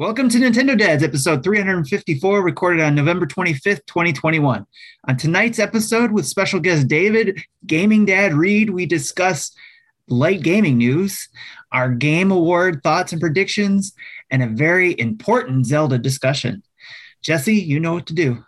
Welcome to Nintendo Dads, episode 354, recorded on November 25th, 2021. On tonight's episode, with special guest David, Gaming Dad Reed, we discuss light gaming news, our game award thoughts and predictions, and a very important Zelda discussion. Jesse, you know what to do.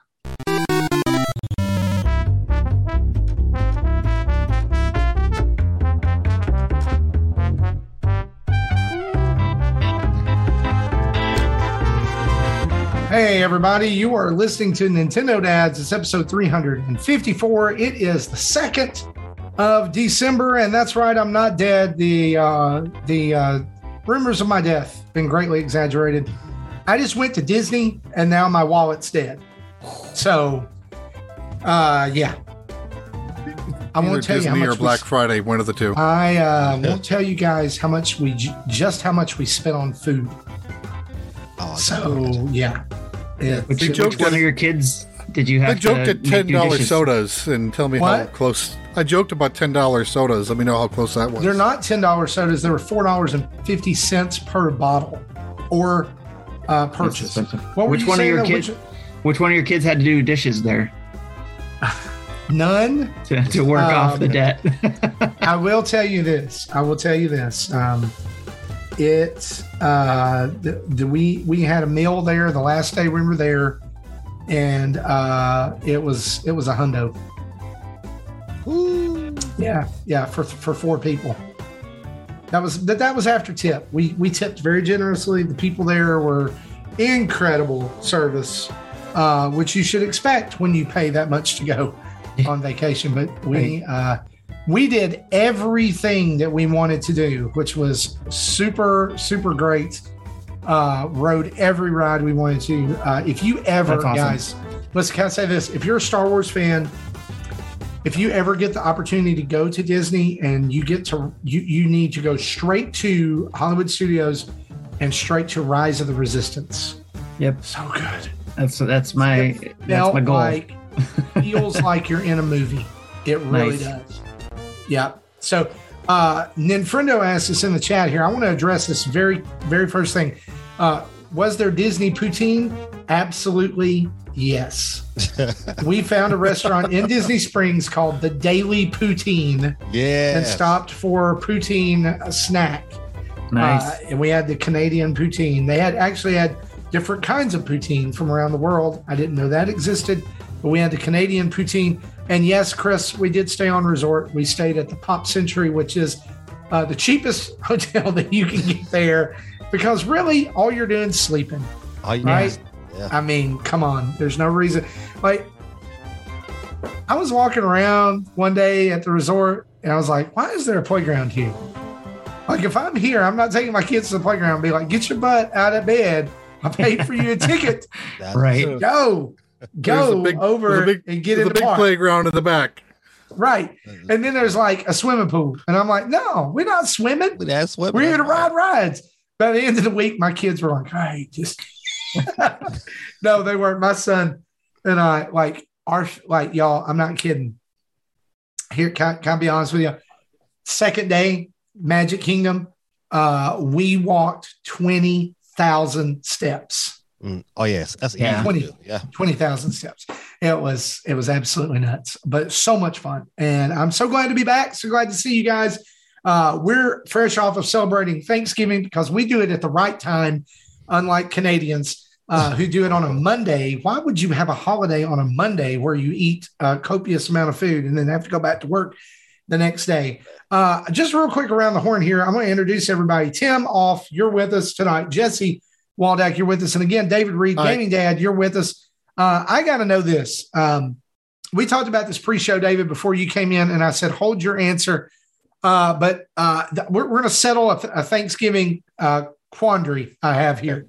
Everybody, you are listening to Nintendo Dads. It's episode 354. It is the 2nd of December, and that's right, I'm not dead. The uh, the uh, rumors of my death have been greatly exaggerated. I just went to Disney, and now my wallet's dead. So, uh, yeah. I Either won't tell Disney you how or much we Black Friday, one of the two. I uh, won't tell you guys how much we just how much we spent on food. Oh, So yeah, It- Which, Big which joke one is- of your kids did you have I joked to at ten dollar sodas and tell me how close. I joked about ten dollars sodas. Let me know how close that was. they're not ten dollars sodas. They were four dollars and fifty cents per bottle or uh, purchase. What were Which one of your kids- Which- Which one of your kids had to do dishes there none. to, to work off the Um, debt? I will tell you this. I will tell you this. Um, it uh, the, the, we we had a meal there the last day we were there, and uh, it was it was a hundo. Ooh. Yeah, yeah, for for four people. That was that that was after tip. We we tipped very generously. The people there were incredible service, uh, which you should expect when you pay that much to go on vacation. But we uh, we did everything that we wanted to do, which was super super great. Uh, rode every ride we wanted to. Uh, if you ever awesome. guys, let's can I say this? If you're a Star Wars fan, if you ever get the opportunity to go to Disney and you get to you you need to go straight to Hollywood Studios and straight to Rise of the Resistance. yep, So good. that's that's my that's my goal. like feels like you're in a movie. It really Nice. does. Yeah. So uh Ninfrendo asked us in the chat here. I want to address this very, very first thing. Uh was there Disney poutine? Absolutely yes. we found a restaurant in Disney Springs called the Daily Poutine yeah. and stopped for poutine snack. nice. Uh, and we had the Canadian poutine. They had actually had different kinds of poutine from around the world. I didn't know that existed, but we had the Canadian poutine. And yes, Chris, we did stay on resort. We stayed at the Pop Century, which is uh, the cheapest hotel that you can get there because really all you're doing is sleeping. Oh, right? Yeah. I mean, come on. There's no reason. Like, I was walking around one day at the resort and I was like, why is there a playground here? Like, if I'm here, I'm not taking my kids to the playground and be like, get your butt out of bed. I paid for you a ticket. Right. Go, There's go big- over big- and get in a the big park. playground in the back. Right. And then there's like a swimming pool. And I'm like, no, we're not swimming. That's what We're here to ride rides. By the end of the week, my kids were like, hey, just no, they weren't. My son and I, like, our like y'all, I'm not kidding. Here, can, can I be honest with you? Second day, Magic Kingdom, uh, we walked 20,000 steps. Mm. Oh yes, that's Yeah. 20. to. Yeah. 20,000 steps. It was it was absolutely nuts, but so much fun. And I'm so glad to be back. So glad to see you guys. Uh, we're fresh off of celebrating Thanksgiving because we do it at the right time, unlike Canadians uh, who do it on a Monday. Why would you have a holiday on a Monday where you eat a copious amount of food and then have to go back to work the next day? Uh, just real quick around the horn here, I'm going to introduce everybody. Tim off, you're with us tonight. Jesse Waldack, you're with us. And again, David Reed. Gaming Dad, you're with us. Uh, I got to know this. Um, we talked about this pre-show, David, before you came in, and I said, hold your answer. Uh, but uh, th- we're, we're going to settle a, a Thanksgiving uh, quandary I have here.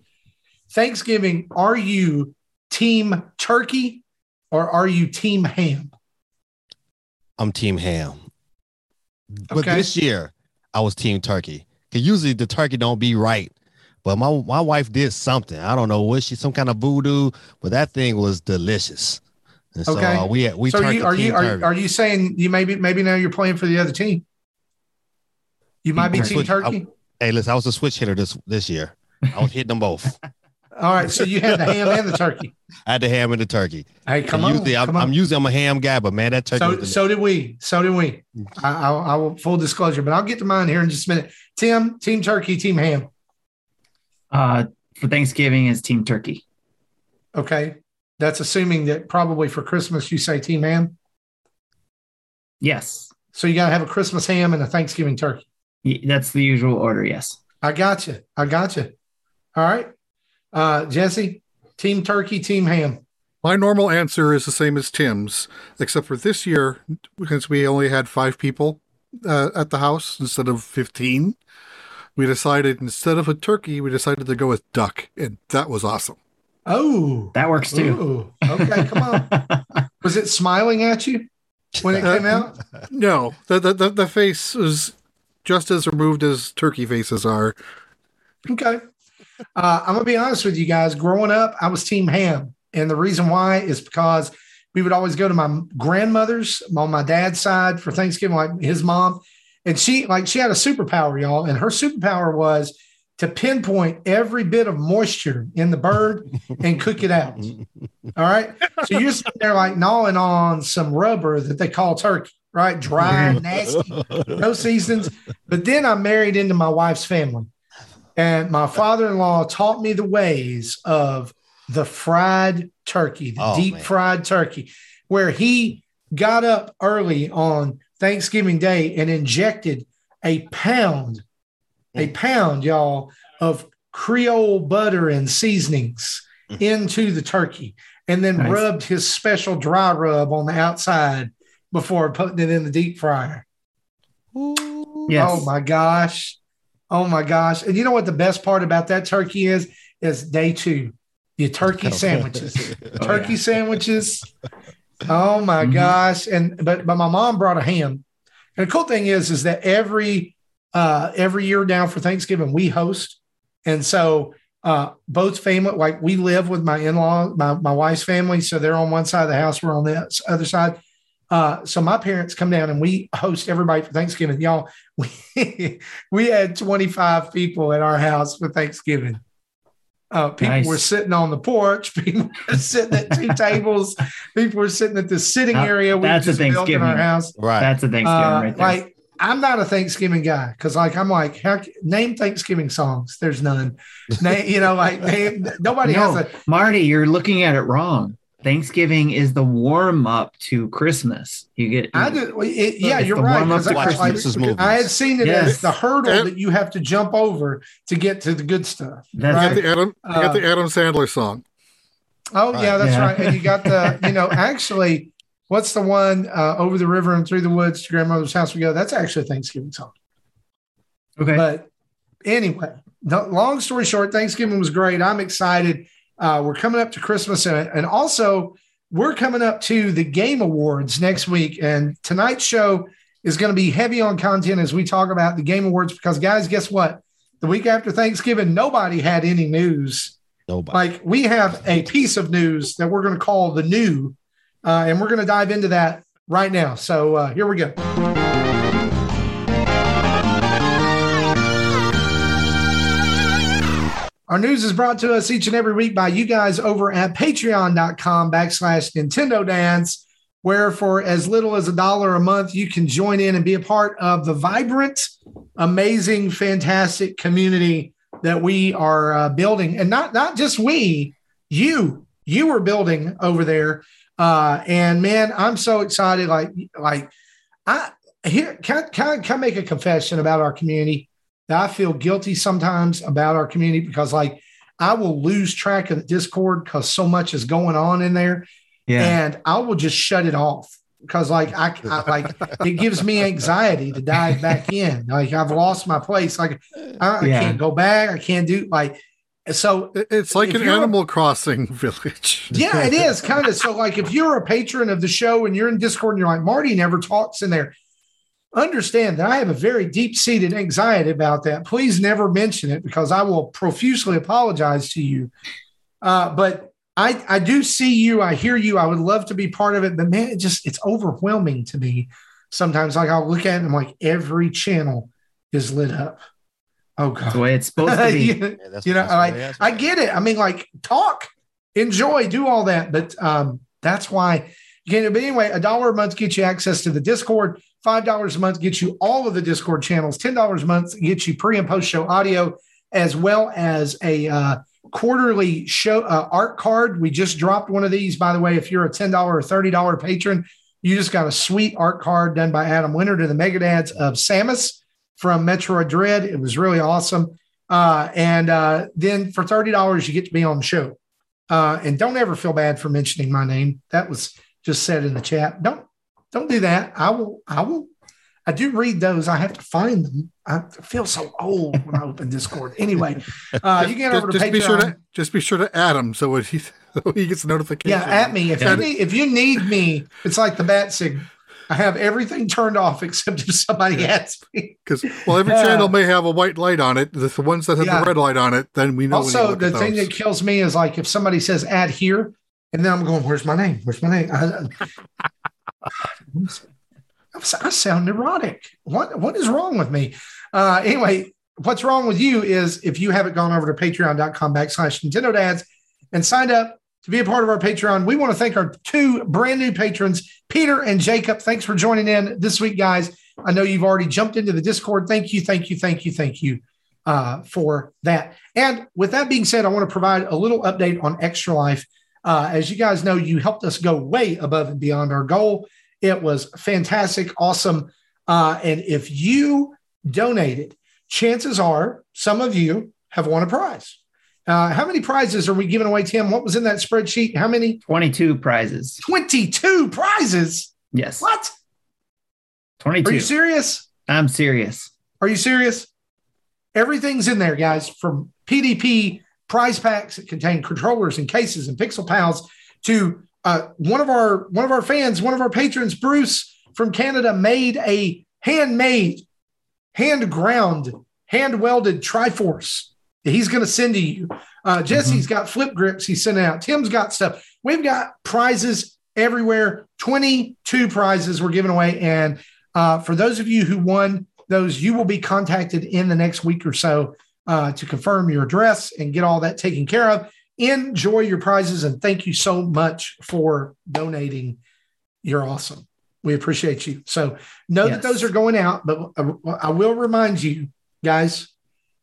Thanksgiving, are you team turkey or are you team ham? I'm Team Ham. But this year, I was Team Turkey. Cause usually the turkey don't be right. But my my wife did something. I don't know what she some kind of voodoo, but that thing was delicious. And so Okay. uh, we we so turned you, are you are, are you saying you maybe maybe now you're playing for the other team? You might be Team team Turkey. turkey. Hey, listen, I was a switch hitter this this year. I was hitting them both. All right. So you had the ham and the turkey. I had the ham and the turkey. Hey, come on. usually I'm, come on. I'm usually I'm a ham guy, but man, that turkey. so, so did we. So did we. I, I, I will full disclosure, but I'll get to mine here in just a minute. Tim, team turkey, team ham. Uh, for Thanksgiving is Team Turkey. Okay. That's assuming that probably for Christmas you say team ham. Yes, So you got to have a Christmas ham and a Thanksgiving turkey. Y- that's the usual order. Yes. I got you. I got you. All right. Uh, Jesse, team turkey, team ham. My normal answer is the same as Tim's, except for this year, because we only had five people uh, at the house instead of 15. We decided instead of a turkey, we decided to go with duck, and that was awesome. Oh, That works too. Ooh, okay. Come on. Was it smiling at you when it came out? No, the, the, the, the face was just as removed as turkey faces are. Okay. Uh, I'm gonna be honest with you guys. Growing up, I was Team Ham, and the reason why is because we would always go to my grandmother's on my dad's side for Thanksgiving, like his mom, and she like she had a superpower, y'all, and her superpower was to pinpoint every bit of moisture in the bird and cook it out. All right. So you're sitting there like gnawing on some rubber that they call turkey, right? Dry, nasty, no seasons. But then I married into my wife's family. And my father in law taught me the ways of the fried turkey, the Oh, deep man. fried turkey, where he got up early on Thanksgiving Day and injected a pound, a Mm. pound, y'all, of Creole butter and seasonings Mm. into the turkey and then Nice. rubbed his special dry rub on the outside before putting it in the deep fryer. Yes. Oh my gosh. Oh my gosh. And you know what the best part about that turkey is? Is day two, your turkey sandwiches. Oh, turkey sandwiches. Oh my Mhm. gosh. And but but my mom brought a ham. And the cool thing is, is that every uh every year down for Thanksgiving, we host. And so uh both family, like we live with my in-law, my, my wife's family. So they're on one side of the house, we're on the other side. Uh, so my parents come down and we host everybody for Thanksgiving. Y'all, we we had 25 people at our house for Thanksgiving. Uh, people Nice. were sitting on the porch. People were sitting at two tables. People were sitting at the sitting Uh, area we that's a just built in our Thanksgiving. house. Right. That's a Thanksgiving Uh, right there. like I'm not a Thanksgiving guy because like I'm like how, name Thanksgiving songs. There's none. Name, you know, like name, nobody no, has a Marty, you're looking at it wrong. Thanksgiving is the warm up to Christmas. You get I do. It, yeah, It's you're the right. warm-up 'cause to I- watch Christmas movies. I had seen it Yes. as the hurdle And- that you have to jump over to get to the good stuff. That's right? You got the Adam, you got the Adam Sandler song. Oh Right. yeah, that's Yeah. right. And you got the, you know, actually, what's the one uh, over the river and through the woods to grandmother's house we go? That's actually a Thanksgiving song. okay. But anyway, the, long story short, Thanksgiving was great. I'm excited. Uh, we're coming up to Christmas, and, and also we're coming up to the Game Awards next week. And tonight's show is going to be heavy on content as we talk about the Game Awards. Because guys, guess what? The week after Thanksgiving, nobody had any news. Nobody. Like we have a piece of news that we're going to call the new, uh, and we're going to dive into that right now. So uh, here we go. Our news is brought to us each and every week by you guys over at patreon.com backslash Nintendo Dads, where for as little as a dollar a month, you can join in and be a part of the vibrant, amazing, fantastic community that we are uh, building. And not, not just we, you, you are building over there. Uh, and man, I'm so excited. Like, like I here can, can, can I make a confession about our community? That I feel guilty sometimes about our community because like I will lose track of the Discord because so much is going on in there, yeah. and I will just shut it off because like I, I like it gives me anxiety to dive back in. Like I've lost my place. Like I, I can't go back. I can't do like so. It's like an Animal Crossing village. Yeah, it is kind of so. Like if you're a patron of the show and you're in Discord and you're like Marty never talks in there. Understand that I have a very deep seated anxiety about that. Please never mention it because I will profusely apologize to you. Uh, but I, I do see you. I hear you. I would love to be part of it. But man, it just, it's overwhelming to me. Sometimes, like, I'll look at it and I'm like, every channel is lit up. Oh That's the god. way it's supposed to be. you, Yeah, that's- you know, that's like I get it. I mean, like talk, enjoy, do all that, but um, that's why you can't. But anyway, a dollar a month gets you access to the Discord. Five dollars a month gets you all of the Discord channels. Ten dollars a month gets you pre and post show audio, as well as a uh, quarterly show uh, art card. We just dropped one of these, by the way. If you're a ten dollar or thirty dollar patron, you just got a sweet art card done by Adam Winter to the Megadads of Samus from Metroid Dread. It was really awesome. Uh, and uh, then for thirty dollars, you get to be on the show. Uh, and don't ever feel bad for mentioning my name. That was just said in the chat. Don't don't do that. I will. I will. I do read those. I have to find them. I feel so old when I open Discord. Anyway, uh, you get just, over to just be sure to just be sure to add him so he so he gets notification. Yeah, at me. If Yeah. you need, if you need me, it's like the bat signal. I have everything turned off except if somebody asks me. because well, every Yeah. channel may have a white light on it. The, ones that have Yeah. the red light on it, then we know. Also, the thing that kills me is like if somebody says add here, and then I'm going, "Where's my name? Where's my name?" I, I sound neurotic. What what is wrong with me? Uh, anyway, what's wrong with you is if you haven't gone over to patreon.com backslash Nintendo Dads and signed up to be a part of our Patreon. We want to thank our two brand new patrons, Peter and Jacob. Thanks for joining in this week, guys. I know you've already jumped into the Discord. Thank you, thank you, thank you, thank you uh, for that. And with that being said, I want to provide a little update on Extra Life. Uh, as you guys know, you helped us go way above and beyond our goal. It was fantastic, awesome. Uh, and if you donated, chances are some of you have won a prize. Uh, how many prizes are we giving away, Tim? What was in that spreadsheet? How many? 22 prizes. 22 prizes. Yes. What? 22. Are you serious? I'm serious. Are you serious? Everything's in there, guys, from PDP prize packs that contain controllers and cases and pixel pals to uh, one of our one of our fans, one of our patrons, Bruce from Canada, made a handmade, hand ground, hand welded Triforce that he's going to send to you. Uh, Jesse's got flip grips he's sending out. Tim's got stuff. We've got prizes everywhere. Twenty two prizes we're giving away, and uh, for those of you who won those, you will be contacted in the next week or so uh, to confirm your address and get all that taken care of. Enjoy your prizes and thank you so much for donating. You're awesome. We appreciate you. So know Yes. that those are going out, but I, I will remind you guys,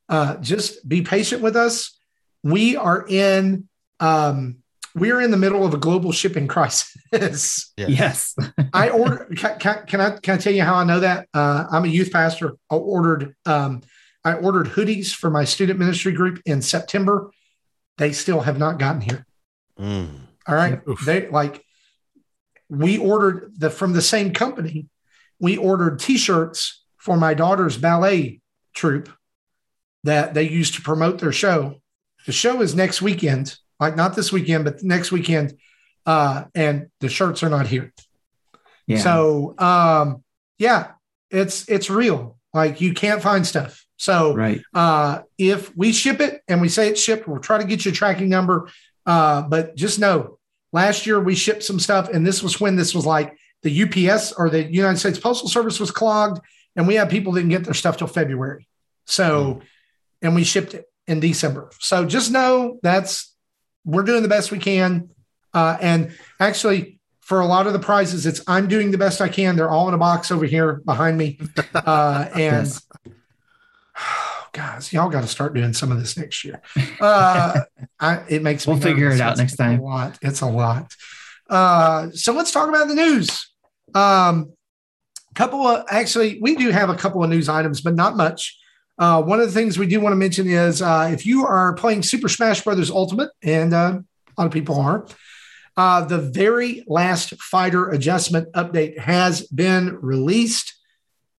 uh, just be patient with us. We are in um, we are in the middle of a global shipping crisis. Yes. I order. Can, can, can I can I tell you how I know that? Uh, I'm a youth pastor. I ordered um, I ordered hoodies for my student ministry group in September. They still have not gotten here. Mm. All right, Oof. they like we ordered the from the same company. We ordered T-shirts for my daughter's ballet troupe that they use to promote their show. The show is next weekend, like not this weekend, but next weekend. Uh, and the shirts are not here. Yeah. So um yeah, it's it's real. Like you can't find stuff. So right. uh if we ship it and we say it's shipped, we'll try to get you a tracking number. Uh, but just know last year we shipped some stuff, and this was when this was like the UPS or the United States Postal Service was clogged, and we had people didn't get their stuff till February. So and we shipped it in December. So just know that's we're doing the best we can. Uh, and actually, for a lot of the prizes, it's I'm doing the best I can. They're all in a box over here behind me. Uh, and Yes. Guys, y'all got to start doing some of this next year. Uh, I, it makes me We'll figure it out It's next time. A lot. It's a lot. Uh, so let's talk about the news. Um, couple of actually, we do have a couple of news items, but not much. Uh, one of the things we do want to mention is uh, if you are playing Super Smash Brothers Ultimate, and uh, a lot of people are, uh, the very last fighter adjustment update has been released.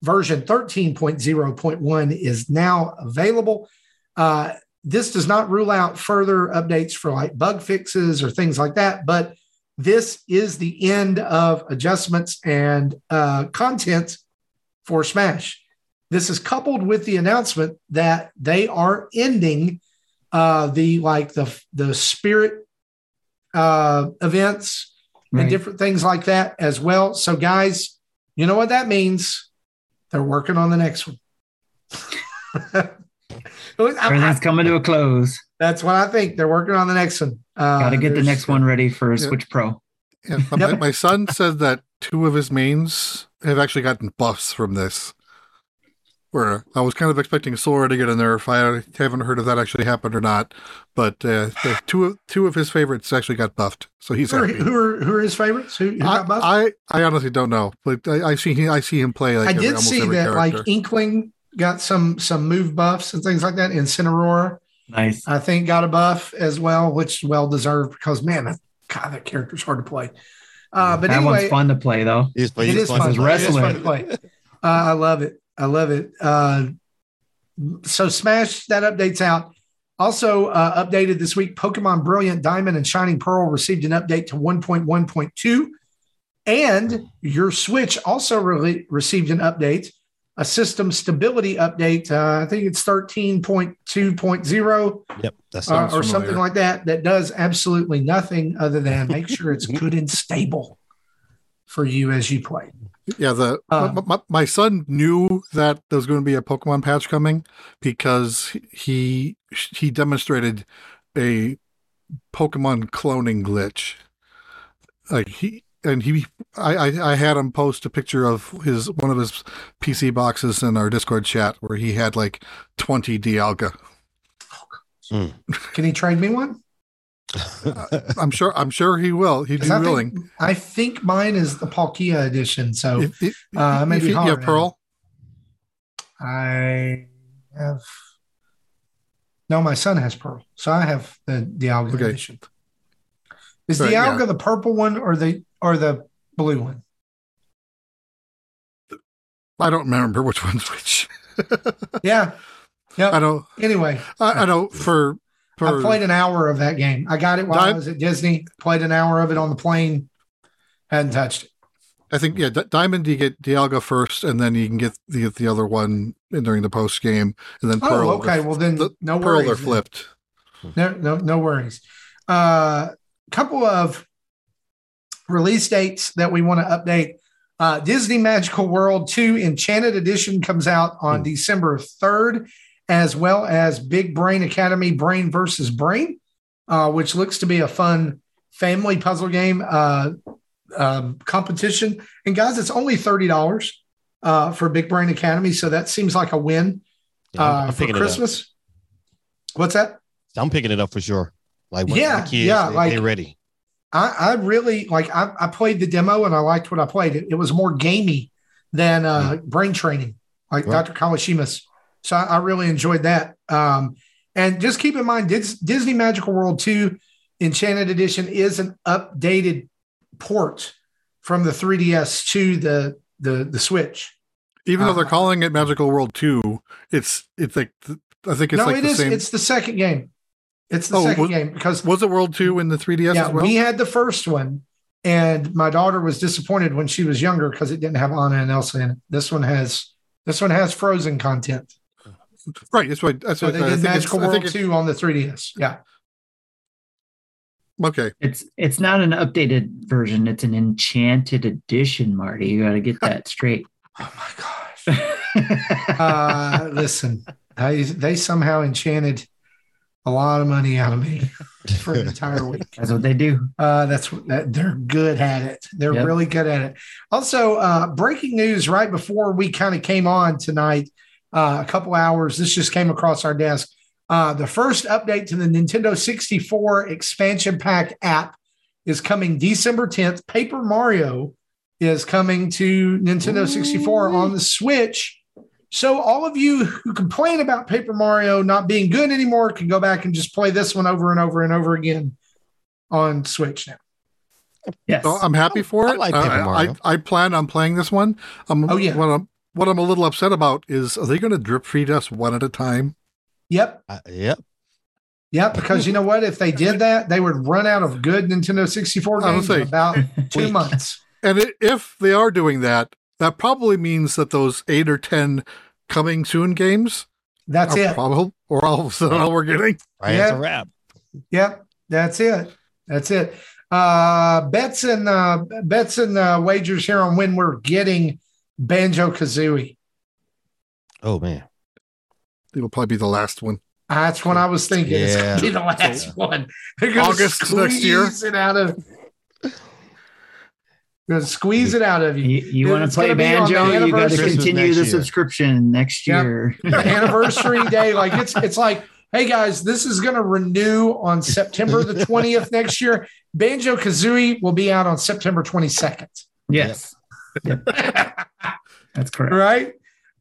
Version 13.0.1 is now available. Uh, this does not rule out further updates for like bug fixes or things like that, but this is the end of adjustments and uh, content for Smash. This is coupled with the announcement that they are ending uh, the like the the spirit uh, events and different things like that as well. So, guys, you know what that means? They're working on the next one. Everything's coming to a close. That's what I think. They're working on the next one. Uh, Got to get the next one ready for Yeah. Switch Pro. Yeah, my, my son said that two of his mains have actually gotten buffs from this. Where I was kind of expecting Sora to get in there if I haven't heard if that actually happened or not. But uh, the two of two of his favorites actually got buffed, so he's Who are, happy. who are who are his favorites? Who, who got buffed? I, I I honestly don't know, but I, I see I see him play like I every, did almost see every that character. like Inkling got some some move buffs and things like that. Incineroar, Nice. I think, got a buff as well, which well deserved because man, that, God, that character's hard to play. Uh, but that anyway, one's fun to play though. It's, it is fun. This is It is fun to play. Uh, I love it. I love it. Uh, so Smash that updates out. Also uh, updated this week. Pokemon Brilliant Diamond and Shining Pearl received an update to 1.1.2, and your Switch also really received an update, a system stability update. Uh, I think it's 13.2.0 Yep, that's uh, or something like that that does absolutely nothing other than make sure it's good and stable for you as you play. Yeah, the Uh, my, my, my son knew that there was going to be a Pokemon patch coming because he he demonstrated a Pokemon cloning glitch. Like he and he, I, I I had him post a picture of his one of his PC boxes in our Discord chat where he had like twenty Dialga. Can he trade me one? I'm sure I'm sure he will. He'd be I willing. think, I think mine is the Palkia edition. So If, if, uh, maybe if you, yeah. Pearl. I have. No, my son has Pearl. So I have the Dialga Okay. edition. Is Right, Dialga yeah. the purple one or the or the blue one? I don't remember which one's which. Yeah. Yeah. I know. Anyway, I, I know for I played an hour of that game. I got it while I was at Disney. Played an hour of it on the plane. Hadn't touched it. I think yeah, D- Diamond you get Dialga first, and then you can get the the other one in during the post game, and then Pearl. Oh, okay. Well, then the- no Pearl worries. are flipped. No, no, no worries. A uh, couple of release dates that we want to update. Uh, Disney Magical World 2 Enchanted Edition comes out on Hmm. December 3rd, as well as Big Brain Academy Brain versus Brain, uh, which looks to be a fun family puzzle game uh, um, competition. And guys, it's only $30 uh, for Big Brain Academy. So that seems like a win Yeah, uh, for picking it up. Christmas. What's that? I'm picking it up for sure. Like when Yeah, the kids, yeah, they, like- they ready. I, I really like I, I played the demo and I liked what I played. It, it was more gamey than uh, brain training, like Well- Dr. Kawashima's. So I, I really enjoyed that. Um, and just keep in mind, Dis- Disney Magical World 2 Enchanted Edition is an updated port from the 3DS to the the, the Switch. Even though they're Uh, calling it Magical World Two, it's it's like I think it's no, like it the is. same. It's the second game. It's the Oh, second was- game because Was it World Two in the 3DS yeah, as well? we had the first one, and my daughter was disappointed when she was younger because it didn't have Anna and Elsa in it. This one has this one has Frozen content. Right. That's right. That's So what they I did think it's- Magical I think World it's- Two on the 3DS. Yeah, Okay. It's it's not an updated version. It's an enchanted edition, Marty. You got to get that straight. Oh my gosh. Uh, listen, they they somehow enchanted a lot of money out of me for an entire week. That's what they do. Uh, that's what that, they're good at it. They're Yep. really good at it. Also, uh, breaking news right before we kind of came on tonight, uh, a couple hours. This just came across our desk. Uh, the first update to the Nintendo 64 expansion pack app is coming December 10th. Paper Mario is coming to Nintendo 64 on the Switch. So all of you who complain about Paper Mario not being good anymore can go back and just play this one over and over and over again on Switch now. Yes. So I'm happy for I it. like Uh, I, I plan on playing this one. Um, Oh, yeah. What I'm what I'm a little upset about is are they going to drip feed us one at a time? Yep. I, yep. Yep. Because you know what? If they did that, they would run out of good Nintendo 64 games in about two months. And i if they are doing that, that probably means that those eight or ten coming soon games That's are it. probably or all of a sudden all we're getting. Right. Yeah. It's a wrap. Yep. That's it. That's it. Uh, bets and uh, bets and uh, wagers here on when we're getting Banjo Kazooie. Oh man. It'll probably be the last one. That's what I was thinking. It's gonna be the last So- one. They're gonna August next year. squeeze it out of. Gonna squeeze it out of you. You, you want to play gonna be on the banjo? You got to continue the year. subscription next Yep. year. anniversary day. Like it's it's like, hey guys, this is going to renew on September the twentieth next year. Banjo Kazooie will be out on September twenty second. yes, Yep. that's correct. right?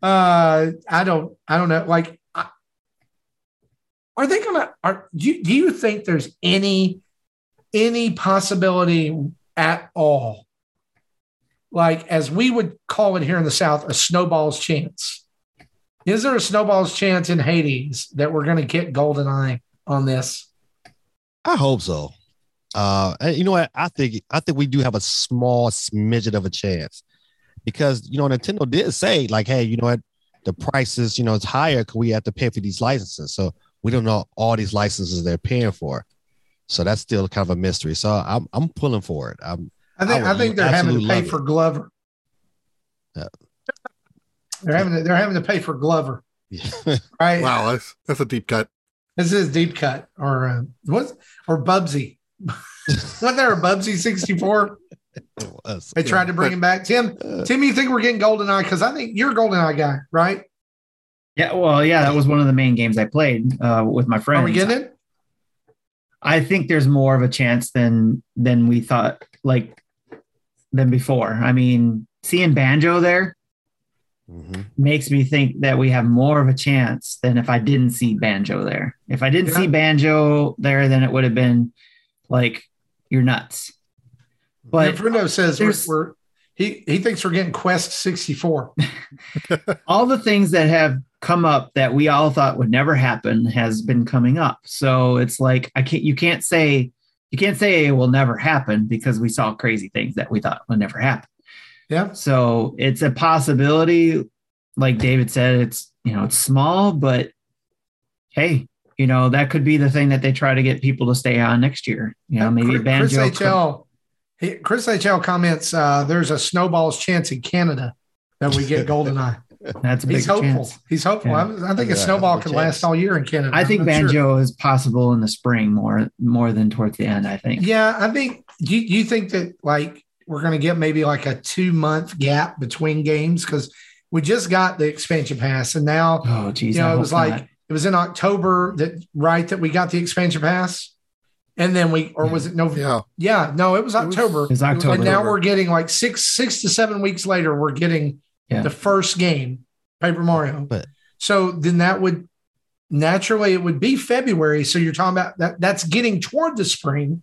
Uh, I don't, I don't know. Like, I, are they gonna? Are do you, do you think there's any any possibility at all? Like, as we would call it here in the South, a snowball's chance. Is there a snowball's chance in Hades that we're going to get GoldenEye on this? I hope so. Uh, you know what? I think I think we do have a small smidget of a chance because you know Nintendo did say like, hey, you know what? The prices, you know, it's higher because we have to pay for these licenses. So we don't know all these licenses they're paying for. So that's still kind of a mystery. So I'm I'm pulling for it. I'm I think I I, think they're having to pay for it. Glover. Yeah. They're having to, they're having to pay for Glover, right? Wow, that's that's a deep cut. This is deep cut or uh, what or Bubsy. Wasn't there a Bubsy 64? It was. They tried to bring him back. Tim, Uh, Tim, you think we're getting GoldenEye? Because I think you're a GoldenEye guy, right? Yeah, well, yeah, that was one of the main games I played uh, with my friends. Are we getting it? I think there's more of a chance than than we thought, like than before. I mean, seeing Banjo there mhm. makes me think that we have more of a chance than if I didn't see Banjo there. If I didn't Yeah. see Banjo there, then it would have been like you're nuts. But But Bruno says we're, we're he he thinks we're getting Quest 64. all the things that have come up that we all thought would never happen has been coming up. So it's like I can't you can't say you can't say it will never happen because we saw crazy things that we thought would never happen. Yeah. So it's a possibility. Like David said, it's you know it's small, but hey, you know that could be the thing that they try to get people to stay on next year. You know, maybe Chris banjo. HL, he, Chris HL comments uh, there's a snowball's chance in Canada that we get GoldenEye. That's a big He's hopeful. chance. He's hopeful. Yeah. I, I think Yeah, a snowball a could last all year in Canada. I think I'm sure. banjo is possible in the spring more more than towards the end. I think. Yeah, I think. Do you, you think that like we're going to get maybe like a two month gap between games because we just got the expansion pass and now Oh, geez. you I know it was like not. It was in October that right that we got the expansion pass, and then we or was it November? Yeah, Yeah, no, it was It was- October. It's October. and now we're getting like six six to seven weeks later, we're getting Yeah. the first game, Paper Mario. But- so then that would naturally it would be February. So you're talking about that that's getting toward the spring.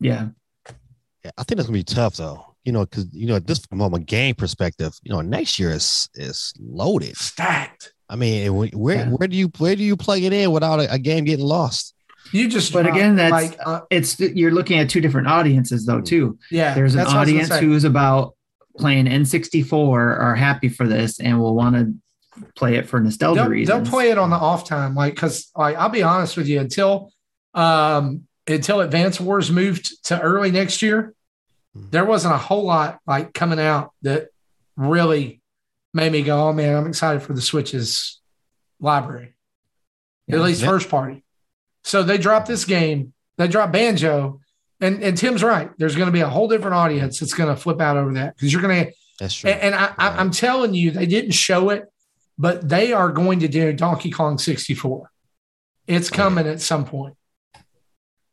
yeah. Yeah, I think that's gonna be tough though. You know, because you know, at this from a game perspective, you know, next year is is loaded. Stacked. I mean, where where, Yeah. where do you where do you plug it in without a, a game getting lost? You just But again, that's like uh, it's you're looking at two different audiences though too. yeah. There's an that's what I was gonna audience who's about playing N64 are happy for this and will want to play it for nostalgia they'll, reasons. they'll play it on the off time, like because like I'll be honest with you, until um until Advance Wars moved to early next year, Mhm. there wasn't a whole lot like coming out that really made me go, oh man, I'm excited for the Switch's library, Yeah. at least Yeah. first party. So they dropped this game, they dropped Banjo, and and Tim's right. There's going to be a whole different audience that's going to flip out over that because you're going to That's true. and, and I, I, I'm telling you, they didn't show it, but they are going to do Donkey Kong 64. It's coming at some point.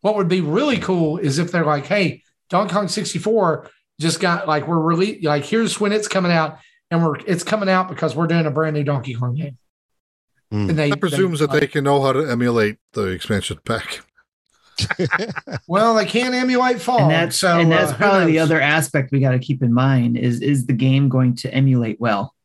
What would be really cool is if they're like, hey, Donkey Kong 64 just got like, we're really like, here's when it's coming out. And we're it's coming out because we're doing a brand new Donkey Kong game. Mm. And they that presumes they, that they can know how to emulate the expansion pack. well, they can't emulate fall. and that's so and that's uh, probably the other aspect we got to keep in mind is is the game going to emulate well?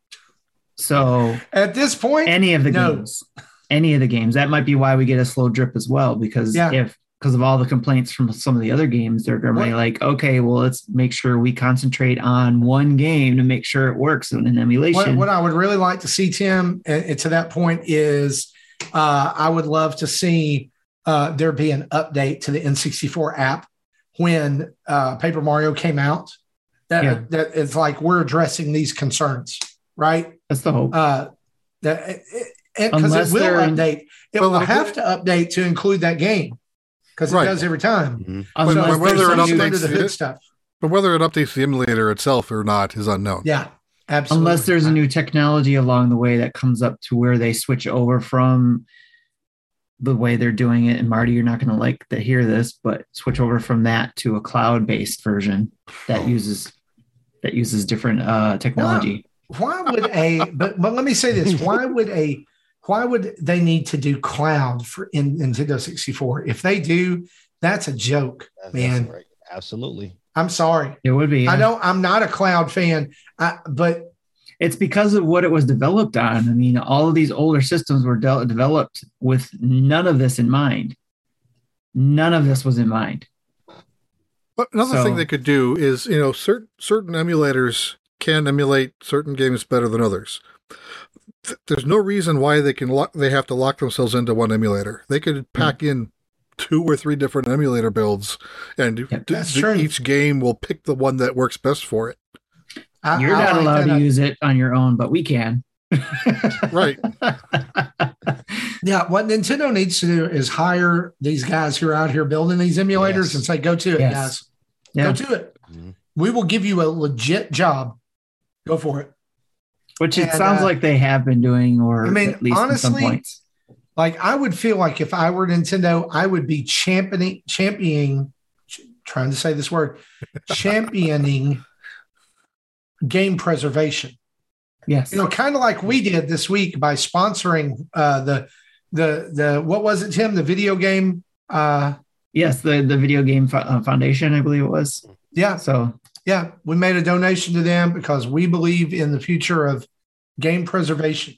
So at this point. any of the No. games, any of the games, that might be why we get a slow drip as well because Yeah. if because of all the complaints from some of the other games, they're going to be like, okay, well, let's make sure we concentrate on one game to make sure it works in an emulation. What, what I would really like to see, Tim, and, to that point is uh, I would love to see uh, there be an update to the N64 app when uh, Paper Mario came out. That, Yeah. that it's like we're addressing these concerns, right? That's the hope. Uh, That because it will they're in- update. It will have to update to include that game because it Right. does every time. Mhm. Unless so whether it some there's some new- updates the hood it- stuff. But whether it updates the emulator itself or not is unknown. Yeah, absolutely. unless there's a new technology along the way that comes up to where they switch over from the way they're doing it and marty you're not going to like to hear this but switch over from that to a cloud-based version that uses that uses different uh technology why would a but but let me say this why would a why would they need to do cloud for in Nintendo 64 if they do that's a joke That's- man. that's right. Absolutely. I'm sorry. It would be I don't I'm not a cloud fan I, but it's because of what it was developed on. I mean all of these older systems were de- developed with none of this in mind. None of this was in mind. But another So- thing they could do is, you know, certain certain emulators can emulate certain games better than others. Th- There's no reason why they can lock, they have to lock themselves into one emulator. They could pack in two or three different emulator builds, and Yep, d- that's d- each game will pick the one that works best for it. I, you're I not like allowed that. to use it on your own but we can Right. Yeah, what Nintendo needs to do is hire these guys who are out here building these emulators Yes. and say, "Go to it, Yes. guys. yeah Go to it. Mhm. We will give you a legit job. Go for it." Which it sounds uh, like they have been doing, or I mean, at least honestly, points. Like I would feel like if I were Nintendo, I would be championing, championing, ch- trying to say this word, championing game preservation. Yes, You know, kind of like we did this week by sponsoring uh, the the the what was it, Tim? The video game. Uh, yes, the the video game fo- uh, foundation, I believe it was. yeah, So yeah, we made a donation to them because we believe in the future of game preservation.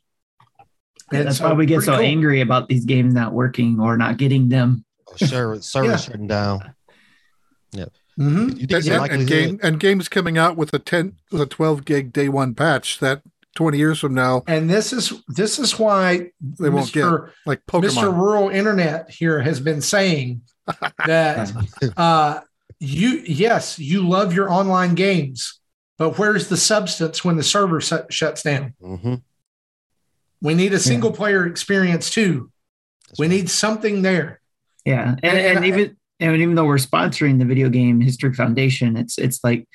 And that's so, why we get so cool. angry about these games not working or not getting them. Server, server Yeah. shutting down. You think And, it's and, game and games coming out with a ten with a twelve gig day one patch that twenty years from now And this is this is why they won't get Mr. like Mr. Rural Internet here has been saying that uh, you yes you love your online games, but where's the substance when the server shut, shuts down? hmm We need a single player experience too. We need something there. Yeah, and, And- and, and- even and even though we're sponsoring the Video Game History Foundation, it's it's like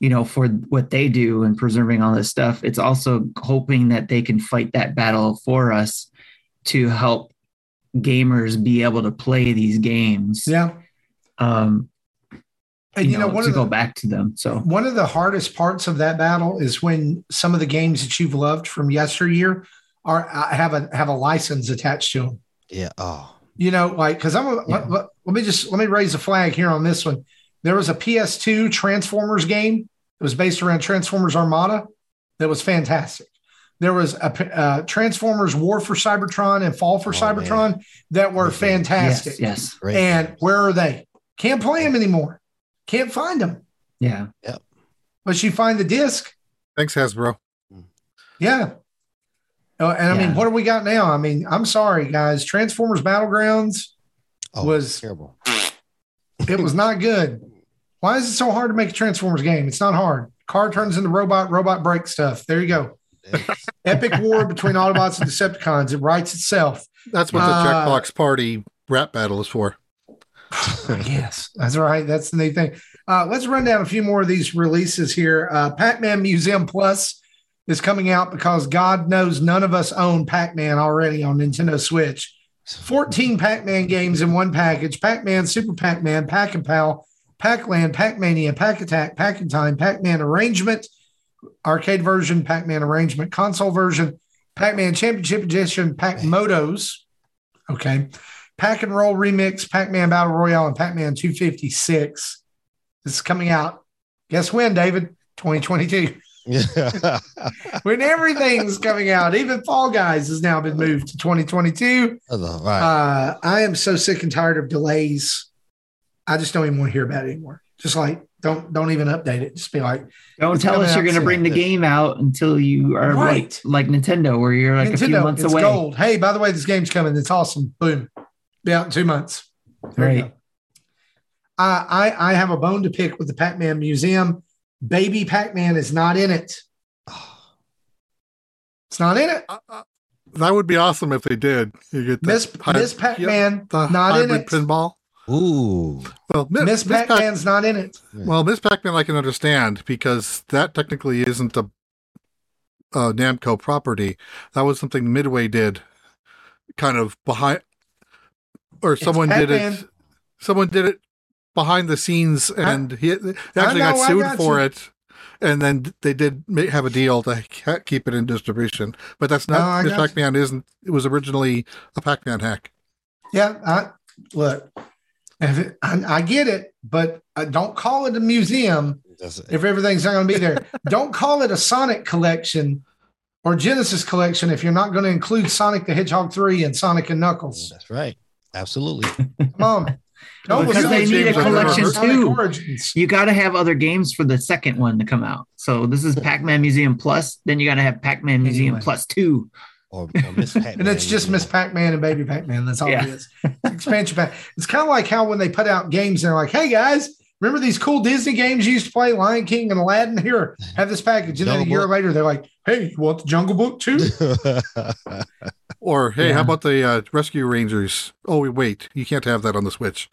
you know for what they do and preserving all this stuff. It's also hoping that they can fight that battle for us to help gamers be able to play these games. Yeah, Um, and you, know, one to of go back to them. So one of the hardest parts of that battle is when some of the games that you've loved from yesteryear are uh, have a have a license attached to them. Yeah. Oh. you know, like because I'm a, Yeah. let, let, let me just let me raise a flag here on this one. There was a PS2 Transformers game. It was based around Transformers Armada. That was fantastic. There was a uh, Transformers War for Cybertron and Fall for Oh, Cybertron that were fantastic. yes, yes, Great. And where are they? Can't play them anymore. Can't find them. yeah. Yep. But she find the disc. Thanks, Hasbro. Yeah. Uh, and I mean, what do we got now? I mean, I'm sorry, guys. Transformers Battlegrounds. oh, was- terrible. It was not good. Why is it so hard to make a Transformers game? It's not hard. Car turns into robot, robot breaks stuff. There you go. Epic war between Autobots and Decepticons. It writes itself. That's what the Uh, Jackbox Party rap battle is for. yes, that's right. That's the neat thing. Uh, let's run down a few more of these releases here. Uh, Pac Man Museum Plus is coming out because God knows none of us own Pac Man already on Nintendo Switch. 14 Pac Man games in one package Pac Man, Super Pac Man, Pac and Pal, Pac Land, Pac Mania, Pac Attack, Pac in Time, Pac Man Arrangement, arcade version, Pac Man Arrangement, console version, Pac Man Championship Edition, Pac Motos. Okay. Pac and Roll Remix, Pac Man Battle Royale, and Pac Man 256. This is coming out. Guess when, David? 2022. Yeah. when everything's coming out, even Fall Guys has now been moved to 2022. That's all right. Uh, I am so sick and tired of delays. I just don't even want to hear about it anymore. Just like don't don't even update it. Just be like Don't tell us you're going to bring the game out until you are Right. like, like Nintendo, where you're like a few months it's away. gold. Hey, by the way, this game's coming. It's awesome. Boom. Be out in two months. There you Right. go. Uh, I I have a bone to pick with the Pac-Man Museum. Baby Pac-Man is not in it. It's not in it. I, I- That would be awesome if they did. You get the Miss hy- Miss Pac-Man the not in it. pinball. Ooh. Well, Mi- Miss Pac- Pac-Man's not in it. Well, Miss Pac-Man, I can understand because that technically isn't a, a Namco property. That was something Midway did, kind of behind, or It's someone did it. Someone did it behind the scenes, and he they actually know, got sued got for you. it. And then they did have a deal to keep it in distribution, but that's not Miss got. Pac-Man. Isn't it was originally a Pac-Man hack? Yeah, I look. If it, I, I get it, but uh, don't call it a museum it. if everything's not going to be there. don't call it a Sonic collection or Genesis collection if you're not going to include Sonic the Hedgehog 3 and Sonic and Knuckles. That's right. Absolutely. Come on. Don't Because do they need a collection too. You got to have other games for the second one to come out. So this is Pac-Man Museum Plus. Then you got to have Pac-Man Museum Anyway. Plus Two. Or, or Miss Pac-Man. And it's just Miss Pac-Man and Baby Pac-Man. That's all Yeah. it is. Expansion pack. It's kind of like how when they put out games, they're like, "Hey guys, remember these cool Disney games you used to play, Lion King and Aladdin? Here, have this package." And then a year Book. later, they're like, "Hey, you want the Jungle Book too?" Or hey, Yeah. how about the uh, Rescue Rangers? Oh, wait, you can't have that on the Switch.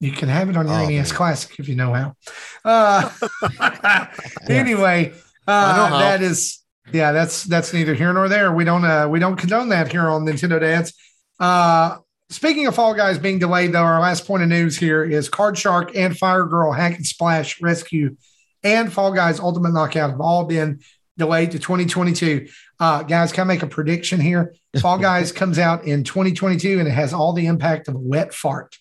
You can have it on your Oh, NES man. Classic if you know how. Uh, anyway, uh, how. that is yeah, that's that's neither here nor there. We don't uh, we don't condone that here on Nintendo Dads. Uh, speaking of Fall Guys being delayed, though, our last point of news here is Card Shark and Fire Girl Hack and Splash Rescue and Fall Guys Ultimate Knockout have all been delayed to 2022. Uh, guys, can I make a prediction here? Fall Guys comes out in 2022 and it has all the impact of a wet fart.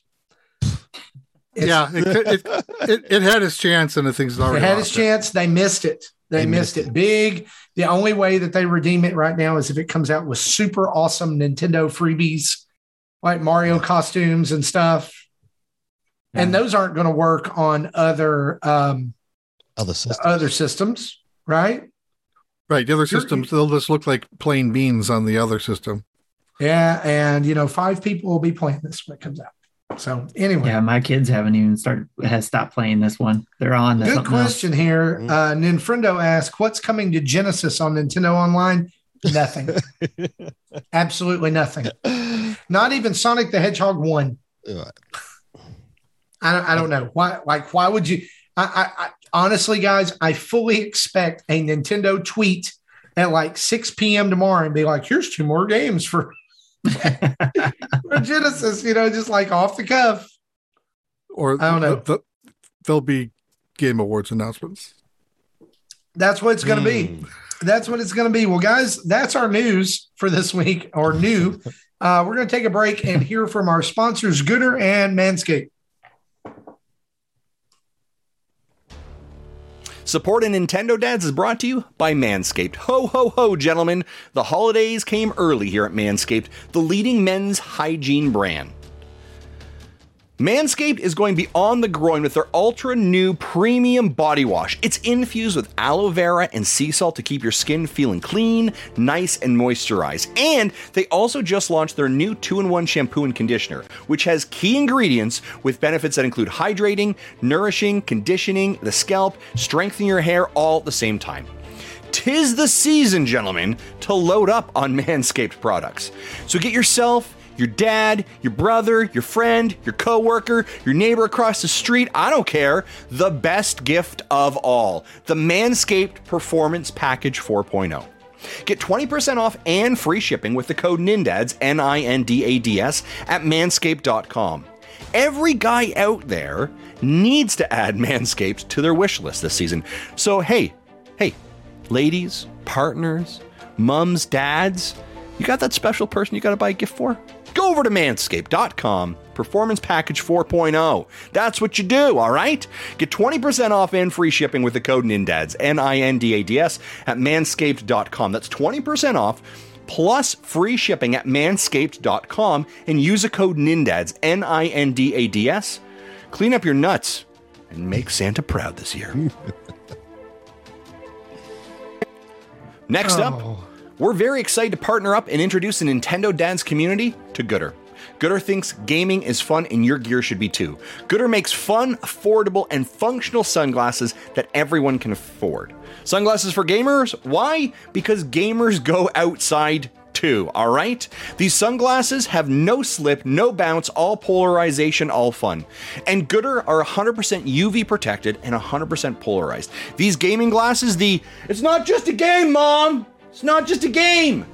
It's- yeah, it, could- it, it, it had its chance, and the thing's They already had its it. chance. They missed it. They, They missed, missed it. big. The only way that they redeem it right now is if it comes out with super awesome Nintendo freebies like Mario costumes and stuff. And those aren't going to work on other um, Other systems. other systems, right? Right, the other You're- systems they'll just look like plain beans on the other system. Yeah, and you know, five people will be playing this when it comes out. So anyway, Yeah, my kids haven't even started has stopped playing this one. They're on to good something else. question here. Mhm. Uh, Ninfrendo asked, "What's coming to Genesis on Nintendo Online?" Nothing. Absolutely nothing. Not even Sonic the Hedgehog one. I don't, I don't know why. Like, why would you? I, I, I honestly, guys, I fully expect a Nintendo tweet at like 6 p.m. tomorrow and be like, "Here's two more games for, for Genesis." You know, just like off the cuff. Or I don't know. The, the, there'll be Game Awards announcements. That's what it's going to be. Hmm. That's what it's going to be. Well, guys, that's our news for this week, or new. Uh, we're going to take a break and hear from our sponsors, Gooder and Manscaped. Support in Nintendo Dads is brought to you by Manscaped. Ho, ho, ho, gentlemen. The holidays came early here at Manscaped, the leading men's hygiene brand. Manscaped is going to be on the groin with their ultra new premium body wash. It's infused with aloe vera and sea salt to keep your skin feeling clean, nice, and moisturized. And they also just launched their new 2 in 1 shampoo and conditioner, which has key ingredients with benefits that include hydrating, nourishing, conditioning the scalp, strengthening your hair all at the same time. Tis the season, gentlemen, to load up on Manscaped products. So get yourself, your dad, your brother, your friend, your coworker, your neighbor across the street, I don't care, the best gift of all the Manscaped Performance Package 4.0. Get 20% off and free shipping with the code NINDADS, N I N D A D S, at manscaped.com. Every guy out there needs to add Manscaped to their wish list this season. So, hey, hey, ladies, partners, mums, dads, you got that special person you got to buy a gift for? Go over to manscaped.com, performance package 4.0. That's what you do, all right? Get 20% off and free shipping with the code NINDADS, N I N D A D S, at manscaped.com. That's 20% off plus free shipping at manscaped.com and use the code NINDADS, N I N D A D S. Clean up your nuts and make Santa proud this year. Next up, Oh. We're very excited to partner up and introduce the Nintendo Dads community to Gooder. Gooder thinks gaming is fun and your gear should be too. Gooder makes fun, affordable, and functional sunglasses that everyone can afford. Sunglasses for gamers? Why? Because gamers go outside too, all right? These sunglasses have no slip, no bounce, all polarization, all fun. And Gooder are 100% UV protected and 100% polarized. These gaming glasses, the it's not just a game, mom! It's not just a game!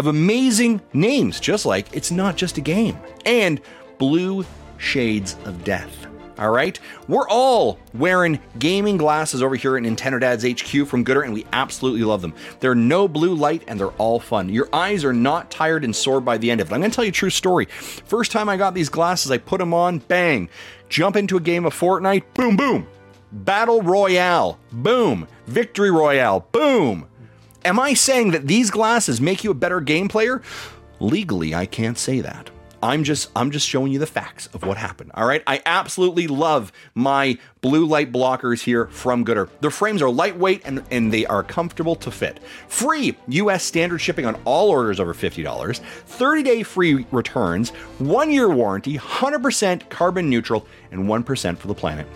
have amazing names, just like it's not just a game. And Blue Shades of Death. All right, we're all wearing gaming glasses over here at Nintendo Dad's HQ from Gooder, and we absolutely love them. They're no blue light, and they're all fun. Your eyes are not tired and sore by the end of it. I'm going to tell you a true story. First time I got these glasses, I put them on, bang, jump into a game of Fortnite, boom, boom, Battle Royale, boom, Victory Royale, boom. Am I saying that these glasses make you a better game player? Legally, I can't say that. I'm just I'm just showing you the facts of what happened. All right? I absolutely love my blue light blockers here from Gooder. Their frames are lightweight and, and they are comfortable to fit. Free US standard shipping on all orders over $50, 30-day free returns, 1-year warranty, 100% carbon neutral and 1% for the planet.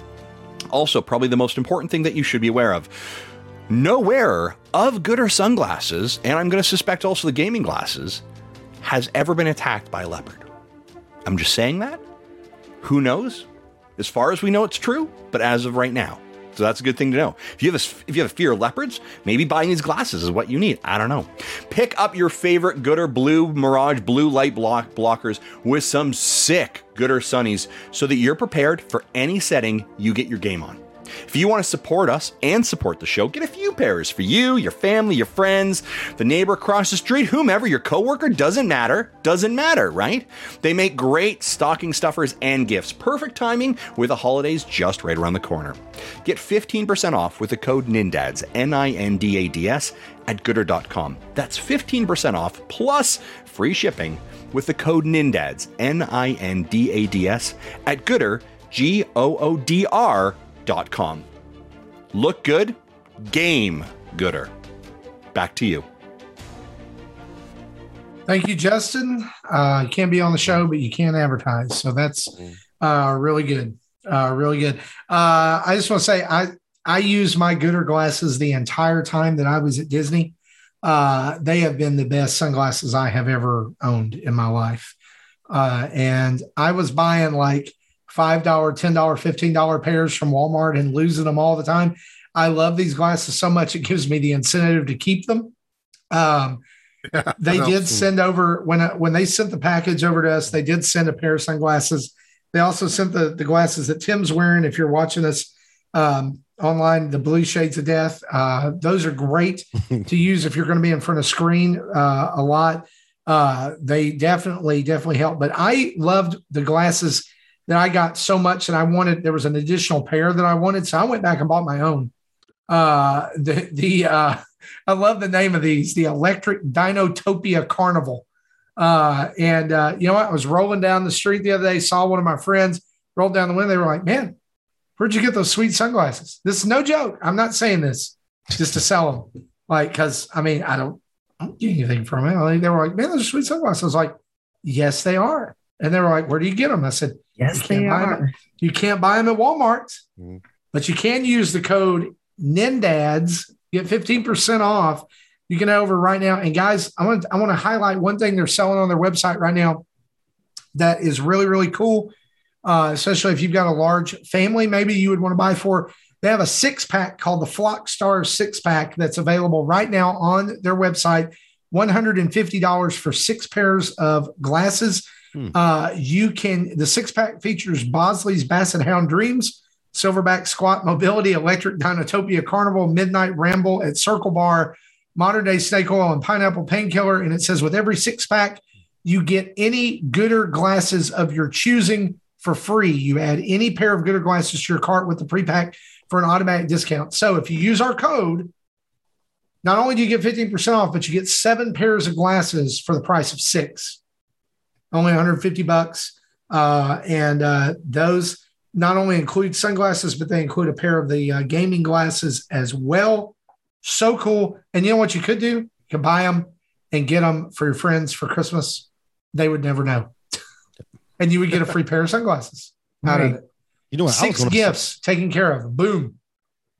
Also, probably the most important thing that you should be aware of no wearer of Gooder sunglasses, and I'm going to suspect also the gaming glasses, has ever been attacked by a leopard. I'm just saying that. Who knows? As far as we know, it's true, but as of right now. So that's a good thing to know. If you have a, if you have a fear of leopards, maybe buying these glasses is what you need. I don't know. Pick up your favorite Gooder Blue Mirage blue light block blockers with some sick Gooder Sunnies so that you're prepared for any setting you get your game on. If you want to support us and support the show, get a few pairs for you, your family, your friends, the neighbor across the street, whomever, your coworker, doesn't matter. Doesn't matter, right? They make great stocking stuffers and gifts. Perfect timing with the holidays just right around the corner. Get 15% off with the code NINDADS, N I N D A D S, at gooder.com. That's 15% off plus free shipping with the code NINDADS, N I N D A D S, at gooder, G O O D R gooder.com. Look good, game gooder. Back to you. Thank you, Justin. Uh, you can't be on the show, but you can advertise. So that's uh, really good. Uh, really good. Uh, I just want to say I I used my Gooder glasses the entire time that I was at Disney. Uh, they have been the best sunglasses I have ever owned in my life. Uh, and I was buying like $5, $10, $15 pairs from Walmart and losing them all the time. I love these glasses so much, it gives me the incentive to keep them. Um, yeah, they did send over when when they sent the package over to us. They did send a pair of sunglasses. They also sent the the glasses that Tim's wearing. If you're watching us um, online, the blue shades of death. Uh, those are great to use if you're going to be in front of screen uh, a lot. Uh, they definitely definitely help. But I loved the glasses that I got so much and I wanted there was an additional pair that I wanted. So I went back and bought my own. Uh the the uh I love the name of these, the electric Dinotopia Carnival. Uh and uh you know what? I was rolling down the street the other day, saw one of my friends rolled down the window. They were like, Man, where'd you get those sweet sunglasses? This is no joke. I'm not saying this just to sell them. Like, because I mean, I don't, I don't get anything from it. They were like, Man, those are sweet sunglasses. I was like, Yes, they are. And they were like, Where do you get them? I said, Yes, they are. Them. You can't buy them at Walmart, mm-hmm. but you can use the code NINDADS, get 15% off. You can over right now. And guys, I want, I want to highlight one thing they're selling on their website right now that is really, really cool. Uh, especially if you've got a large family, maybe you would want to buy for. They have a six pack called the Flock Star six pack that's available right now on their website. $150 for six pairs of glasses Hmm. Uh, you can, the six pack features Bosley's Basset Hound Dreams, Silverback Squat Mobility, Electric Dinotopia Carnival, Midnight Ramble at Circle Bar, Modern Day Snake Oil, and Pineapple Painkiller. And it says with every six pack, you get any Gooder glasses of your choosing for free. You add any pair of Gooder glasses to your cart with the pre pack for an automatic discount. So if you use our code, not only do you get 15% off, but you get seven pairs of glasses for the price of six only 150 bucks. Uh, and uh, those not only include sunglasses, but they include a pair of the uh, gaming glasses as well. So cool. And you know what you could do? You could buy them and get them for your friends for Christmas. They would never know. and you would get a free pair of sunglasses out of it. You know what? I was Six gifts taken care of. Boom.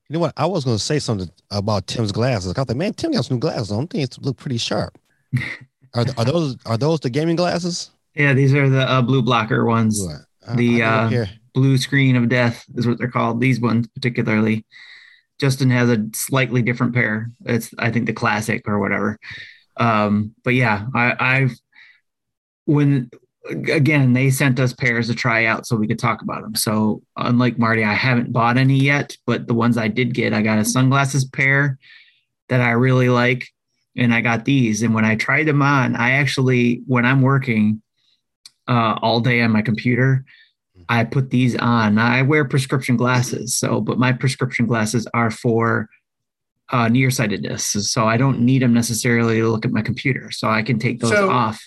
You know what? I was going to say something about Tim's glasses. I thought, man, Tim got some new glasses on. They look pretty sharp. are, are those are those the gaming glasses? Yeah, these are the uh, blue blocker ones. I- The, uh. Blue screen of death is what they're called. These ones particularly. Justin has a slightly different pair. It's I think the classic or whatever. Um, but yeah, I, I've when again they sent us pairs to try out so we could talk about them. So unlike Marty, I haven't bought any yet, but the ones I did get, I got a sunglasses pair that I really like, and I got these. And when I tried them on, I actually when I'm working uh, all day on my computer, I put these on. I wear prescription glasses, so but my prescription glasses are for uh, nearsightedness, so I don't need them necessarily to look at my computer, so I can take those So- off.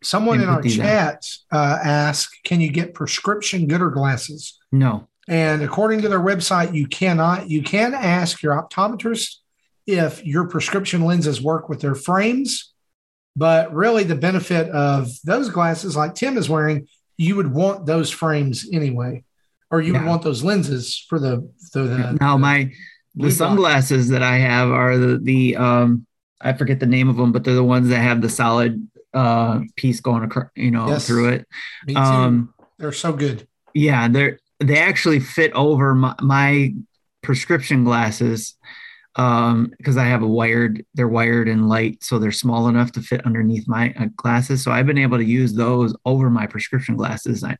Someone in our chat uh, asked, "Can you get prescription gooder glasses?" No, And according to their website, you cannot. You can ask your optometrist if your prescription lenses work with their frames, but really the benefit of those glasses, like Tim is wearing, you would want those frames anyway, or you would want those lenses for the the. the now my the sunglasses that I have are the the um I forget the name of them, but they're the ones that have the solid uh piece going across, you know, Yes. through it. Me too. Um, They're so good. yeah they're they actually fit over my, my prescription glasses um because i have a wired they're wired in light so they're small enough to fit underneath my uh, glasses so i've been able to use those over my prescription glasses I,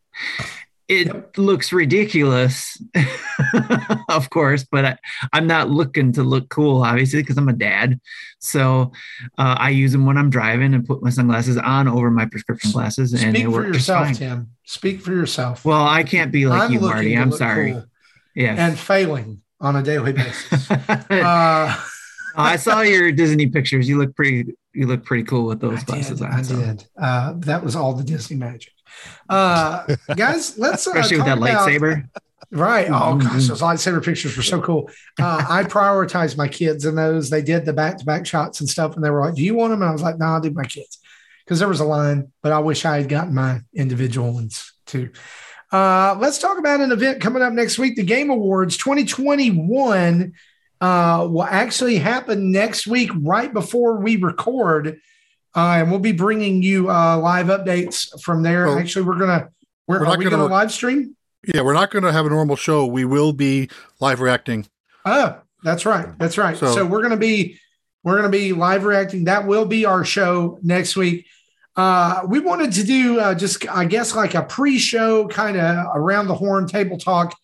it Yep. looks ridiculous of course but I, i'm not looking to look cool obviously because i'm a dad so uh, i use them when i'm driving and put my sunglasses on over my prescription glasses and Speak they for yourself, fine. Tim. Speak for yourself. Well, I can't be like I'm you, Marty. I'm sorry. cool Yeah. and failing on a daily basis. uh, I saw your Disney pictures. You look pretty. You look pretty cool with those I glasses did. on. I so. did. Uh, that was all the Disney magic. Uh, guys, let's uh, Especially with that about- lightsaber. Right. Oh Mhm. gosh, those lightsaber pictures were so cool. Uh, I prioritized my kids in those. They did the back-to-back shots and stuff, and they were like, "Do you want them?" And I was like, "No, I'll do my kids," because there was a line. But I wish I had gotten my individual ones too. Uh, let's talk about an event coming up next week. The Game Awards 2021 uh, will actually happen next week, right before we record, uh, and we'll be bringing you uh, live updates from there. Actually, we're gonna. We're, we're are not we gonna to live stream? Yeah, we're not going to have a normal show. We will be live reacting. Oh, that's right. That's right. So, So- we're gonna be we're gonna be live reacting. That will be our show next week. Uh, we wanted to do uh, just I guess like a pre-show kind of around the horn table talk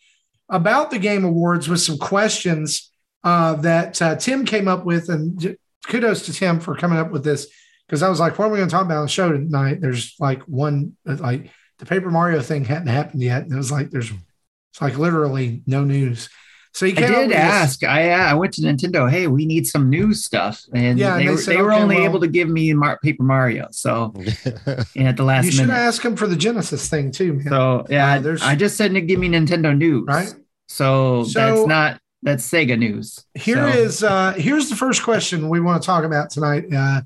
about the game awards with some questions uh, that uh, Tim came up with, and kudos to Tim for coming up with this because I was like, what are we going to talk about on the show tonight? There's like one like the Paper Mario thing hadn't happened yet, and it was like there's it's like literally no news. So he I came up did with this- ask. I uh, I went to Nintendo. Hey, we need some new stuff, and Yeah, and they, they were said, they were okay, only well- able to give me Mar- Paper Mario. So and at the last you should minute. ask him for the Genesis thing too, man. So yeah, Uh, there's- I just said to give me Nintendo news. Right. So, So- that's not that's Sega news. Here So- is uh, here's the first question we want to talk about tonight uh,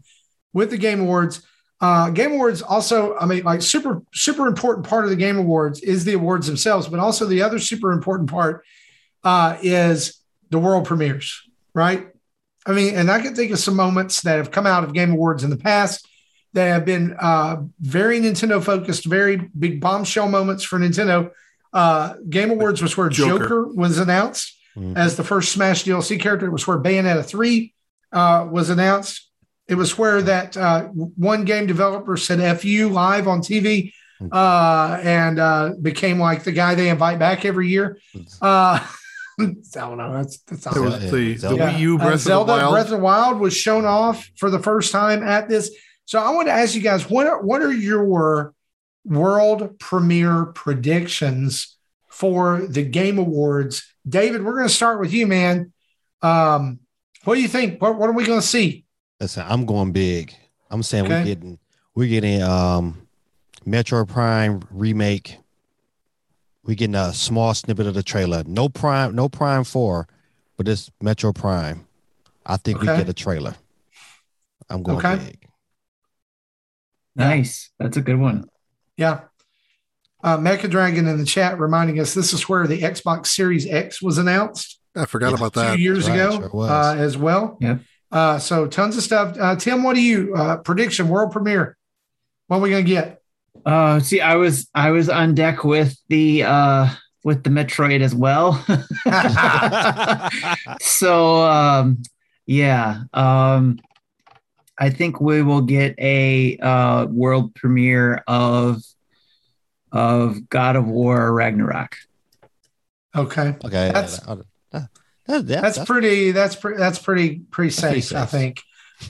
with the Game Awards. Uh, Game Awards also, I mean, like super super important part of the Game Awards is the awards themselves, but also the other super important part uh, is the world premieres, right? I mean, and I can think of some moments that have come out of Game Awards in the past that have been uh, very Nintendo focused, very big bombshell moments for Nintendo. Uh, Game Awards was where Joker. Joker was announced Mm. as the first Smash DLC character. It was where Bayonetta 3 uh, was announced. It was where that uh, one game developer said "fu" live on TV uh, and uh, became like the guy they invite back every year. I. That's that's There was Yeah, the, yeah, the Zelda. Wii U uh, Zelda of the Wild. Breath of the Wild was shown off for the first time at this. So I want to ask you guys what are, what are your world premiere predictions for the Game Awards? David, we're going to start with you, man. Um, what do you think? What, what are we going to see? Listen, I'm going big. I'm saying Okay. we're getting we're getting um Metroid Prime remake. We're getting a small snippet of the trailer. No Prime, no Prime Four, but it's Metroid Prime. I think we get a trailer. I'm going Okay. big. nice. That's a good one. Yeah. Uh, Mecha Dragon in the chat reminding us this is where the Xbox Series X was announced I forgot Yeah. about that. few years Right, ago sure uh, as well. Yeah. Uh, so tons of stuff. Uh, Tim, what do you uh, prediction world premiere? What are we gonna get? Uh, see, I was I was on deck with the uh with the Metroid as well. so um, yeah, um, I think we will get a uh, world premiere of of God of War Ragnarok. Okay, Okay, That's- that- that- that- that- that's pretty. That's pretty. That's pretty pretty safe. pretty I think.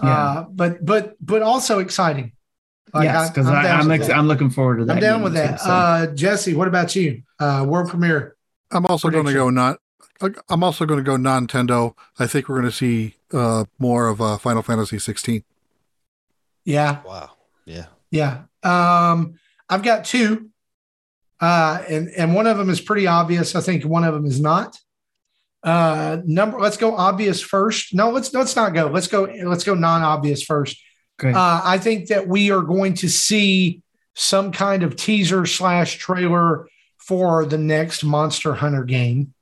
Yeah. Uh, but but but also exciting. Like, yes, I- because I'm I'm ex- I'm looking forward to that. I'm down game with too, that. so. Uh, Jesse, what about you? Uh, world premiere. I'm also going to go not. I'm also going to go Nintendo. I think we're going to see uh, more of uh, Final Fantasy 16. Yeah, wow. Yeah. yeah. Um, I've got two, uh, and and one of them is pretty obvious. I think one of them is not. Uh, number. Let's go obvious first. No, let's let's not go. Let's go. Let's go non-obvious first. Okay. Uh, I think that we are going to see some kind of teaser slash trailer for the next Monster Hunter game.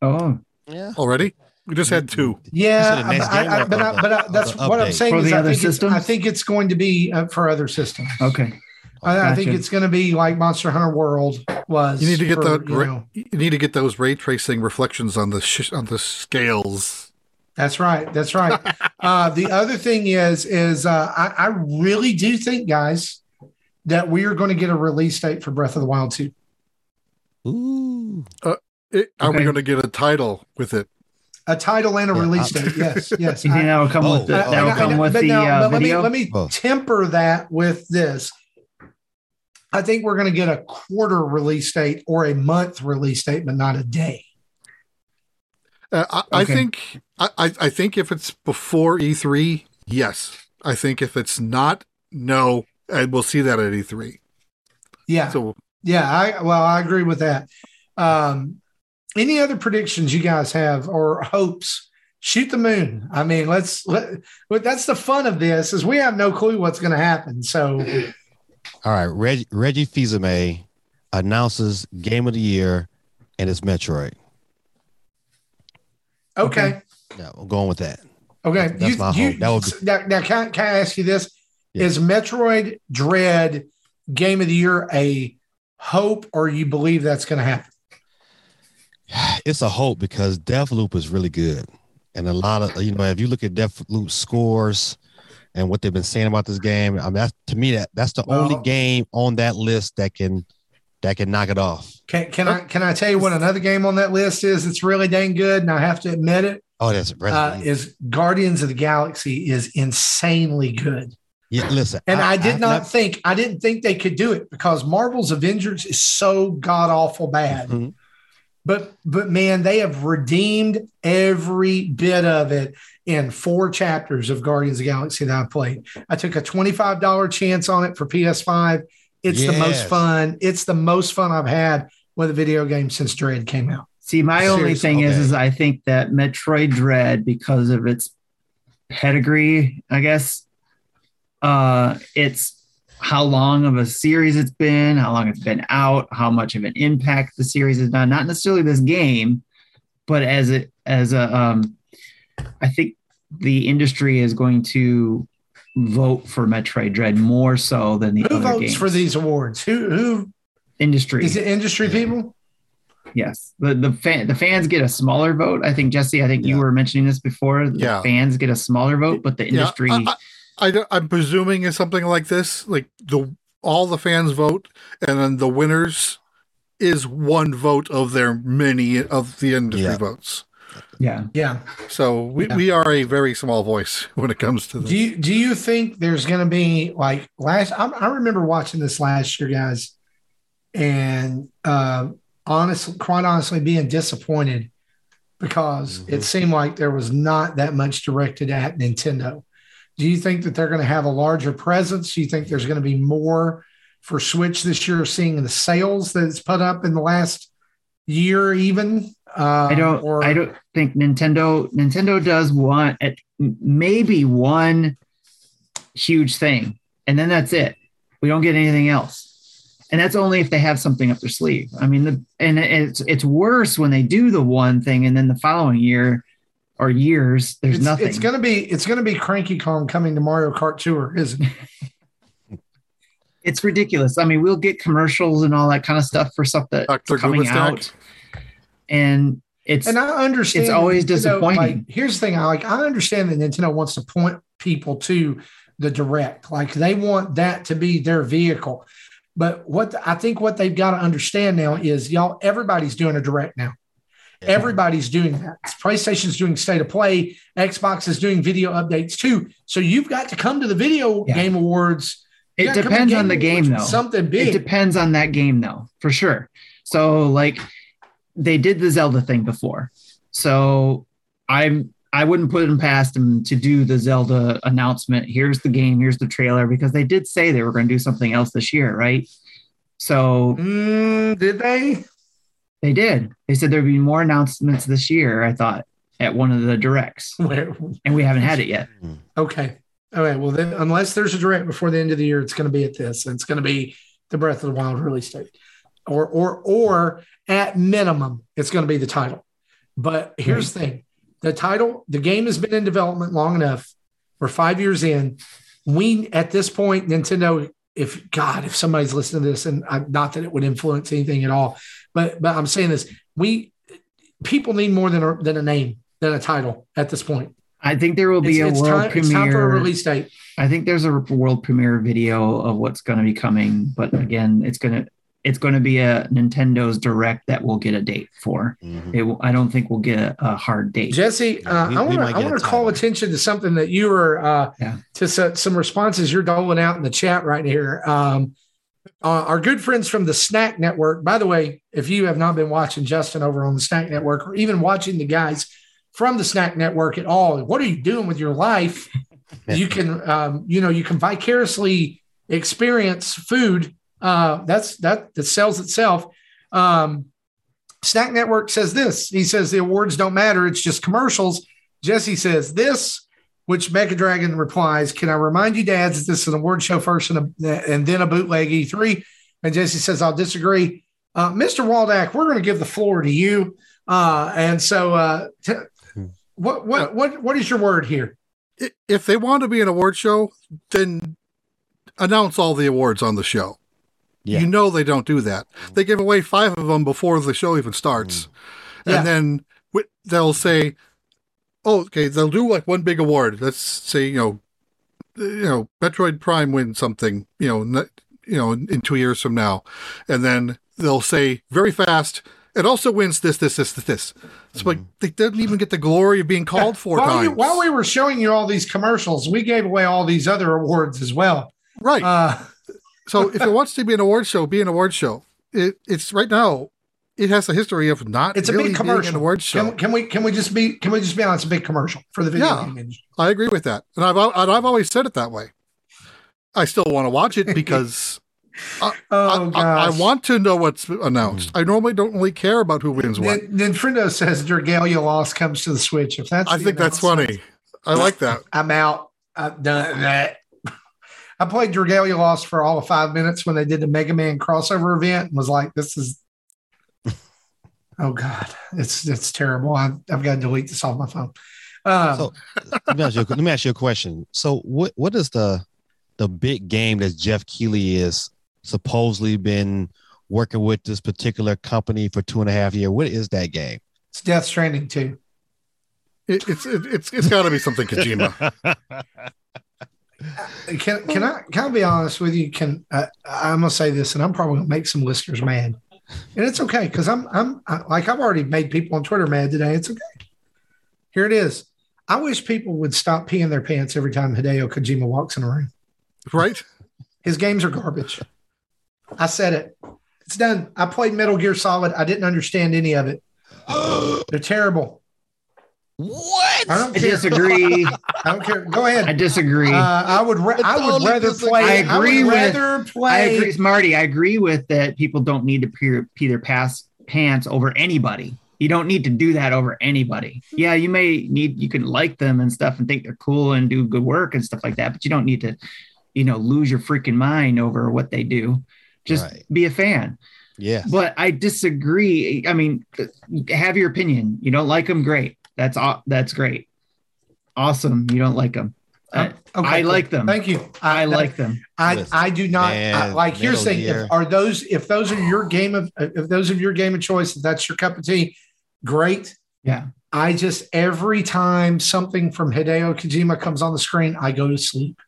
oh, Yeah. Already? We just had two. Yeah, You said the next I- I- but, I, the- but I, that's the what I'm saying For is the I other think, it's, systems? I think it's going to be uh, for other systems. okay. I, I think it's going to be like Monster Hunter World was. You need to get for, that. you know. you need to get those ray tracing reflections on the sh- on the scales. That's right. That's right. uh, the other thing is, is uh, I, I really do think, guys, that we are going to get a release date for Breath of the Wild 2. Ooh. It, Are we going to get a title with it? A title and a Yeah, release date. Yes, yes. You think I- that will come Oh, with the, oh, that will I- I- come with but the now- uh, but let me video? let me Oh. temper that with this. I think we're going to get a quarter release date or a month release date, but not a day. Uh, I, I think. I, I I think if it's before E3, yes. I think if it's not, no. And we'll see that at E3. Yeah, So yeah. I well, I agree with that. Um, any other predictions you guys have or hopes? Shoot the moon. I mean, let's let. But that's the fun of this is we have no clue what's going to happen. So All right. Reg, Reggie Fils-Aimé announces Game of the Year, and it's Metroid. Okay, Yeah, we're going with that. okay. That's my hope. That would be- now, now can, can I ask you this? Yeah. Is Metroid Dread Game of the Year a hope, or you believe that's going to happen? It's a hope because Deathloop is really good, and a lot of you know if you look at Deathloop scores and what they've been saying about this game, I mean that's to me that that's the only game on that list that can that can knock it off. Can, can I can I tell you what another game on that list is? It's really dang good, and I have to admit it. Oh, that's Uh, is Guardians of the Galaxy is insanely good, yeah. Listen, and I, did I've not never- think I didn't think they could do it because Marvel's Avengers is so god awful bad. Mhm. But but man, they have redeemed every bit of it in four chapters of Guardians of the Galaxy that I played. I took a twenty-five dollar chance on it for PS5. It's the most fun. It's the most fun I've had with a video game since Dread came out. See, my only thing is, okay. is I think that Metroid Dread, because of its pedigree, I guess, uh, it's how long of a series it's been, how long it's been out, how much of an impact the series has done. Not necessarily this game, but as it as a, um, I think the industry is going to vote for Metroid Dread more so than the Who other votes games. for these awards? Who who industry? is it? Industry people? Yes, the the fan the fans get a smaller vote. I think Jesse. I think you were mentioning this before. The Yeah. fans get a smaller vote, but the industry. Yeah, I, I, I I'm presuming is something like this. Like the all the fans vote, and then the winners is one vote of their many of the industry Yeah. votes. Yeah, Yeah. So we, Yeah. we are a very small voice when it comes to this. Do you do you think there's going to be like last? I, I remember watching this last year, guys, and uh, honestly, quite honestly, being disappointed because Mhm. it seemed like there was not that much directed at Nintendo. Do you think that they're going to have a larger presence? Do you think there's going to be more for Switch this year, seeing the sales that it's put up in the last year, even? Um, I don't. Or, I don't think Nintendo. Nintendo does want at maybe one huge thing, and then that's it. We don't get anything else. and that's only if they have something up their sleeve. I mean, the, and it's it's worse when they do the one thing and then the following year or years there's it's, nothing. It's gonna be it's gonna be Cranky Kong coming to Mario Kart Tour, isn't it? it's ridiculous. I mean, we'll get commercials and all that kind of stuff for stuff that's Dr. coming Goobastack. out, and it's And I understand It's always Nintendo, disappointing. like, here's the thing: I like I understand that Nintendo wants to point people to the direct, like they want that to be their vehicle. But what the- I think what they've got to understand now is y'all, everybody's doing a direct now. Everybody's doing that. PlayStation's doing state of play. Xbox is doing video updates too. So you've got to come to the video Yeah. game awards. You it gotta come to depends on the game with though. Something big. It depends on that game though, for sure. So like they did the Zelda thing before. So I'm I wouldn't put them past them to do the Zelda announcement. Here's the game, here's the trailer, because they did say they were going to do something else this year, right? So Mm, did they? they did. They said there'd be more announcements this year, I thought, at one of the directs. Where? And we haven't had it yet. Okay. All right. Well, then, unless there's a direct before the end of the year, it's going to be at this. And It's going to be the Breath of the Wild release date, or or or at minimum, it's going to be the title. But here's the thing: the title, the game has been in development long enough. We're five years in. We at this point, Nintendo. If God, if somebody's listening to this, and I, not that it would influence anything at all, but but I'm saying this: we people need more than a, than a name, than a title at this point. I think there will be It's, a it's world time, it's time for a release date. I think there's a world premiere video of what's going to be coming, but again, it's going to it's going to be a Nintendo's direct that we'll get a date for. Mhm. It I don't think we'll get a, a hard date. Jesse, uh, we- I want to I want to call attention to something that you were uh, Yeah. to some responses you're doling out in the chat right here. Um, uh, our good friends from the Snack Network. By the way, if you have not been watching Justin over on the Snack Network, or even watching the guys from the Snack Network at all, what are you doing with your life? you can, um, you know, you can vicariously experience food. Uh, that's that that sells itself. Um, Snack Network says this. He says the awards don't matter. It's just commercials. Jesse says this, which Mecha Dragon replies, Can I remind you, dads, that this is an award show first and, a, and then a bootleg E3? And Jesse says, I'll disagree. Uh, Mr. Waldack, we're going to give the floor to you. Uh, and so, uh, t- what, what, what, what is your word here? If they want to be an award show, then announce all the awards on the show. Yeah. You know they don't do that. Mm. They give away five of them before the show even starts, mm. Yeah. and then wi- they'll say, "Oh, okay." They'll do like one big award. Let's say you know, you know, Metroid Prime wins something. You know, ne- you know, in two years from now, and then they'll say very fast. It also wins this, this, this, this, this. It's like mm. they didn't even get the glory of being called four while, times. you- while we were showing you all these commercials, we gave away all these other awards as well. right. Uh, So if it wants to be an award show, be an award show. It, it's right now. It has a history of not. it's a really big being commercial. An award show. Can, can we can we just be can we just be honest? It's a big commercial for the video Yeah. game industry. I agree with that, and I've and I've always said it that way. I still want to watch it because Oh I, I, I want to know what's announced. Hmm. I normally don't really care about who wins what. Then, then Friendo says Dragalia Lost comes to the Switch. If that's I think that's funny. I like that. I'm out. I've done that. I played Dragalia Lost for all of five minutes when they did the Mega Man crossover event and was like, this is oh God. It's it's terrible. I, I've got to delete this off my phone. Um, So let me ask you. Let me ask you a question. So what what is the the big game that Geoff Keighley is supposedly been working with this particular company for two and a half years? What is that game? it's Death Stranding too. It, it's it, it's it's got to be something Kojima. Can can I can I be honest with you? Can uh, I'm gonna say this, and I'm probably gonna make some listeners mad, and it's okay because I'm I'm I, like I've already made people on Twitter mad today. It's okay. Here it is. I wish people would stop peeing their pants every time Hideo Kojima walks in a room. right? His games are garbage. I said it. It's done. I played Metal Gear Solid. I didn't understand any of it. They're terrible. What? I don't I disagree. I don't care. Go ahead. I disagree. Uh, I would. Ra- I would rather disagree. play. I agree would with- rather I play. agree, Marty. I agree with that. People don't need to pee, pee their pass, pants over anybody. You don't need to do that over anybody. Yeah, you may need. You can like them and stuff and think they're cool and do good work and stuff like that, but you don't need to, you know, lose your freaking mind over what they do. Just Right. be a fan. Yeah. But I disagree. I mean, have your opinion. You don't like them, great. That's aw- that's great. Awesome. You don't like them. I, Okay, I cool. like them. Thank you. I like them. I, Listen, I do not man, I- like. Here's the Metal thing: if, are those if those are your game of if those are your game of choice, if that's your cup of tea, great. Yeah. I just every time something from Hideo Kojima comes on the screen, I go to sleep.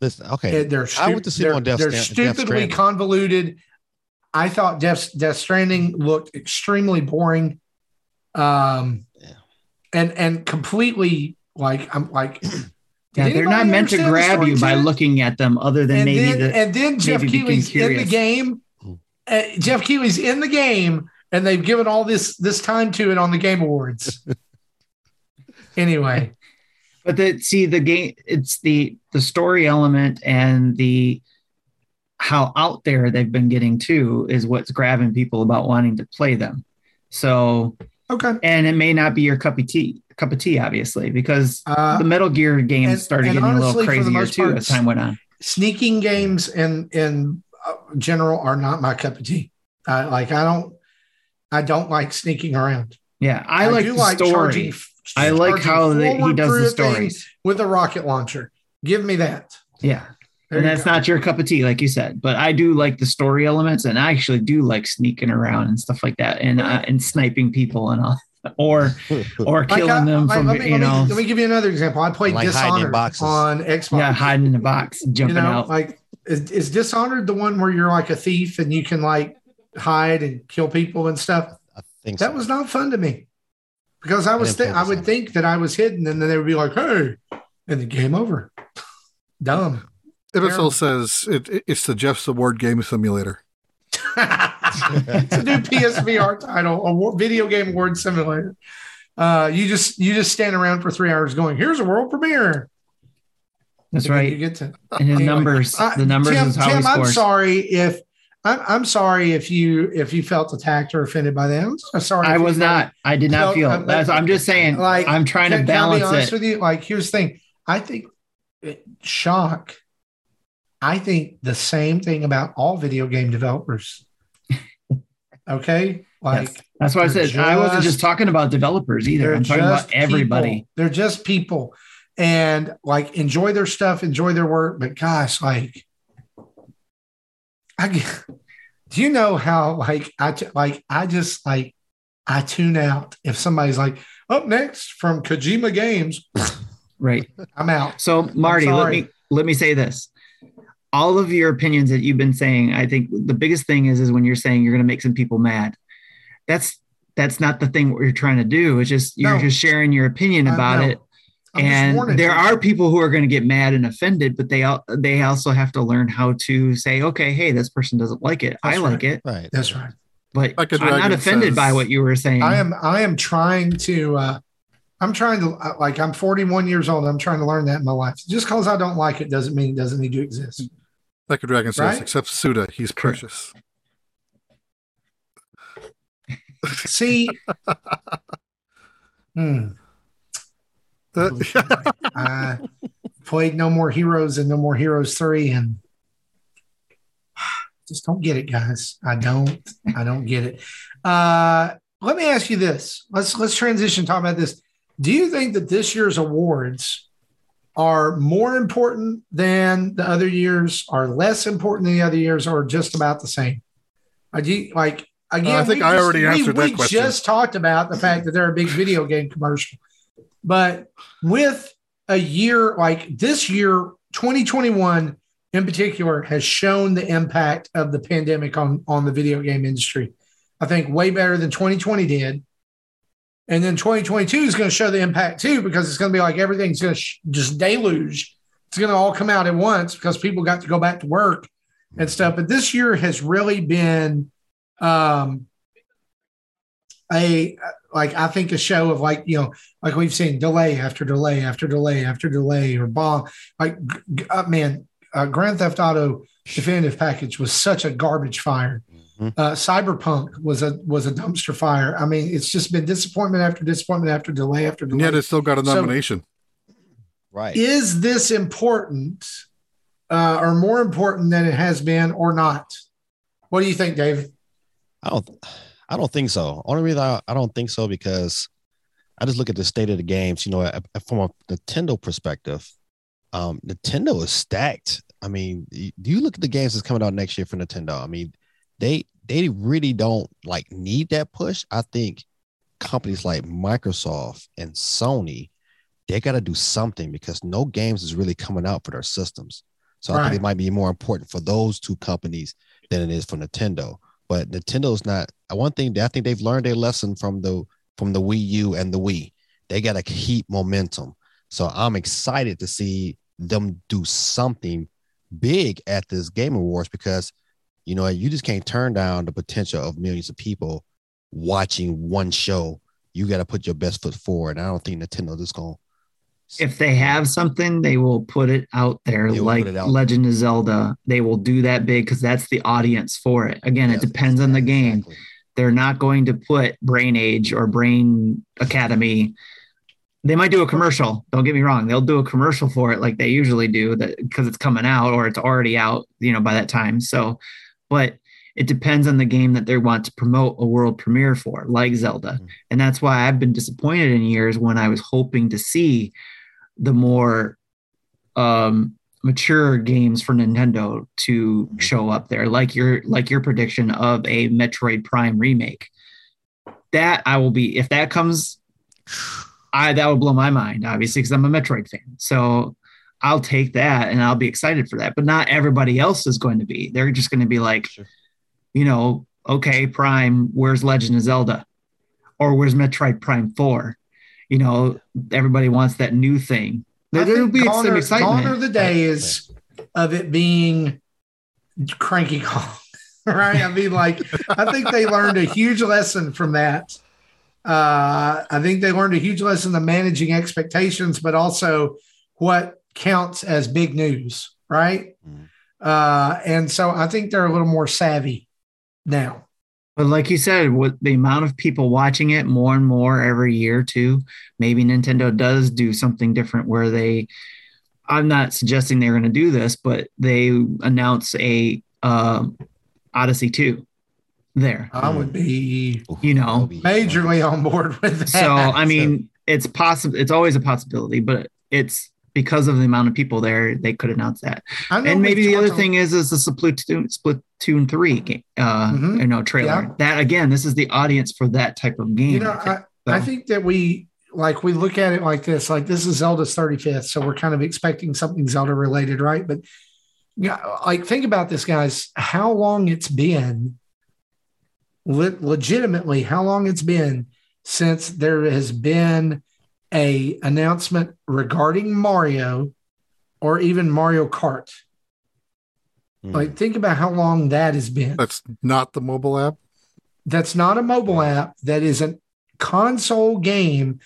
Listen, okay. And They're, I went to sleep they're, on Death they're Stan- stupidly Stranding. convoluted. I thought Death, Death Stranding looked extremely boring, um, Yeah. And and completely like I'm like. Yeah, they're not meant to grab you by it? looking at them, other than and maybe then, the. and then Geoff Keighley's in the game. Uh, Geoff Keighley's in the game, and they've given all this this time to it on the Game Awards. anyway, But the see the game, it's the the story element and the how out there they've been getting to is what's grabbing people about wanting to play them. So, okay. and it may not be your cup of tea, cup of tea, obviously, because Uh, the Metal Gear games and- started and getting a little crazier too part, as time went on. sneaking games in in uh, general are not my cup of tea. Uh, like I don't, I don't like sneaking around. Yeah, I, like do the like story. charging- I like how the, he does the stories. with a rocket launcher. Give me that. Yeah. There and that's go. not your cup of tea, like you said. But I do like the story elements, and I actually do like sneaking around and stuff like that, and uh, and sniping people and all, or or killing I- them like, from let me, you let me- know, let me give you another example. I played Like in Dishonored boxes. on Xbox. yeah, hiding in the box, you jumping know, out. like is, is Dishonored the one where you're like a thief and you can like hide and kill people and stuff? I think That so. was not fun to me because I was didn't th- I would think that I was hidden and then they would be like, "Hey," and the game over. Dumb. Ibisol says it, it- it's the Jeff's Award Game Simulator. it's a new PSVR title, a war- video game award simulator. Uh, you just you just stand around for three hours going, "Here's a world premiere." That's right. You get to And his Anyway, numbers, uh, the numbers Tim, is how Tim, he I'm sorry if I'm, I'm sorry if you if you felt attacked or offended by that. I'm so sorry. I was not. I did not No, feel. That's. I'm just saying. like, I'm trying to Can- can I be honest it. with you? Like, here's the thing. I think it- shock. I think the same thing about all video game developers. Okay, like Yes. That's why I said I wasn't just- just talking about developers either. I'm talking just about everybody. people. They're just people, and like enjoy their stuff, enjoy their work. But gosh, like, I get- do you know how like I like I just like I tune out if somebody's like up next from Kojima Games. Right. I'm out. So Marty, let me let me say this. All of your opinions that you've been saying, I think the biggest thing is is when you're saying you're going to make some people mad. That's that's not the thing what you're trying to do. It's just you're No. just sharing your opinion Uh, about no. it. I'm and there you. are people who are going to get mad and offended, but they al- they also have to learn how to say, okay, hey, this person doesn't like it. I That's like right. it, right. That's right. but Like a I'm not dragon offended by what you were saying. I am I am trying to uh I'm trying to uh, like I'm 41 years old. I'm trying to learn that in my life. Just because I don't like it doesn't mean it doesn't need to exist. Like a dragon says, Right? except Suda, he's precious. See, hmm, Uh, played No More Heroes and No More Heroes 3 and just don't get it, guys. I don't, I don't get it. Uh, let me ask you this. Let's let's transition talk about this. Do you think that this year's awards are more important than the other years, are less important than the other years, or just about the same? You like again? Uh, I think I just- already we- answered that question. we just talked about the fact that they're a big video game commercial, but with a year like this year, 2021 in particular, has shown the impact of the pandemic on on the video game industry. I think way better than 2020 did. And then 2022 is going to show the impact too, because it's going to be like everything's going to sh- just deluge. It's going to all come out at once because people got to go back to work and stuff. But this year has really been um, a like I think a show of like you know like we've seen delay after delay after delay after delay or bomb like uh, man uh, Grand Theft Auto definitive package was such a garbage fire. Mhm. Uh, Cyberpunk was a was a dumpster fire. I mean, it's just been disappointment after disappointment after delay after and delay. yet it still got a So- nomination. Right. Is this important uh, or more important than it has been or not? What do you think, Dave? I don't. I don't think so. Only reason I, I don't think so because I just look at the state of the games. You know, from a Nintendo perspective, um, Nintendo is stacked. I mean, do you look at the games that's coming out next year for Nintendo? I mean, they they really don't like need that push. I think companies like Microsoft and Sony, they got to do something because no games is really coming out for their systems. So right. I think it might be more important for those two companies than it is for Nintendo. But Nintendo's not. Uh, one thing that I think they've learned a lesson from the from the Wii U and the Wii. They got to keep momentum. So I'm excited to see them do something big at this Game Awards because you know you just can't turn down the potential of millions of people watching one show. You got to put your best foot forward. I don't think Nintendo is going. If they have something, they will put it out there, like out Legend of Zelda. They will do that big because that's the audience for it. Again, it depends on the game. Exactly. They're not going to put Brain Age or Brain Academy they might do a commercial. Don't get me wrong; they'll do a commercial for it like they usually do, that because it's coming out or it's already out, you know, by that time. So, but it depends on the game that they want to promote a world premiere for, like Zelda, mm-hmm. and that's why I've been disappointed in years when I was hoping to see the more um, mature games for Nintendo to mm-hmm. show up there, like your like your prediction of a Metroid Prime remake. That I will be if that comes I that would blow my mind, obviously, because I'm a Metroid fan. So I'll take that and I'll be excited for that. But not everybody else is going to be. They're just going to be like, sure. you know, okay, Prime, where's Legend of Zelda? Or where's Metroid Prime 4? You know, everybody wants that new thing. There, will be gone some excitement. Gone are the days of it being Cranky Kong, right? I mean, like, I think they learned a huge lesson from that uh, I think they learned a huge lesson of managing expectations, but also what counts as big news, right? Mm. Uh, and so I think they're a little more savvy now. But like you said, with the amount of people watching it more and more every year, too, maybe Nintendo does do something different where they. I'm not suggesting they're going to do this, but they announce a uh, Odyssey 2 there. I would be, you know, majorly on board with that. So, I mean, it's possible. It's always a possibility, but it's because of the amount of people there, they could announce that. And maybe the other thing is, is the Splatoon, Splatoon three game, uh, mm-hmm. you know, trailer. Yeah. That again, this is the audience for that type of game. You know, I, think, I, I think that we like we look at it like this, like this is Zelda's 35th, so we're kind of expecting something Zelda related, right? But yeah, like think about this, guys. How long it's been le- legitimately how long it's been since there has been a announcement regarding Mario or even Mario Kart. Mm. Like think about how long that has been. That's not the mobile app. That's not a mobile app. That is a console game.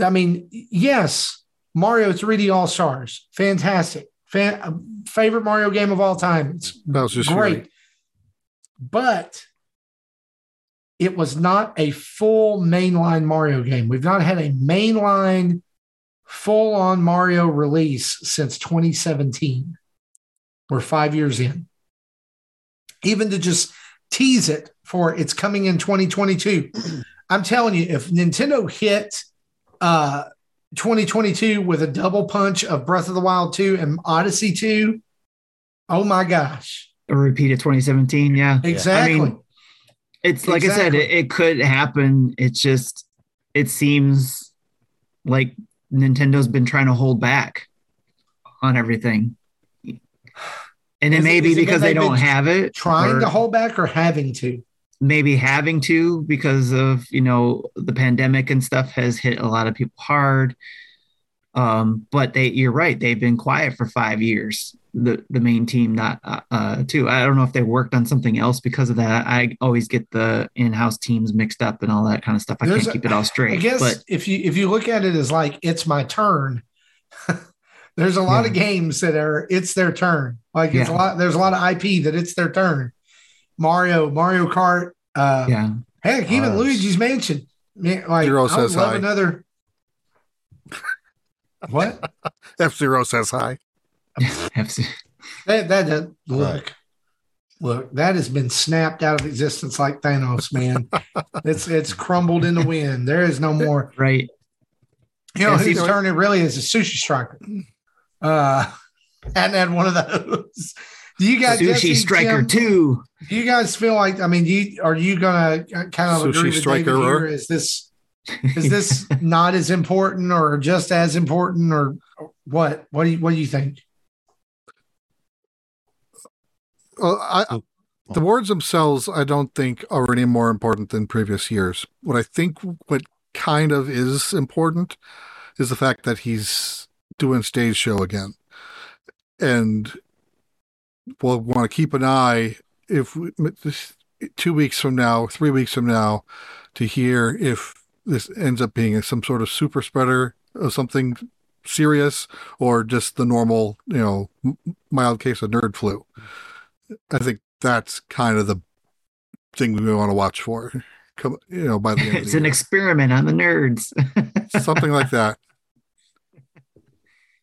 I mean, yes, Mario 3D All Stars, fantastic, Fan- favorite Mario game of all time. It's great, right. but it was not a full mainline Mario game. We've not had a mainline full on Mario release since 2017. We're five years in. Even to just tease it for it's coming in 2022. I'm telling you, if Nintendo hit uh, 2022 with a double punch of Breath of the Wild 2 and Odyssey 2, oh my gosh. A repeat of 2017. Yeah. Exactly. I mean, it's like exactly. I said, it, it could happen. It's just, it seems like Nintendo's been trying to hold back on everything. And it may be because they don't have it. Trying to hold back or having to? Maybe having to because of, you know, the pandemic and stuff has hit a lot of people hard. Um, but they, you're right. They've been quiet for five years the the main team not uh, uh, too. I don't know if they worked on something else because of that. I always get the in-house teams mixed up and all that kind of stuff. I There's can't keep it all straight. I guess but, if you if you look at it as like it's my turn, there's a lot yeah. of games that are it's their turn. Like it's yeah. a lot. There's a lot of IP that it's their turn. Mario, Mario Kart. Uh, yeah. Heck, even uh, Luigi's Mansion. Man, like Zero I would love hi. another. what? F Zero says hi. That that, that look. Right. Look, that has been snapped out of existence like Thanos, man. it's it's crumbled in the wind. There is no more. Right. You know, Yes, who's he's- turning really is a sushi striker. Uh, hadn't had one of those. Do you guys, Sushi Jesse, Striker Jim, 2. Do you guys feel like? I mean, you, are you gonna kind of Sushi agree with David Striker. here? Is this is this not as important, or just as important, or what? What do you what do you think? Well, I, the oh. words themselves, I don't think are any more important than previous years. What I think, what kind of is important, is the fact that he's doing stage show again, and we'll want to keep an eye if we, two weeks from now, three weeks from now, to hear if this ends up being some sort of super spreader of something serious or just the normal, you know, mild case of nerd flu. Mm. I think that's kind of the thing we want to watch for. Come, you know, by the end of it's the an year. experiment on the nerds. something like that.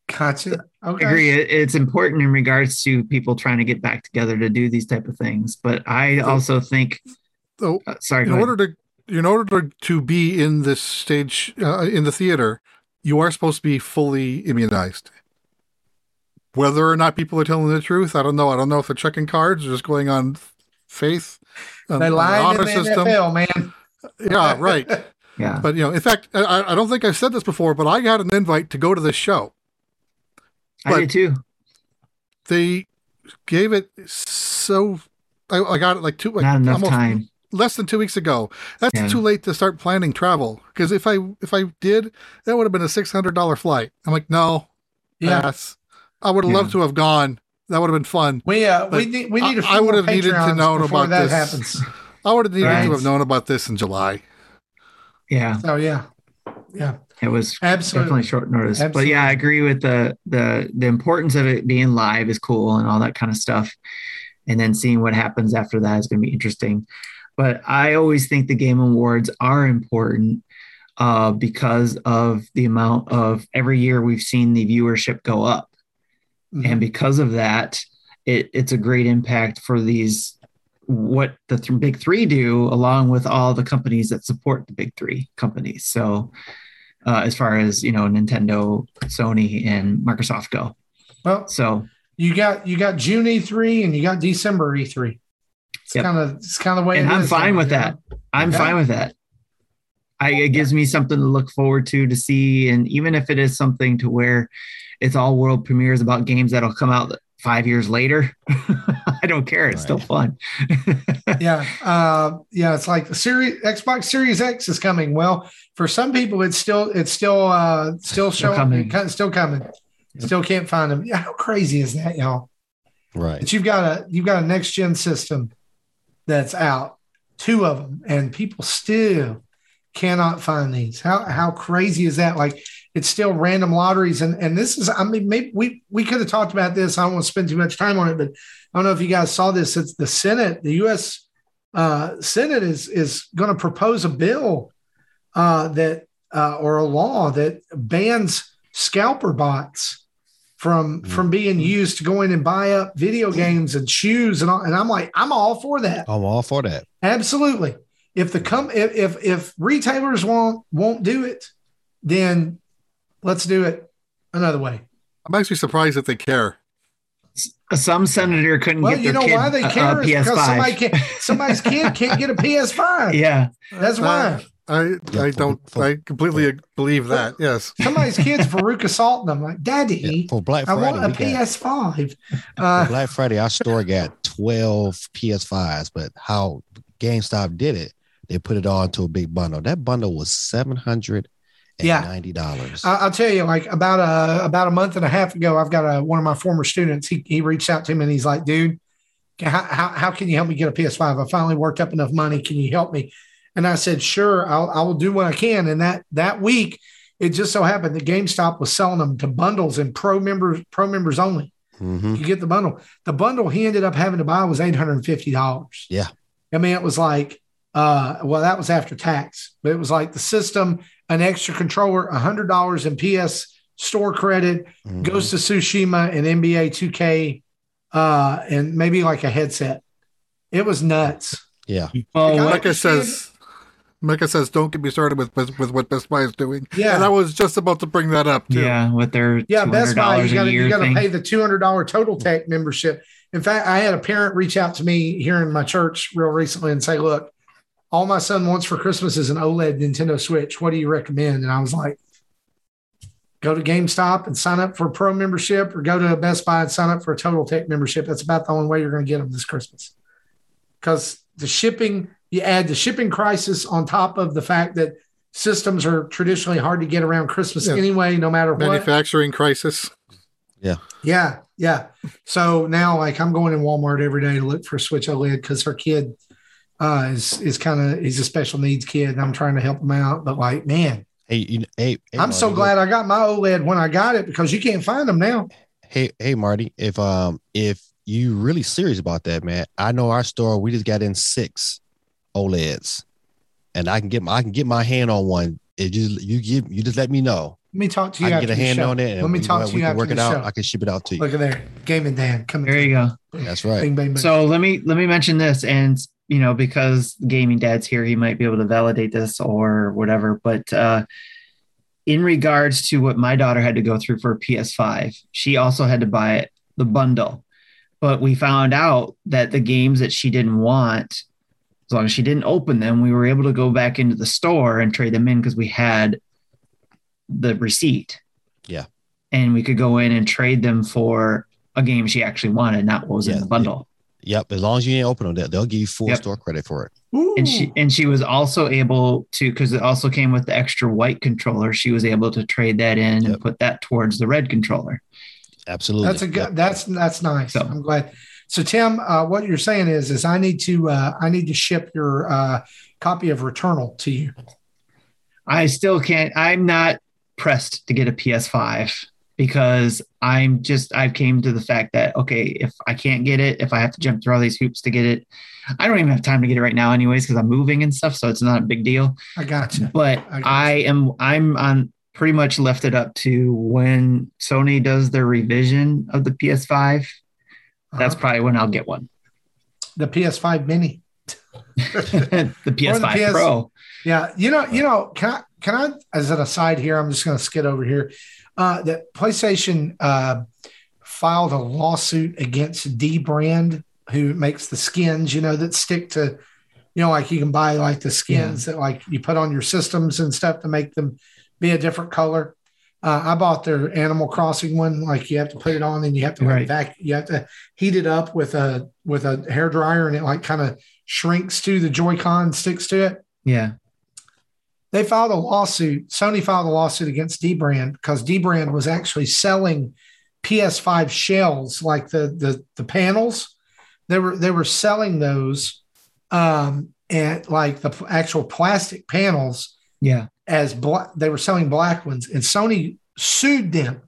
Gotcha. Okay. I agree. It- It's important in regards to people trying to get back together to do these type of things. But I also think, So, uh, sorry, in go ahead. order to in order to, to be in this stage uh, in the theater, you are supposed to be fully immunized. Whether or not people are telling the truth, I don't know. I don't know if they're checking cards or just going on faith. on- They the in the NFL, man. Yeah, right. yeah. But you know, in fact, I, I don't think I've said this before, but I got an invite to go to this show. I did too. They gave it so I, I got it like two, like Not enough almost time. less than two weeks ago. That's Yeah. too late to start planning travel because if I if I did, that would have been a six hundred dollar flight. I'm like, no, Yeah. pass. I would have Yeah. loved to have gone. That would have been fun. We uh we need we need a I- few I would have needed to know about that this. happens. I would have needed Right. to have known about this in July. Yeah. So yeah, yeah, It was absolutely. definitely short notice. But yeah, I agree with the the the importance of it being live is cool and all that kind of stuff. And then seeing what happens after that is going to be interesting. But I always think the game awards are important uh, because of the amount of every year we've seen the viewership go up. Mhm. and because of that it, it's a great impact for these what the th- big three do along with all the companies that support the big three companies so uh, as far as you know nintendo sony and microsoft go well, so you got you got June E3 and you got December E3. It's Yep. kind of it's kind of the way. and i'm fine with that i'm Yeah. fine with that I, it gives me something to look forward to to see and even if it is something to where it's all world premieres about games that'll come out five years later i don't care it's still fun yeah, uh, yeah. It's like the series Xbox Series X is coming. Well, for some people, it's still it's still uh, still showing coming. coming. Still coming. Still can't find them. Yeah, how crazy is that, y'all? Right. But you've got a you've got a next gen system that's out, two of them, and people still cannot find these. How how crazy is that? Like it's still random lotteries, and and this is I mean maybe we we could have talked about this. I don't want to spend too much time on it, but I don't know if you guys saw this. It's the Senate, the U.S. Uh, Senate is is going to propose a bill uh, that uh, or a law that bans scalper bots from from being used to go in and buy up video games and shoes and all. And I'm like, I'm all for that. I'm all for that. Absolutely. If the com if if, if retailers won't won't do it, then let's do it another way. I'm actually surprised that they care. some senator couldn't Well, get you their know kid why they a- care a is because PS5. somebody can't somebody's kid can't get a PS5. yeah, That's why. I Yeah, I don't I completely believe that. Yes. Somebody's kids Veruca Salt them like, Daddy, Yeah, for Black Friday, I want a PS5. for Uh, Black Friday, our store got 12 PS5s, but how GameStop did it, they put it all into a big bundle. That bundle was $790. I- I'll tell you, like about a about a month and a half ago, I've got a one of my former students. He he reached out to me and he's like, "Dude, how how, how can you help me get a PS5? I finally worked up enough money. Can you help me?" And I said, "Sure, I'll I will do what I can." And that that week, it just so happened that GameStop was selling them to bundles and pro members pro members only. Mhm. You get the bundle. The bundle he ended up having to buy was eight hundred and fifty dollars. Yeah. I mean, it was like, uh, well, that was after tax, but it was like the system, an extra controller, a hundred dollars in PS store credit, Mhm. Ghost of Tsushima and NBA 2K uh, and maybe like a headset. It was nuts. Yeah. Well, Like, I what- Mecca says, Mecca says, don't get me started with with with what Best Buy is doing. Yeah. and I was just about to bring that up too. yeah, with their Yeah, Best Buy, you got a to year you got to pay the two hundred dollar Total Tech membership. In fact, I had a parent reach out to me here in my church real recently and say, "Look, all my son wants for Christmas is an OLED Nintendo Switch. What do you recommend?" And I was like, "Go to GameStop and sign up for a Pro membership, or go to Best Buy and sign up for a Total Tech membership. That's about the only way you're going to get them this Christmas." Because the shipping, you add the shipping crisis on top of the fact that systems are traditionally hard to get around Christmas Yeah. anyway, no matter what. Manufacturing crisis. Yeah, yeah. Yeah. So now, like, I'm going in Walmart every day to look for a Switch OLED because her kid uh, is is kind of he's a special needs kid, and I'm trying to help him out. But like, man, Hey, you, hey, hey, I'm so Marty, glad I got my OLED when I got it because you can't find them now. Hey, hey, Marty. If um, if you really serious about that, man, I know our store. We just got in six OLEDs, and I can get my I can get my hand on one. It just you give you just let me know. Let me talk to you. I can after get a hand show. on it. And Let me we- talk we to you can after work the it out. show. I can ship it out to you. Look at there, Gaming Dan coming. there you go. That's right. Bing, bing, bing. So let me let me mention this, and you know, because gaming dad's here, he might be able to validate this or whatever. But uh, in regards to what my daughter had to go through for PS5, she also had to buy it the bundle. But we found out that the games that she didn't want, as long as she didn't open them, we were able to go back into the store and trade them in because we had the receipt. Yeah. And we could go in and trade them for a game she actually wanted, not what was in the bundle. Yep. As long as you ain't open them, they'll, they'll give you full Yep. store credit for it. Ooh. and she and she was also able to because it also came with the extra white controller she was able to trade that in and put that towards the red controller Absolutely. That's a good. Yep. That's that's nice. So- I'm glad. So Tim, uh, what you're saying is, is I need to uh, I need to ship your uh, copy of Returnal to you. i still can't i'm not pressed to get a ps5 because i'm just I've came to the fact that okay if i can't get it if i have to jump through all these hoops to get it i don't even have time to get it right now anyways because i'm moving and stuff so it's not a big deal I got you. but I I am I'm on pretty much left it up to when Sony does their revision of the PS5. That's Uh-huh. probably when I'll get one. the PS5 Mini. the PS5 PS Pro. Yeah, you know, you know, can I can I as an aside here, I'm just going to skid over here. Uh, that PlayStation uh, filed a lawsuit against D Brand, who makes the skins, you know, that stick to, you know, like you can buy like the skins that like you put on your systems and stuff to make them be a different color. Uh, I bought their Animal Crossing one. Like you have to put it on, and you have to like Right. vac- you have to heat it up with a with a hair dryer, and it like kind of shrinks to the Joy-Con, sticks to it Yeah. They filed a lawsuit. Sony filed a lawsuit against Dbrand because Dbrand was actually selling PS5 shells, like the the the panels. They were they were selling those, um, and like the actual plastic panels Yeah. as black. They were selling black ones, and Sony sued them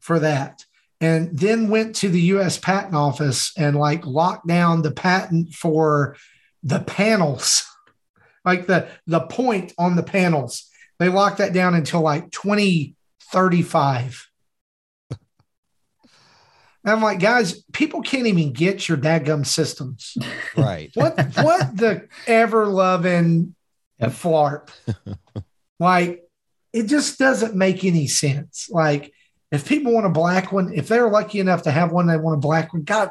for that. And then went to the U.S. Patent Office and like locked down the patent for the panels like the the point on the panels. They locked that down until like 2035. And I'm like, guys, people can't even get your dadgum systems. right. What what the ever loving Yep. flarp? like, it just doesn't make any sense. Like, if people want a black one, if they're lucky enough to have one, they want a black one. God,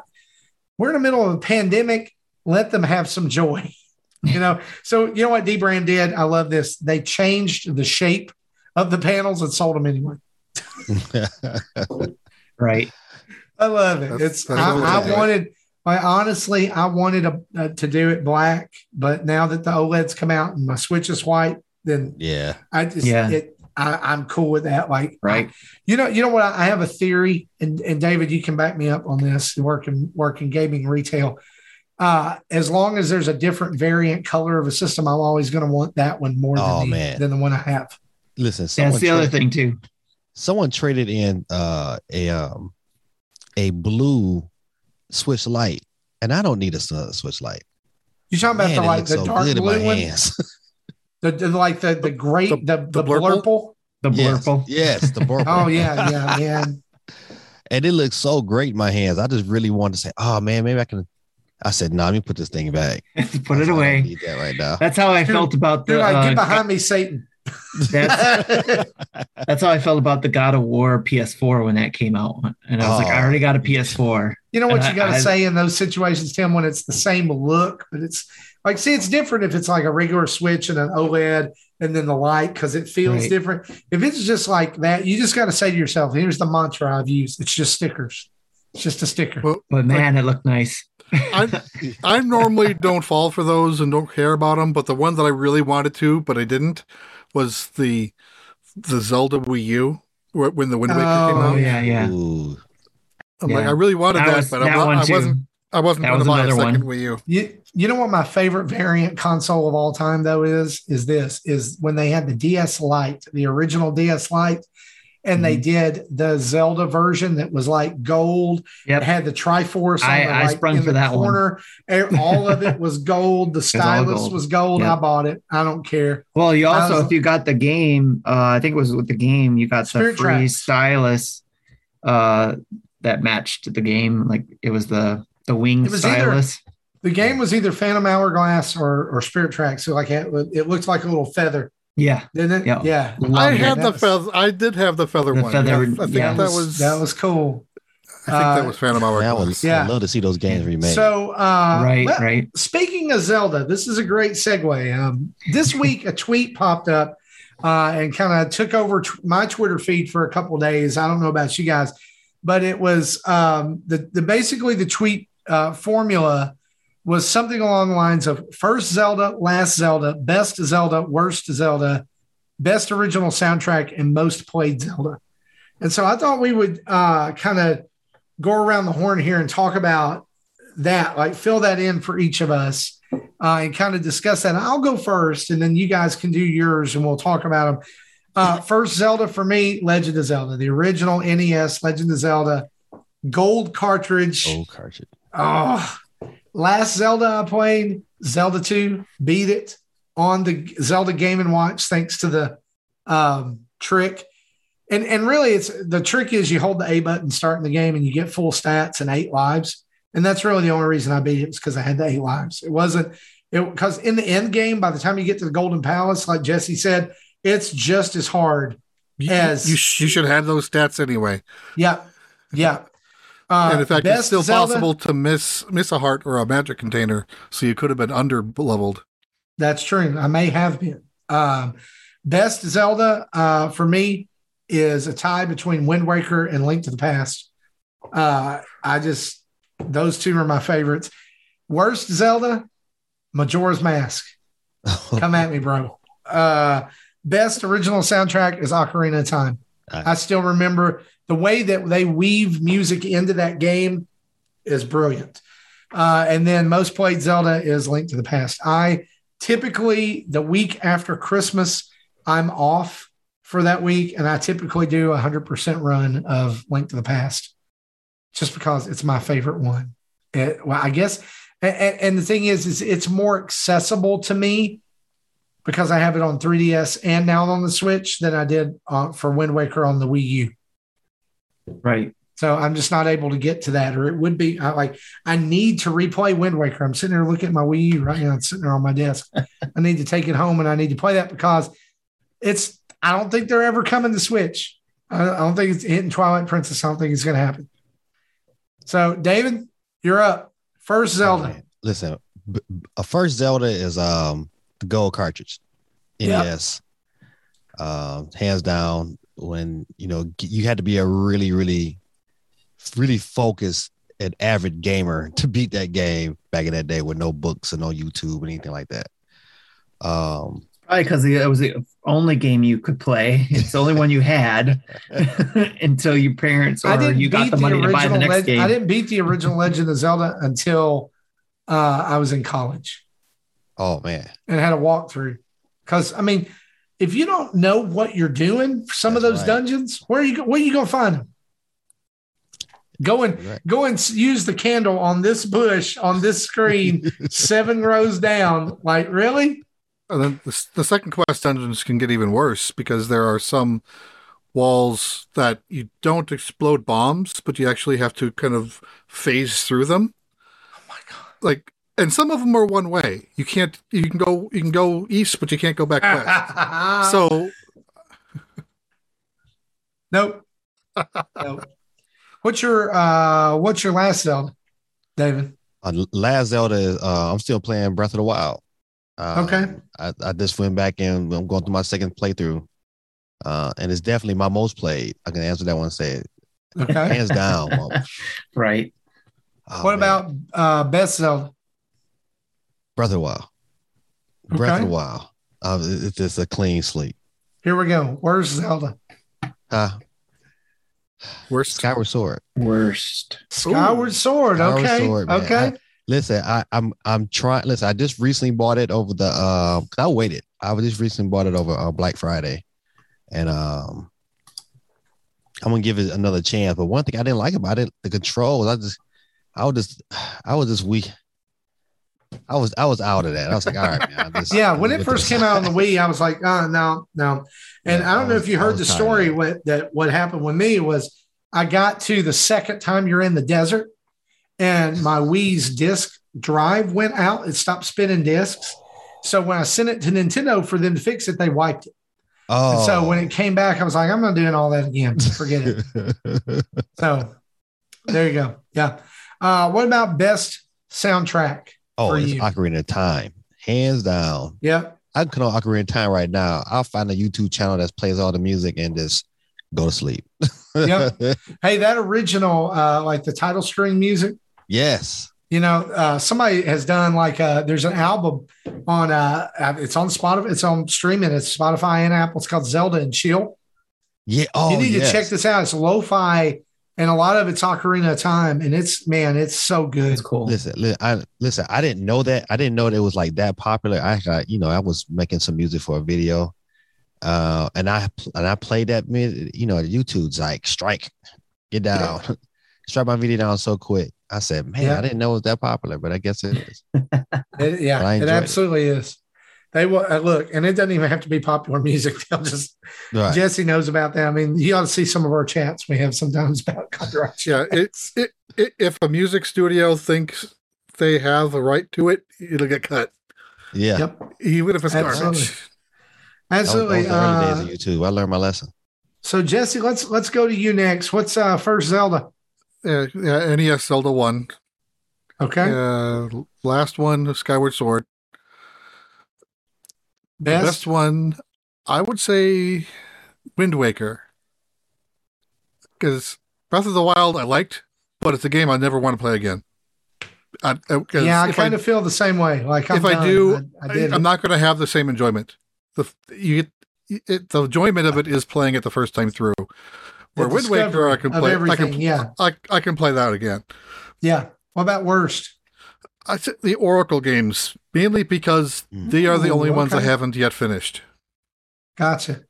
we're in the middle of a pandemic. Let them have some joy. You know, so you know what D Brand did? I love this. They changed the shape of the panels and sold them anyway. Right. I love it. That's- it's that's I, I wanted. I honestly, I wanted a, uh, to do it black, but now that the OLEDs come out and my Switch is white, then yeah. I just Yeah. it. I, I'm cool with that. Like, Right. you know, you know what? I have a theory, and, and David, you can back me up on this. Working working gaming retail, uh, as long as there's a different variant color of a system, I'm always going to want that one more Oh, than the, man. than the one I have. Listen, That's the other thing too. someone traded in uh, a um, a blue switch light, and I don't need a s- switch light. You talking about Man, the like the so dark good in my blue one, hands. the, the like the the great The- the the, the blurple? blurple. The blurple. yes, the blurple. Oh yeah, yeah, man. and it looks so great in my hands. I just really wanted to say, "Oh man, maybe I can." I said, "No, nah, let me put this thing back. Put it I away. need that right now." That's how I felt about the. You're like, uh, get behind me, Satan. that's, that's how I felt about the God of War PS4 when that came out, and I was like, I Oh. already got a PS4. You know what And you got to I- I- say in those situations, Tim, when it's the same look, but it's like, see, it's different if it's like a regular switch and an OLED and then the light because it feels Right. different. If it's just like that, you just got to say to yourself, here's the mantra I've used it's just stickers. It's just a sticker. Well, But man, it looked nice. I I normally don't fall for those and don't care about them, but the one that I really wanted to, but I didn't, was the the Zelda Wii U when the Wind Waker came Oh, out. Oh yeah, yeah. Ooh. I'm like, I really wanted That that, was- but that I'm, one I wasn't. I wasn't That going was to buy a another second one. Wii U. You, you know what my favorite variant console of all time though is is this is when they had the DS Lite, the original DS Lite, and they Mm-hmm. did the Zelda version that was like gold. Yep. It had the Triforce. On I- the, I like, sprung in for the that one. corner. one. All of it was gold. The stylus gold. was gold. Yep. I bought it. I don't care. Well, you also, How's- if you got the game, uh, I think it was with the game, you got Spirit the free Tracks. stylus uh, that matched the game. Like it was the the wing was either- stylus. The game was either Phantom Hourglass or or Spirit Track. So like it, it looked like a little feather, Yeah, didn't it? Yeah. Yeah. I had it. the was- feather. I did have the feather The one. feather- I, I think yeah. that was. that was cool. I think uh, that was Phantom Man, I Hourglass. Yeah. I'd love to see those games remade. So uh, right, let- right. Speaking of Zelda, this is a great segue. Um, this week, a tweet popped up uh, and kind of took over t- my Twitter feed for a couple days. I don't know about you guys, but it was um, the, the basically the tweet uh, formula was something along the lines of first Zelda, last Zelda, best Zelda, worst Zelda, best original soundtrack, and most played Zelda. And so I thought we would uh, kind of go around the horn here and talk about that, like fill that in for each of us uh, and kind of discuss that. I'll go first, and then you guys can do yours, and we'll talk about them. Uh, first, Zelda for me, Legend of Zelda, the original NES Legend of Zelda, gold cartridge. Gold cartridge. Oh, last Zelda I played, Zelda 2, beat it on the Zelda Game and Watch thanks to the um, trick. And and really it's the trick is you hold the A button starting the game and you get full stats and eight lives. And that's really the only reason I beat it was because I had the eight lives. It wasn't it because in the end game, by the time you get to the Golden Palace, like Jesse said, it's just as hard. You, As- you, you should have those stats anyway. Yeah. Yeah. Uh, and in fact, it's still Zelda- possible to miss miss a heart or a magic container, so you could have been under leveled. That's true. I may have been. Um, best Zelda uh, for me is a tie between Wind Waker and Link to the Past. Uh, I just those two are my favorites. Worst Zelda, Majora's Mask. Come at me, bro. Uh, best original soundtrack is Ocarina of Time. I still remember the way that they weave music into that game is brilliant. Uh, and then most played Zelda is Link to the Past. I typically the week after Christmas, I'm off for that week, and I typically do a hundred percent run of Link to the Past, just because it's my favorite one. It, well, I guess, and, and the thing is, is it's more accessible to me because I have it on 3DS and now on the Switch than I did uh, for Wind Waker on the Wii U. Right. So I'm just not able to get to that, or it would be I, like I need to replay Wind Waker. I'm sitting there looking at my Wii U right now. It's sitting there on my desk. I need to take it home and I need to play that because it's. I don't think they're ever coming to Switch. I, I don't think it's hitting Twilight Princess. I don't think it's going to happen. So David, you're up. First Zelda. Oh, man. Listen, a first Zelda is um the gold cartridge, Yeah. NES. Um, hands down. When you know you had to be a really, really, really focused and avid gamer to beat that game back in that day with no books and no YouTube and anything like that. Um, Probably because it was the only game you could play. It's the only one you had until your parents or you got beat the money to buy the next Leg- game. I didn't beat the original Legend of Zelda until uh, I was in college. oh man, and had a walkthrough. Because I mean, if you don't know what you're doing for some of those right. dungeons, where are you go- where are you gonna find them? Go and Right. go and use the candle on this bush on this screen, seven rows down. Like really? And then the, the second quest dungeons can get even worse because there are some walls that you don't explode bombs, but you actually have to kind of phase through them. Oh my god! Like, and some of them are one way. You can't. You can go. You can go east, but you can't go back west. so nope. nope. What's your uh what's your last Zelda, David? Uh, last Zelda is uh, I'm still playing Breath of the Wild. Uh, Okay. I, I just went back and I'm going through my second playthrough. Uh, and it's definitely my most played. I can answer that one. and Say Okay. hands down. Right. oh, what man. about uh best Zelda? Breath of the Wild? Breath Okay. of Wild. Uh, it- it's just a clean sleep. Here we go. Where's Zelda? Uh, worst. Skyward Sword. Worst. Skyward Sword. Skyward Okay. Sword, man. okay. Listen, I, I'm I'm trying. Listen, I just recently bought it over the. Um, 'cause I waited. I just recently bought it over uh, Black Friday, and um, I'm gonna give it another chance. But one thing I didn't like about it, the controls. I just, I was just, I was just weak. I was I was out of that. I was like, all right, man. Just- Yeah, when it first this. came out on the Wii, I was like, oh no, no. And Yeah, I don't I know was- if you heard the story that. what that what happened with me was I got to the second time you're in the desert and my Wii's disc drive went out. It stopped spinning discs. So when I sent it to Nintendo for them to fix it, they wiped it. Oh, And so when it came back, I was like, I'm not doing all that again. Forget it. So there you go. Yeah. Uh, what about best soundtrack? Oh, it's you. Ocarina of Time, hands down. Yeah. I can on Ocarina of Time right now. I'll find a YouTube channel that plays all the music and just go to sleep. Yep. Hey, that original, uh, like the title screen music, yes. you know, uh, somebody has done like uh there's an album on uh it's on Spotify, it's on streaming, it's Spotify and Apple. It's called Zelda and Chill. Yeah. Oh, you need yes. to check this out. It's lo-fi and a lot of it's Ocarina of Time, and it's man, it's so good. That's cool. Listen, li- I listen. I didn't know that. I didn't know that it was like that popular. I got, you know, I was making some music for a video, uh, and I and I played that. mid- You know, YouTube's like strike, get down, strike my video down so quick. I said, man, Yeah. I didn't know it was that popular, but I guess it is. It- yeah, it it. absolutely is. They will uh, look, and it doesn't even have to be popular music. They'll just Right. Jesse knows about that. I mean, you ought to see some of our chats we have sometimes about copyright. Yeah, it's it, it. If a music studio thinks they have a right to it, it'll get cut, yeah. Yep. even if it's Absolutely. garbage. That was, that Absolutely. was the early Uh, days of YouTube. I learned my lesson. so Jesse, let's let's go to you next. What's uh first Zelda? Uh, yeah, NES Zelda One. Okay. Uh, last one, Skyward Sword. Best. best one, I would say, Wind Waker, because Breath of the Wild I liked, but it's a game I never want to play again. I, I- Yeah, I kind of feel the same way. Like I'm if I done. do, I, I did. I, am not going to have the same enjoyment. The you get it, the enjoyment of it is playing it the first time through. Where Wind Waker, I can play. I can, yeah, I, I can play that again. yeah. What about worst? I said the Oracle games mainly because Mm. they are the Ooh, only ones I haven't yet finished. Gotcha.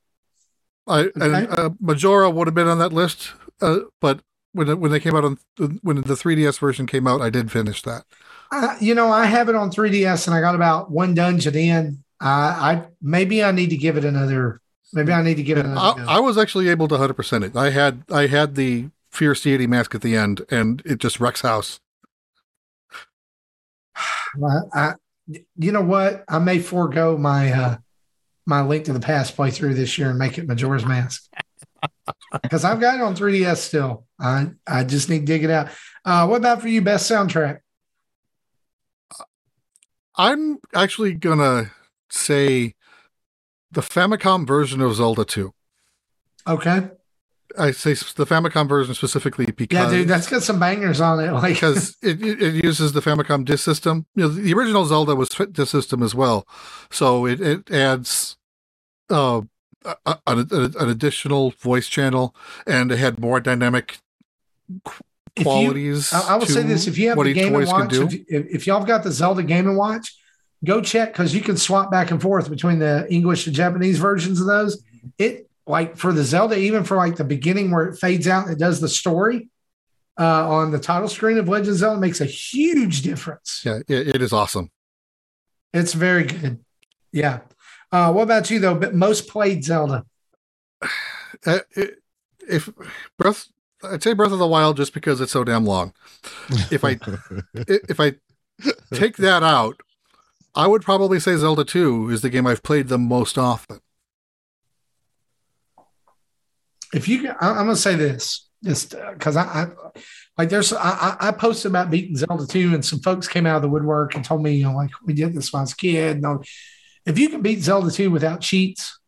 I Okay. and uh, Majora would have been on that list, uh, but when it- when they came out on when the 3DS version came out, I did finish that. I, you know, I have it on 3DS, and I got about one dungeon in. I, I maybe I need to give it another. Maybe I need to give it another. I. I was actually able to 100 percent it. I had I had the Fierce Deity mask at the end, and it just wrecks house. I, I, you know what? I may forego my uh my Link to the Past playthrough this year and make it Majora's Mask because I've got it on 3DS still. I I just need to dig it out. Uh, what about for you? Best soundtrack? I'm actually gonna say the Famicom version of Zelda 2. Okay, I say the Famicom version specifically because yeah, dude, that's got some bangers on it. Like, because it, it, uses the Famicom disk system. You know, the original Zelda was fit disk system as well, so it, it adds uh, a- a- an, an additional voice channel, and it had more dynamic qu- If you- qualities. I, I will say this: if you have what the Game and Watch, do. if, if, if y'all have got the Zelda Game and Watch, go check because you can swap back and forth between the English and Japanese versions of those. It like for the Zelda, even for like the beginning where it fades out, and it does the story uh, on the title screen of Legend of Zelda makes a huge difference. yeah, it, it is awesome. It's very good. Yeah. Uh, what about you though? But most played Zelda. uh, it, if Breath, I'd say Breath of the Wild just because it's so damn long. If I i- if I take that out, I would probably say Zelda 2 is the game I've played the most often. If you I, I'm gonna say this just because I, I like there's I, I posted about beating Zelda 2 and some folks came out of the woodwork and told me you know like we did this when I was a kid. And all- if you can beat Zelda 2 without cheats,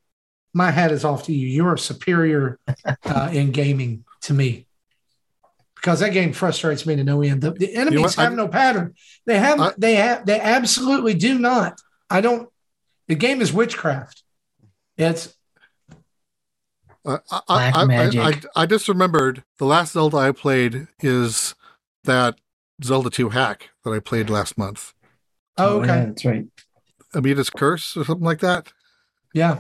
my hat is off to you. You're superior uh, in gaming to me. Because that game frustrates me to no end. The, the enemies what? have I- no pattern. They have I- they have they absolutely do not. I don't the game is witchcraft. It's Uh, I, Black I, I, magic. I, I just remembered the last Zelda I played is that Zelda 2 hack that I played last month. oh, okay. yeah, that's right. Amita's Curse or something like that. yeah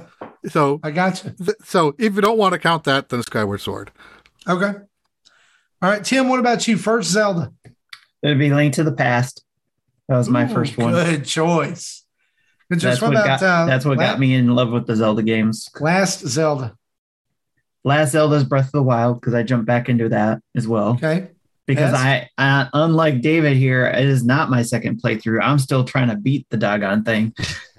So, I got you. th- so if you don't want to count that, then Skyward Sword. Okay. All right, Tim. What about you? First Zelda. It'd be Link to the Past. That was my Ooh, first one. Good choice. Good choice. That's What what, about got, uh, that's what la- got me in love with the Zelda games. Last Zelda. Last Zelda's Breath of the Wild because I jumped back into that as well. Okay. Because Yes. I, I, unlike David here, it is not my second playthrough. I'm still trying to beat the doggone thing.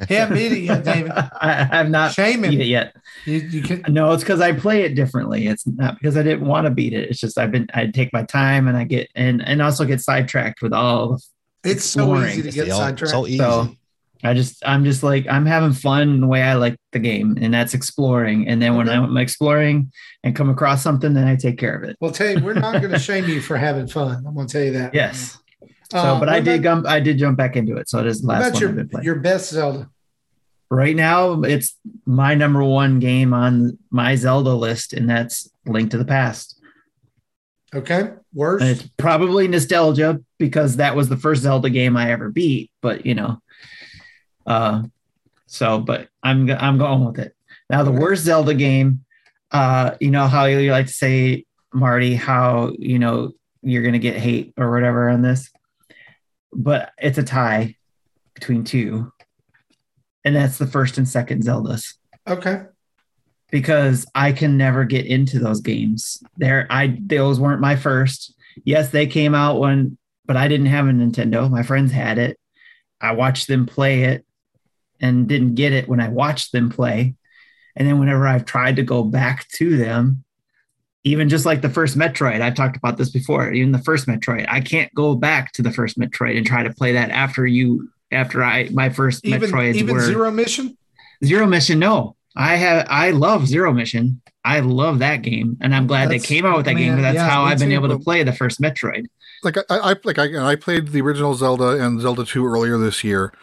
He haven't beat it yet, David. I have not Shame beat it yet. You, you can. No, it's because I play it differently. It's not because I didn't want to beat it. It's just I've been I take my time and I get and and also get sidetracked with all. It's so easy to It's get the- sidetracked. so easy. So I just I'm just like I'm having fun the way I like the game, and that's exploring. And then when Okay. I'm exploring and come across something, then I take care of it. well, tell you, we're not going to shame you for having fun. I'm going to tell you that. Yes. So, Uh, but I did jump. I did jump back into it. So it is last about one your your best Zelda? right now, it's my number one game on my Zelda list, and that's Link to the Past. Okay. Worst. And it's probably nostalgia because that was the first Zelda game I ever beat. But you know, uh, so but I'm I'm going with it. Now the worst Zelda game, uh, you know how you like to say, Marty, how you know you're gonna get hate or whatever on this, but it's a tie between two, and that's the first and second Zeldas okay. because I can never get into those games. There, I those weren't my first. Yes, they came out when, but I didn't have a Nintendo. My friends had it. I watched them play it, and didn't get it when I watched them play. And then whenever I've tried to go back to them, even just like the first Metroid, I've talked about this before. Even the first Metroid, I can't go back to the first Metroid and try to play that after you after I my first Even Metroids even were Zero Mission. Zero Mission, no. I have I love Zero Mission. I love that game, and I'm glad That's- they came out with that I game. But that's yeah, how I've been too. able to play the first Metroid. Like I, I like I, I played the original Zelda and Zelda 2 earlier this year.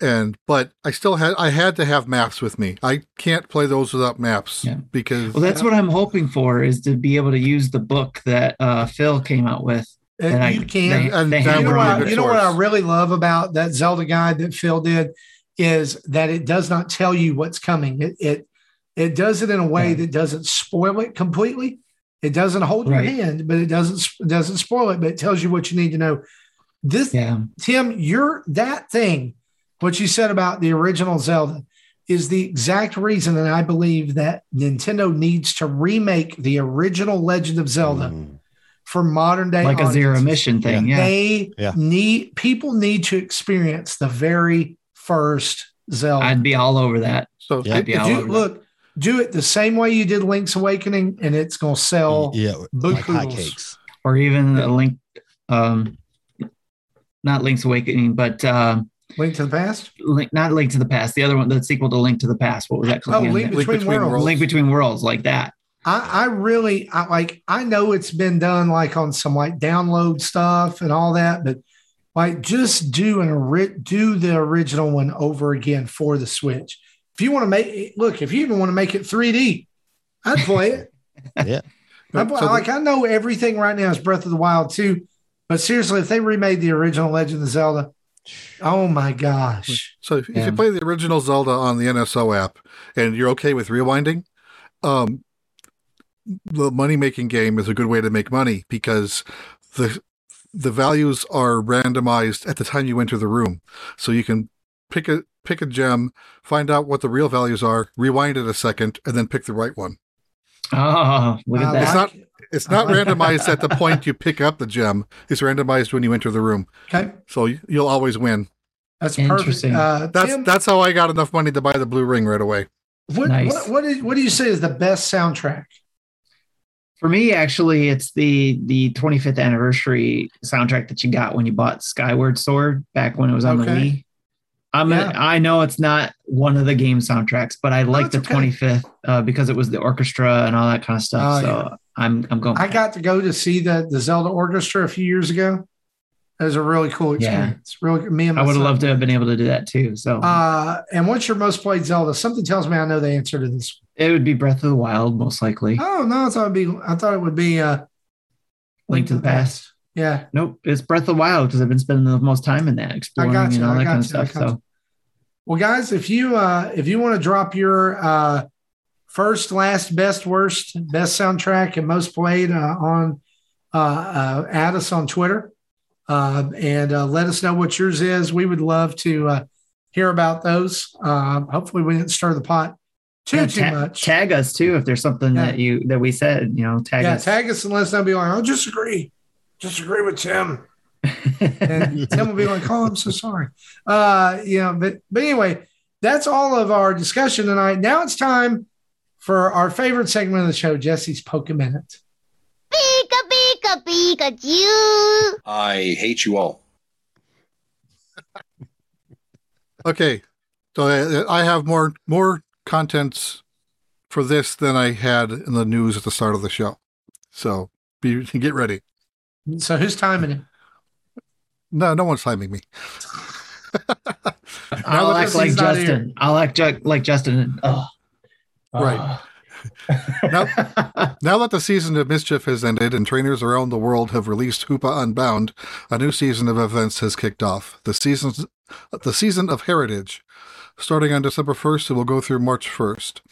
And but I still had I had to have maps with me. I can't play those without maps Yeah. because Well, that's what I'm hoping for is to be able to use the book that uh, Phil came out with. Uh, And I- you can. they- and they you know what, be a I, good you know what I really love about that Zelda guide that Phil did is that it does not tell you what's coming. It it it does it in a way Yeah. that doesn't spoil it completely. It doesn't hold Right. your hand, but it doesn't doesn't spoil it. But it tells you what you need to know. This Yeah, Tim, you're that thing. What you said about the original Zelda is the exact reason that I believe that Nintendo needs to remake the original Legend of Zelda Mm. for modern day like a Zero. Mission thing. Yeah, They Yeah. need people need to experience the very first Zelda. I'd be all over that. so Yeah. I'd be all you- over that. look, do it the same way you did Link's Awakening, and it's going to sell. yeah, Boo like poodles. hotcakes. or even a Link, um, not Link's Awakening, but uh, Link to the Past. Link, not Link to the Past. The other one, the sequel to Link to the Past. What was that Oh, called? again? Link Link Between, Between Worlds. Worlds. Link Between Worlds, like that. I, I really I like I know it's been done like on some like download stuff and all that, but like just do an do the original one over again for the Switch. If you want to make look, if you even want to make it 3D, I'd play it. Yeah. I, So the- like I know everything right now is Breath of the Wild too, but seriously, if they remade the original Legend of Zelda, oh my gosh, So if, if you play the original Zelda on the NSO app and you're okay with rewinding, um, the money making game is a good way to make money because the the values are randomized at the time you enter the room, so you can pick a pick a gem, find out what the real values are, rewind it a second, and then pick the right one. Oh, look at I that. It's not- like it. It's not randomized at the point you pick up the gem. It's randomized when you enter the room. Okay, So you- you'll always win. that's perfect. Interesting. Uh, That's Tim, that's how I got enough money to buy the blue ring right away. what, Nice. what, what, is, what do you say is the best soundtrack? For me, actually, it's the the 25th anniversary soundtrack that you got when you bought Skyward Sword back when it was on Okay. the Wii. I'm Yeah. I know it's not one of the game soundtracks, but I like it's the okay. 25th uh, because it was the orchestra and all that kind of stuff. Oh, so I'm I'm going. I got to go to see the the Zelda Orchestra a few years ago. It was a really cool Yeah. experience. Really, me and I would have loved to have been able to do that too. So Uh, and what's your most played Zelda? Something tells me I know the answer to this. it would be Breath of the Wild, most likely. Oh no, I thought it'd be. I thought it would be uh, Link to the Past. Yeah, Nope, it's Breath of the Wild because I've been spending the most time in that, exploring you, and all that kind of you, I stuff. So Well, guys, if you uh, if you want to drop your uh, first, last, best, worst, best soundtrack and most played uh, on, uh, uh, add us on Twitter uh, and uh, let us know what yours is. We would love to uh, hear about those. Uh, hopefully, we didn't stir the pot too Yeah, too ta- much. tag us too if there's something Yeah. that you that we said. You know, tag yeah, us. tag us and let us know. Be like, I disagree. Disagree with Tim. and Tim will be like, "Oh, I'm so sorry." Uh, you know, but but anyway, that's all of our discussion tonight. Now it's time for our favorite segment of the show, Jesse's Poke Minute. Pika pika Pikachu. I hate you all. Okay, so I, I have more more contents for this than I had in the news at the start of the show. So be get ready. So who's timing it? No, no one's timing me. I'll act like he's not Justin. I'll act ju- like Justin. And, oh. Right. Ah. Now, now that the season of mischief has ended and trainers around the world have released Hoopa Unbound, a new season of events has kicked off. The season, the season of Heritage, starting on December first, it will go through March first.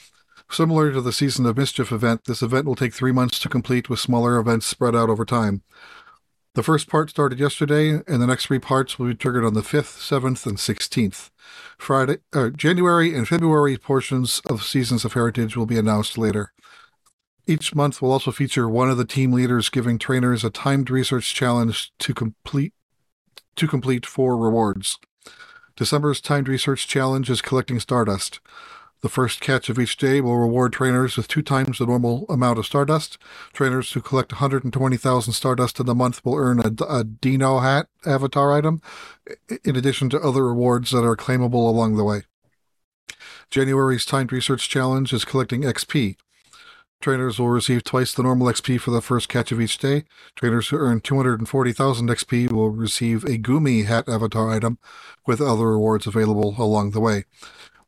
Similar to the season of mischief event, this event will take three months to complete, with smaller events spread out over time. The first part started yesterday, and the next three parts will be triggered on the 5th, 7th, and 16th. Friday, uh, January and February portions of Seasons of Heritage will be announced later. Each month will also feature one of the team leaders giving trainers a timed research challenge to complete to complete four rewards. December's timed research challenge is collecting stardust. The first catch of each day will reward trainers with two times the normal amount of stardust. Trainers who collect 120,000 stardust in the month will earn a, a Dino hat avatar item, in addition to other rewards that are claimable along the way. January's timed research challenge is collecting XP. Trainers will receive twice the normal XP for the first catch of each day. Trainers who earn 240,000 XP will receive a Gumi hat avatar item with other rewards available along the way.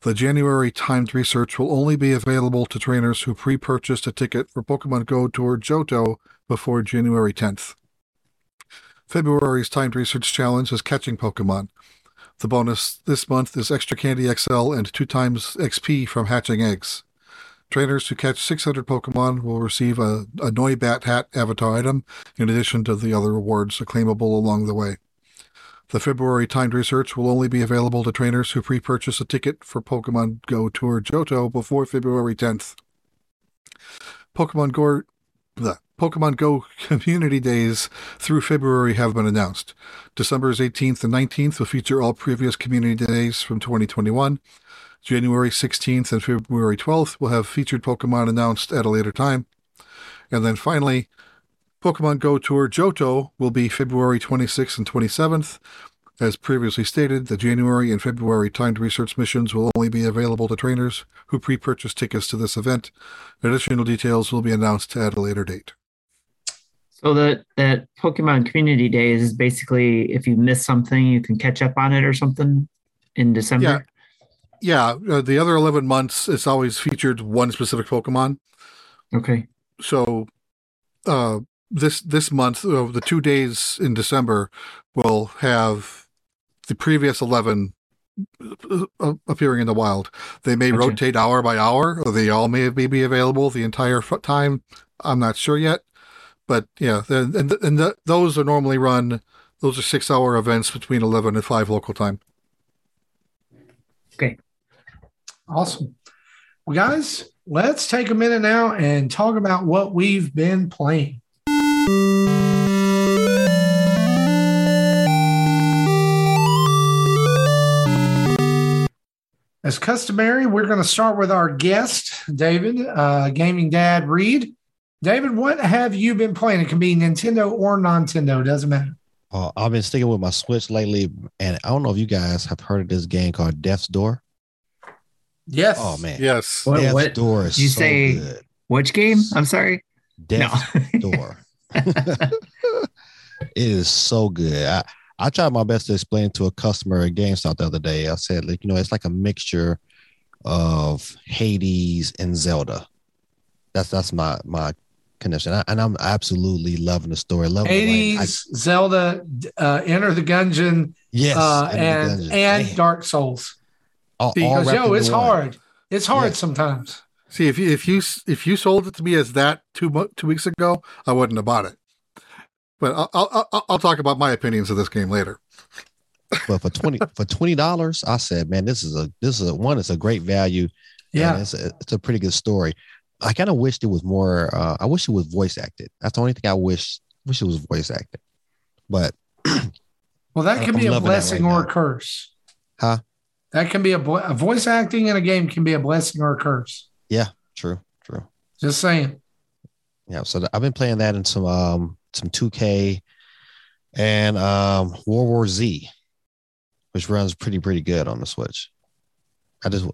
The January timed research will only be available to trainers who pre purchased a ticket for Pokemon Go Tour Johto before January 10th. February's timed research challenge is catching Pokemon. The bonus this month is Extra Candy XL and two times XP from hatching eggs. Trainers who catch 600 Pokemon will receive a, a Noibat hat avatar item, in addition to the other rewards claimable along the way. The February timed research will only be available to trainers who pre purchase a ticket for Pokemon Go Tour Johto before February 10th. Pokemon Go, the Pokemon Go Community Days through February have been announced. December's 18th and 19th will feature all previous Community Days from 2021. January 16th and February 12th will have featured Pokemon announced at a later time. And then finally, Pokemon Go Tour Johto will be February 26th and 27th. As previously stated, the January and February timed research missions will only be available to trainers who pre purchase tickets to this event. Additional details will be announced at a later date. So that that Pokemon Community Days is basically if you miss something, you can catch up on it or something in December. Yeah, uh, the other 11 months, it's always featured one specific Pokemon. Okay. So uh, this this month, uh, the two days in December will have the previous 11 uh, appearing in the wild. They may Gotcha. rotate hour by hour, or they all may be, be available the entire time. I'm not sure yet, but yeah, the, and and the, those are normally run. Those are six hour events between 11 and 5 local time. Okay, awesome. Well, guys, let's take a minute now and talk about what we've been playing. As customary, we're going to start with our guest, David, uh, gaming dad Reed. David, what have you been playing? It can be Nintendo or Nintendo, doesn't matter. Uh, I've been sticking with my Switch lately, and I don't know if you guys have heard of this game called Death's Door. Yes. Oh man, Yes. What- Death's what- Door is you so say- good. Which game? I'm sorry. Death's Door. it is so good. I, I tried my best to explain to a customer at GameStop the other day. I said, like, you know, it's like a mixture of Hades and Zelda. That's that's my my connection, I, and I'm absolutely loving the story. Loving way- I- Hades, Zelda, uh, Enter the Gungeon, yes, uh, and Gungeon. and Dark Souls. all- all Because wrapped yo, it's hard. It's hard Yeah. sometimes. See, if you if you if you sold it to me as that two two weeks ago, I wouldn't have bought it. But I'll I'll, I'll, I'll talk about my opinions of this game later. But for twenty for twenty dollars, I said, man, this is a this is a one. It's a great value. Yeah. it's a, it's a pretty good story. I kind of wished it was more. Uh, I wish it was voice acted. That's the only thing I wish. Wish it was voice acted. But Well, that can I'm be a blessing right or a curse. Huh? That can be a, a voice acting in a game can be a blessing or a curse. True, true. Just saying. Yeah. So I've been playing that in some um some two K and um World War Z, which runs pretty pretty good on the Switch. I just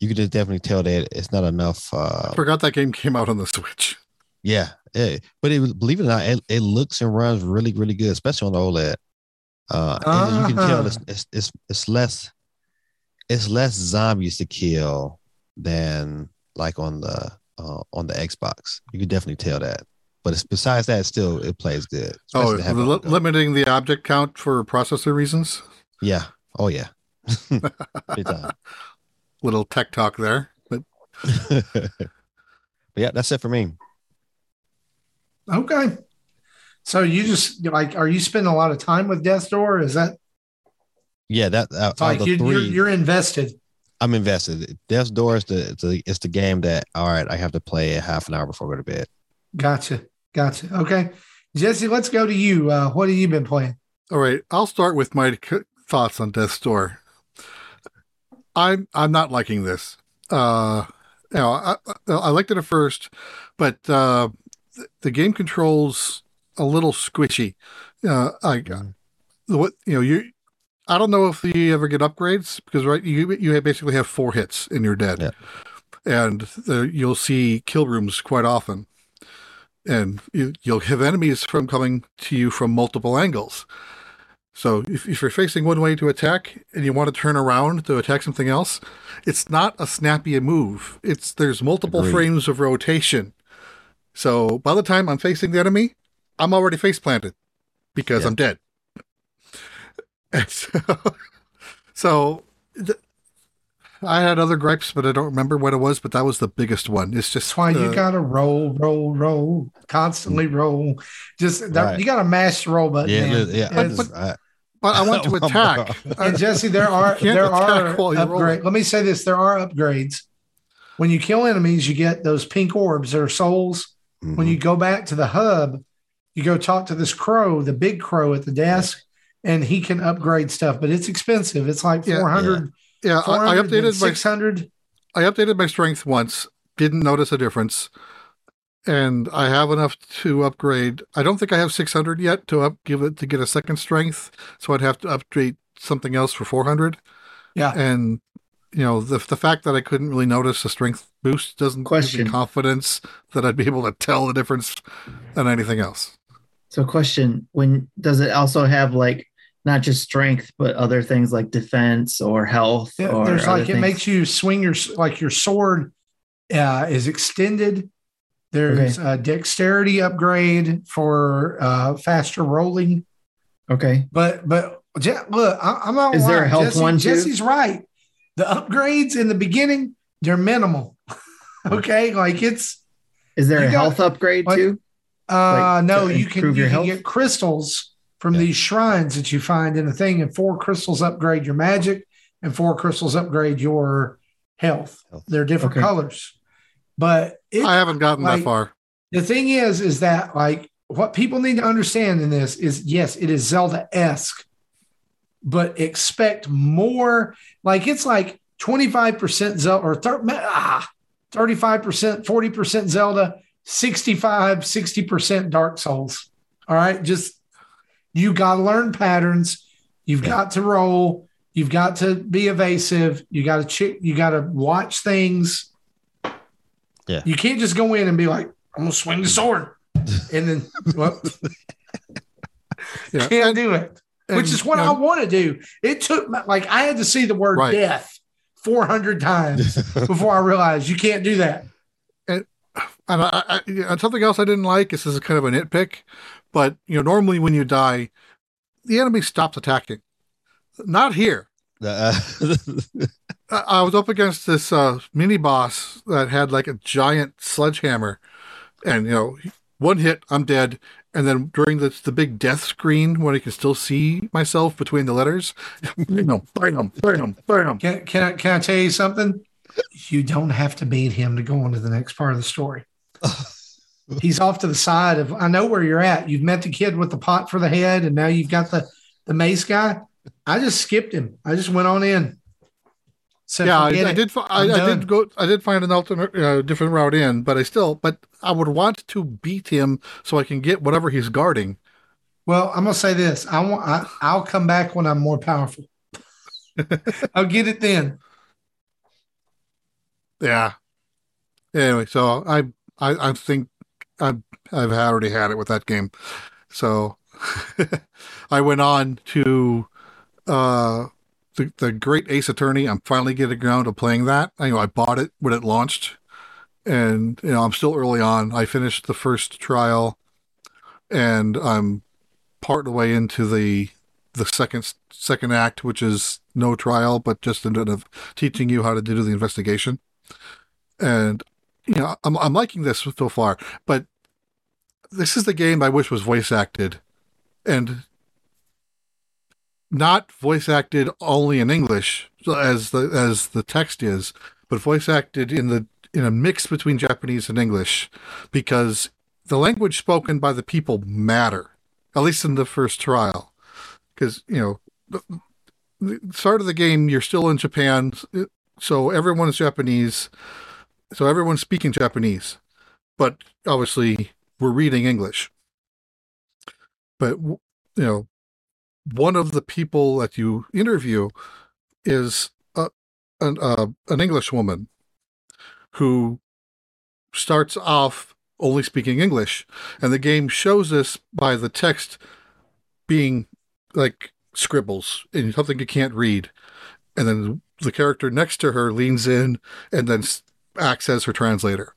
you could just definitely tell that it's not enough. Uh, I forgot that game came out on the Switch. Yeah, yeah. But it believe it or not, it, it looks and runs really, really good, especially on the OLED. Uh, and you can tell Uh-huh. it's, it's it's it's less it's less zombies to kill than like on the uh, on the Xbox. You can definitely tell that. But it's, besides that, still it plays good. Oh, especially to have it on li- limiting the object count for processor reasons. yeah. Oh yeah. Little tech talk there. But but yeah, that's it for me. Okay. So you just like, are you spending a lot of time with Death's Door? Is that Yeah, that uh, like out of the you, 3 you're, you're invested? I'm invested. Death's Door is the, it's the it's the game that all right, I have to play a half an hour before I go to bed. Gotcha. Gotcha. Okay. Jesse, let's go to you. Uh, what have you been playing? all right, I'll start with my c- thoughts on Death's Door. I'm I'm not liking this. Uh, you know, I, I, I liked it at first, but uh, the, the game controls a little squishy. Uh, I what you know you. I don't know if you ever get upgrades because right you you basically have four hits and you're dead, Yeah. and the, you'll see kill rooms quite often, and you, you'll have enemies from coming to you from multiple angles. So if, if you're facing one way to attack and you want to turn around to attack something else, it's not a snappy move. It's there's multiple Agreed. frames of rotation. So by the time I'm facing the enemy, I'm already face planted because Yeah. I'm dead. And so, so th- I had other gripes, but I don't remember what it was. But that was the biggest one. It's just That's why you uh, gotta roll, roll, roll, constantly roll. Just that, Right. you gotta mash the roll button. Yeah, man. yeah. I, It's- just, I, But I want to attack. and Jesse, there are there are while you're rolling. upgrades. Let me say this: there are upgrades. When you kill enemies, you get those pink orbs. They're souls. When Mhm. you go back to the hub, you go talk to this crow, the big crow at the desk, and he can upgrade stuff. But it's expensive. It's like Yeah. 400, yeah, I, I 400 updated my 600. I updated my strength once, didn't notice a difference, and I have enough to upgrade. I don't think I have 600 yet to up give it to get a second strength, so I'd have to upgrade something else for 400. Yeah. And you know the the fact that I couldn't really notice a strength boost doesn't give Question. me confidence that I'd be able to tell the difference than anything else. So, question: When does it also have like not just strength, but other things like defense or health? Yeah, or there's like it things? makes you swing your like your sword uh, is extended. There's a dexterity upgrade for uh, faster rolling. okay. But but look, I, I'm not. Is there a health Jesse, one, too? Jesse's right. The upgrades in the beginning they're minimal. okay, like it's Is there a got- health upgrade like- too? uh Like, no, you can you can health? get crystals from Yeah. these shrines that you find in the thing, and four crystals upgrade your magic, and four crystals upgrade your health. Health. They're different Okay. colors. But it, I haven't gotten like- that far. the thing is, is that like what people need to understand in this is yes, it is Zelda esque, but expect more. Like it's like 25% Zelda or thir- ah, 35%, 40% Zelda, 65, 60% Dark Souls. All right. Just you got to learn patterns. You've got to roll. You've got to be evasive. You got to check. You got to watch things. Yeah. You can't just go in and be like, I'm going to swing the sword. And then, well, Yeah. can't And- do it, and, which is what you I want to do. It took, my- like, I had to see the word Right. death 400 times before I realized you can't do that. and I, I, and something else I didn't like. This is kind of a nitpick, but you know, normally when you die, the enemy stops attacking. Not here. Uh, I, I was up against this uh, mini boss that had like a giant sledgehammer, and you know, one hit, I'm dead. And then during the the big death screen, when I can still see myself between the letters, bam, bam, bam, bam. Can, can, I, can I tell you something? You don't have to beat him to go on to the next part of the story. He's off to the side of, I know where you're at. You've met the kid with the pot for the head, and now you've got the, the mace guy. I just skipped him. I just went on in. Said, yeah, I, I did. fi- I, I did go. I did find an alternate, uh, different route in, but I still. But I would want to beat him so I can get whatever he's guarding. Well, I'm gonna say this. I want. I, I'll come back when I'm more powerful. I'll get it then. Yeah. Anyway, so I, I, I think I've, I've already had it with that game. So I went on to uh, the the Great Ace Attorney. I'm finally getting around to playing that. I I bought it when it launched, and you know I'm still early on. I finished the first trial, and I'm part of the way into the the second second act, which is no trial, but just instead of teaching you how to do the investigation. And you know, I'm I'm liking this so far, but this is the game I wish was voice acted, and not voice acted only in English as the as the text is, but voice acted in the in a mix between Japanese and English, because the language spoken by the people matter, at least in the first trial, because you know. The, start of the game, you're still in Japan, so everyone is Japanese so everyone's speaking Japanese, but obviously we're reading English. But you know, one of the people that you interview is a, an uh, an English woman who starts off only speaking English, and the game shows this by the text being like scribbles and something you can't read, and then the character next to her leans in and then acts as her translator.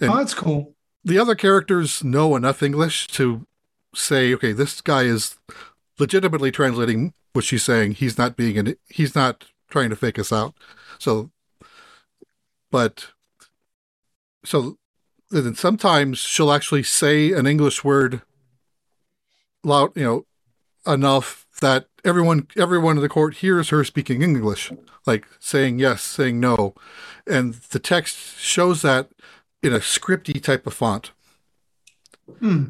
And- Oh, that's cool. The other characters know enough English to say, okay, this guy is legitimately translating what she's saying. He's not being an, he's not trying to fake us out. So, but so then sometimes she'll actually say an English word loud, you know, enough that everyone everyone in the court hears her speaking English, like saying yes, saying no, and the text shows that in a scripty type of font. Hmm.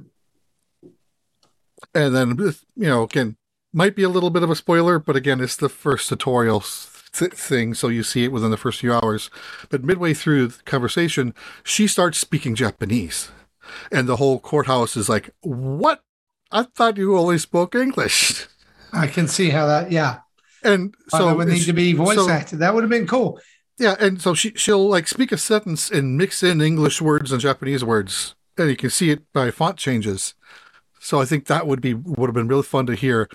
And then you know, again, might be a little bit of a spoiler, but again, it's the first tutorial th- thing, so you see it within the first few hours. But midway through the conversation, she starts speaking Japanese, and the whole courthouse is like, "What? I thought you only spoke English." I can see how that. Yeah. And So it would need to be voice so- acted. That would have been cool. Yeah, and so she she'll like speak a sentence and mix in English words and Japanese words, and you can see it by font changes. So I think that would be would have been really fun to hear,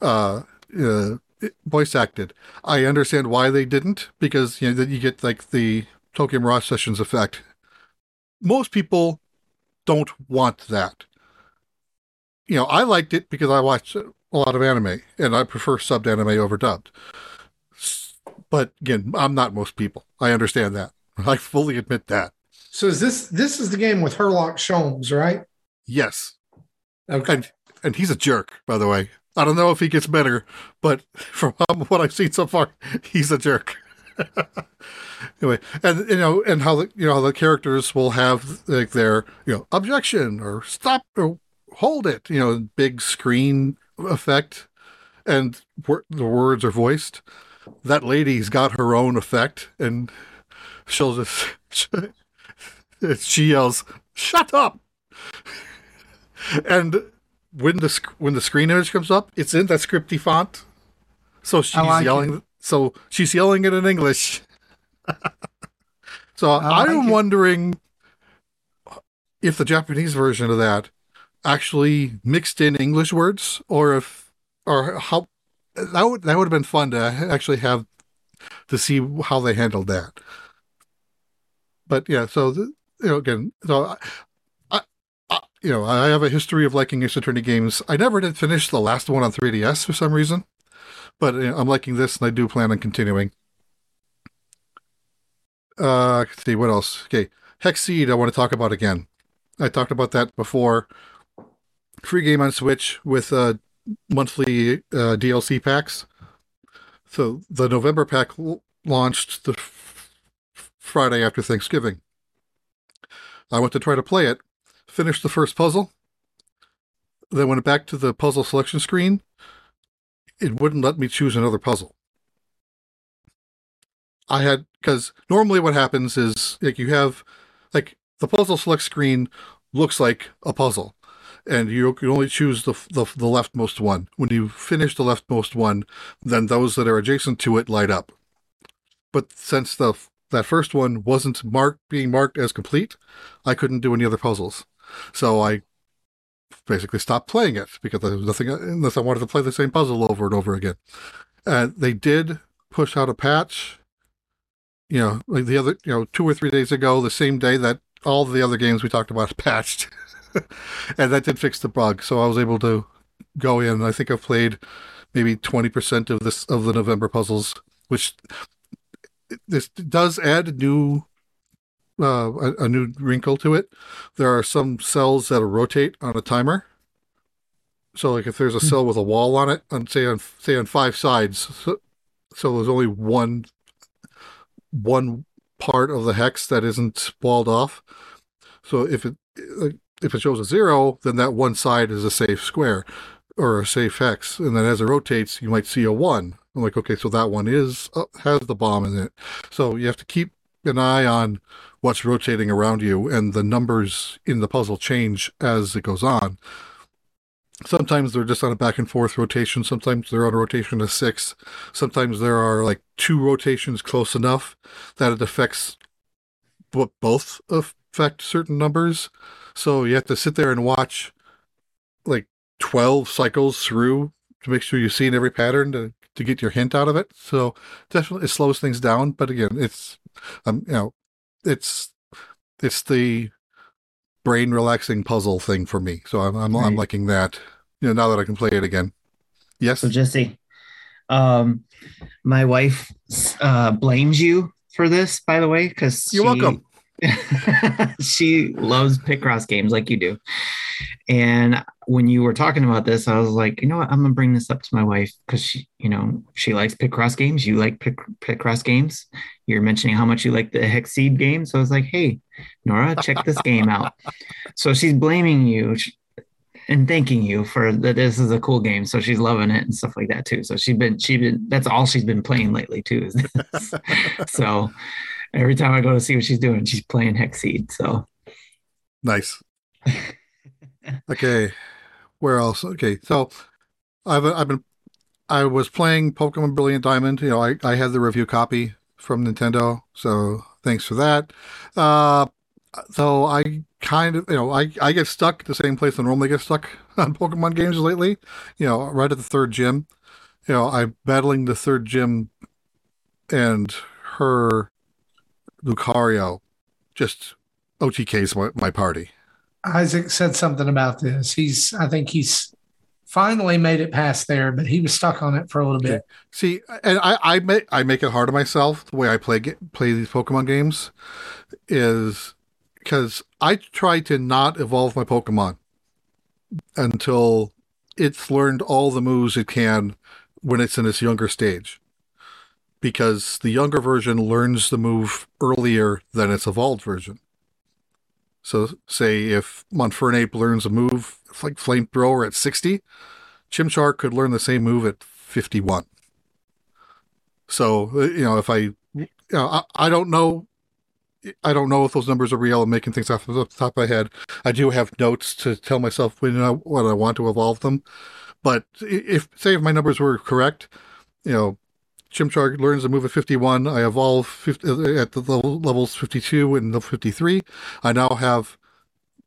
uh, uh, voice acted. I understand why they didn't because you know that you get like the Tokyo Mirage Sessions effect. Most people don't want that. You know, I liked it because I watched a lot of anime and I prefer subbed anime over dubbed. But again, I'm not most people. I understand that. I fully admit that. So is this this is the game with Herlock Sholmes, right? Yes. Okay. And and he's a jerk, by the way. I don't know if he gets better, but from what I've seen so far, he's a jerk. anyway, and you know, and how the you know how the characters will have like their you know objection or stop or hold it, you know, big screen effect, and the words are voiced. That lady's got her own effect, and she'll just she yells, "Shut up!" and when the when the screen image comes up, it's in that scripty font, so she's like yelling. So she's yelling it in English. so I like I'm it. wondering if the Japanese version of that actually mixed in English words, or if, or how that would that would have been fun to actually have to see how they handled that. But yeah, so the, you know, again, so I, I, you know, I have a history of liking Ace Attorney games. I never did finish the last one on 3DS for some reason, but you know, I'm liking this, and I do plan on continuing. Uh, let's see what else. Okay, Hexseed. I want to talk about again. I talked about that before. Free game on Switch with uh, monthly uh, DLC packs. So the November pack l- launched the f- Friday after Thanksgiving. I went to try to play it, finished the first puzzle, then went back to the puzzle selection screen. It wouldn't let me choose another puzzle. I had because normally what happens is like you have like the puzzle select screen looks like a puzzle, and you can only choose the, the the leftmost one. When you finish the leftmost one, then those that are adjacent to it light up. But since the that first one wasn't marked being marked as complete, I couldn't do any other puzzles. So I basically stopped playing it because there was nothing unless I wanted to play the same puzzle over and over again. Uh, they did push out a patch, you know, like the other, you know, two or three days ago, the same day that all the other games we talked about patched, and that did fix the bug. So I was able to go in. I think I've played maybe twenty percent of this of the November puzzles, which this does add a new uh, a, a new wrinkle to it. There are some cells that rotate on a timer. So, like if there's a cell with a wall on it, on say on say on five sides, so, so there's only one one part of the hex that isn't walled off. So if it like, if it shows a zero, then that one side is a safe square or a safe hex, and then as it rotates, you might see a one. I'm like, okay, so that one is uh, has the bomb in it. So you have to keep an eye on what's rotating around you, and the numbers in the puzzle change as it goes on. Sometimes they're just on a back and forth rotation. Sometimes they're on a rotation of six. Sometimes there are like two rotations close enough that it affects but both affect certain numbers. So you have to sit there and watch like 12 cycles through to make sure you've seen every pattern to, to get your hint out of it. So definitely it slows things down. But again, it's, um, you know, it's, it's the brain relaxing puzzle thing for me. So I'm, I'm, I'm liking that, you know, now that I can play it again. Yes. So Jesse, um, my wife uh, blames you for this, by the way, because You're welcome. she loves Picross games like you do. And when you were talking about this, I was like, you know what? I'm gonna bring this up to my wife because she, you know, she likes Picross games. You like Pic- Picross games. You're mentioning how much you like the Hexseed game. So I was like, hey, Nora, check this game out. So she's blaming you and thanking you for that. This is a cool game. So she's loving it and stuff like that too. So she's been, she been, that's all she's been playing lately too. Is this. so every time I go to see what she's doing, she's playing Hexseed. So Nice. okay, where else? Okay, so I've I've been I was playing Pokemon Brilliant Diamond. You know, I I had the review copy from Nintendo, so thanks for that. Uh, so I kind of you know I I get stuck the same place I normally get stuck on Pokemon games lately. You know, right at the third gym. You know, I'm battling the third gym, and her Lucario just OTKs my, my party. Isaac said something about this. He's, I think he's finally made it past there, but he was stuck on it for a little bit. See, and I I make I make it hard on myself the way I play ge- play these Pokemon games is because I try to not evolve my Pokemon until it's learned all the moves it can when it's in its younger stage. Because the younger version learns the move earlier than its evolved version. So, say if Monfernape learns a move like Flamethrower at 60, Chimchar could learn the same move at 51. So, uh, you know, if I, you know, I, I don't know. I don't know if those numbers are real. I'm making things off the top of my head. I do have notes to tell myself when I, when I want to evolve them. But if, say, if my numbers were correct, you know, Chimchar learns a move at 51. I evolve 50, uh, at the level, levels 52 and level 53. I now have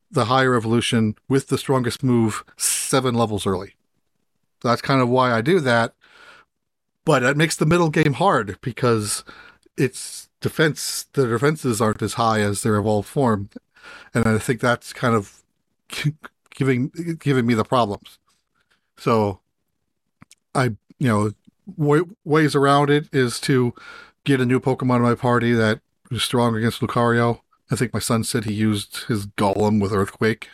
the higher evolution with the strongest move seven levels early. So That's kind of why I do that. But it makes the middle game hard because its defense, the defenses aren't as high as their evolved form, and I think that's kind of giving giving me the problems. So, I you know way, ways around it is to get a new Pokemon in my party that is strong against Lucario. I think my son said he used his Golem with Earthquake,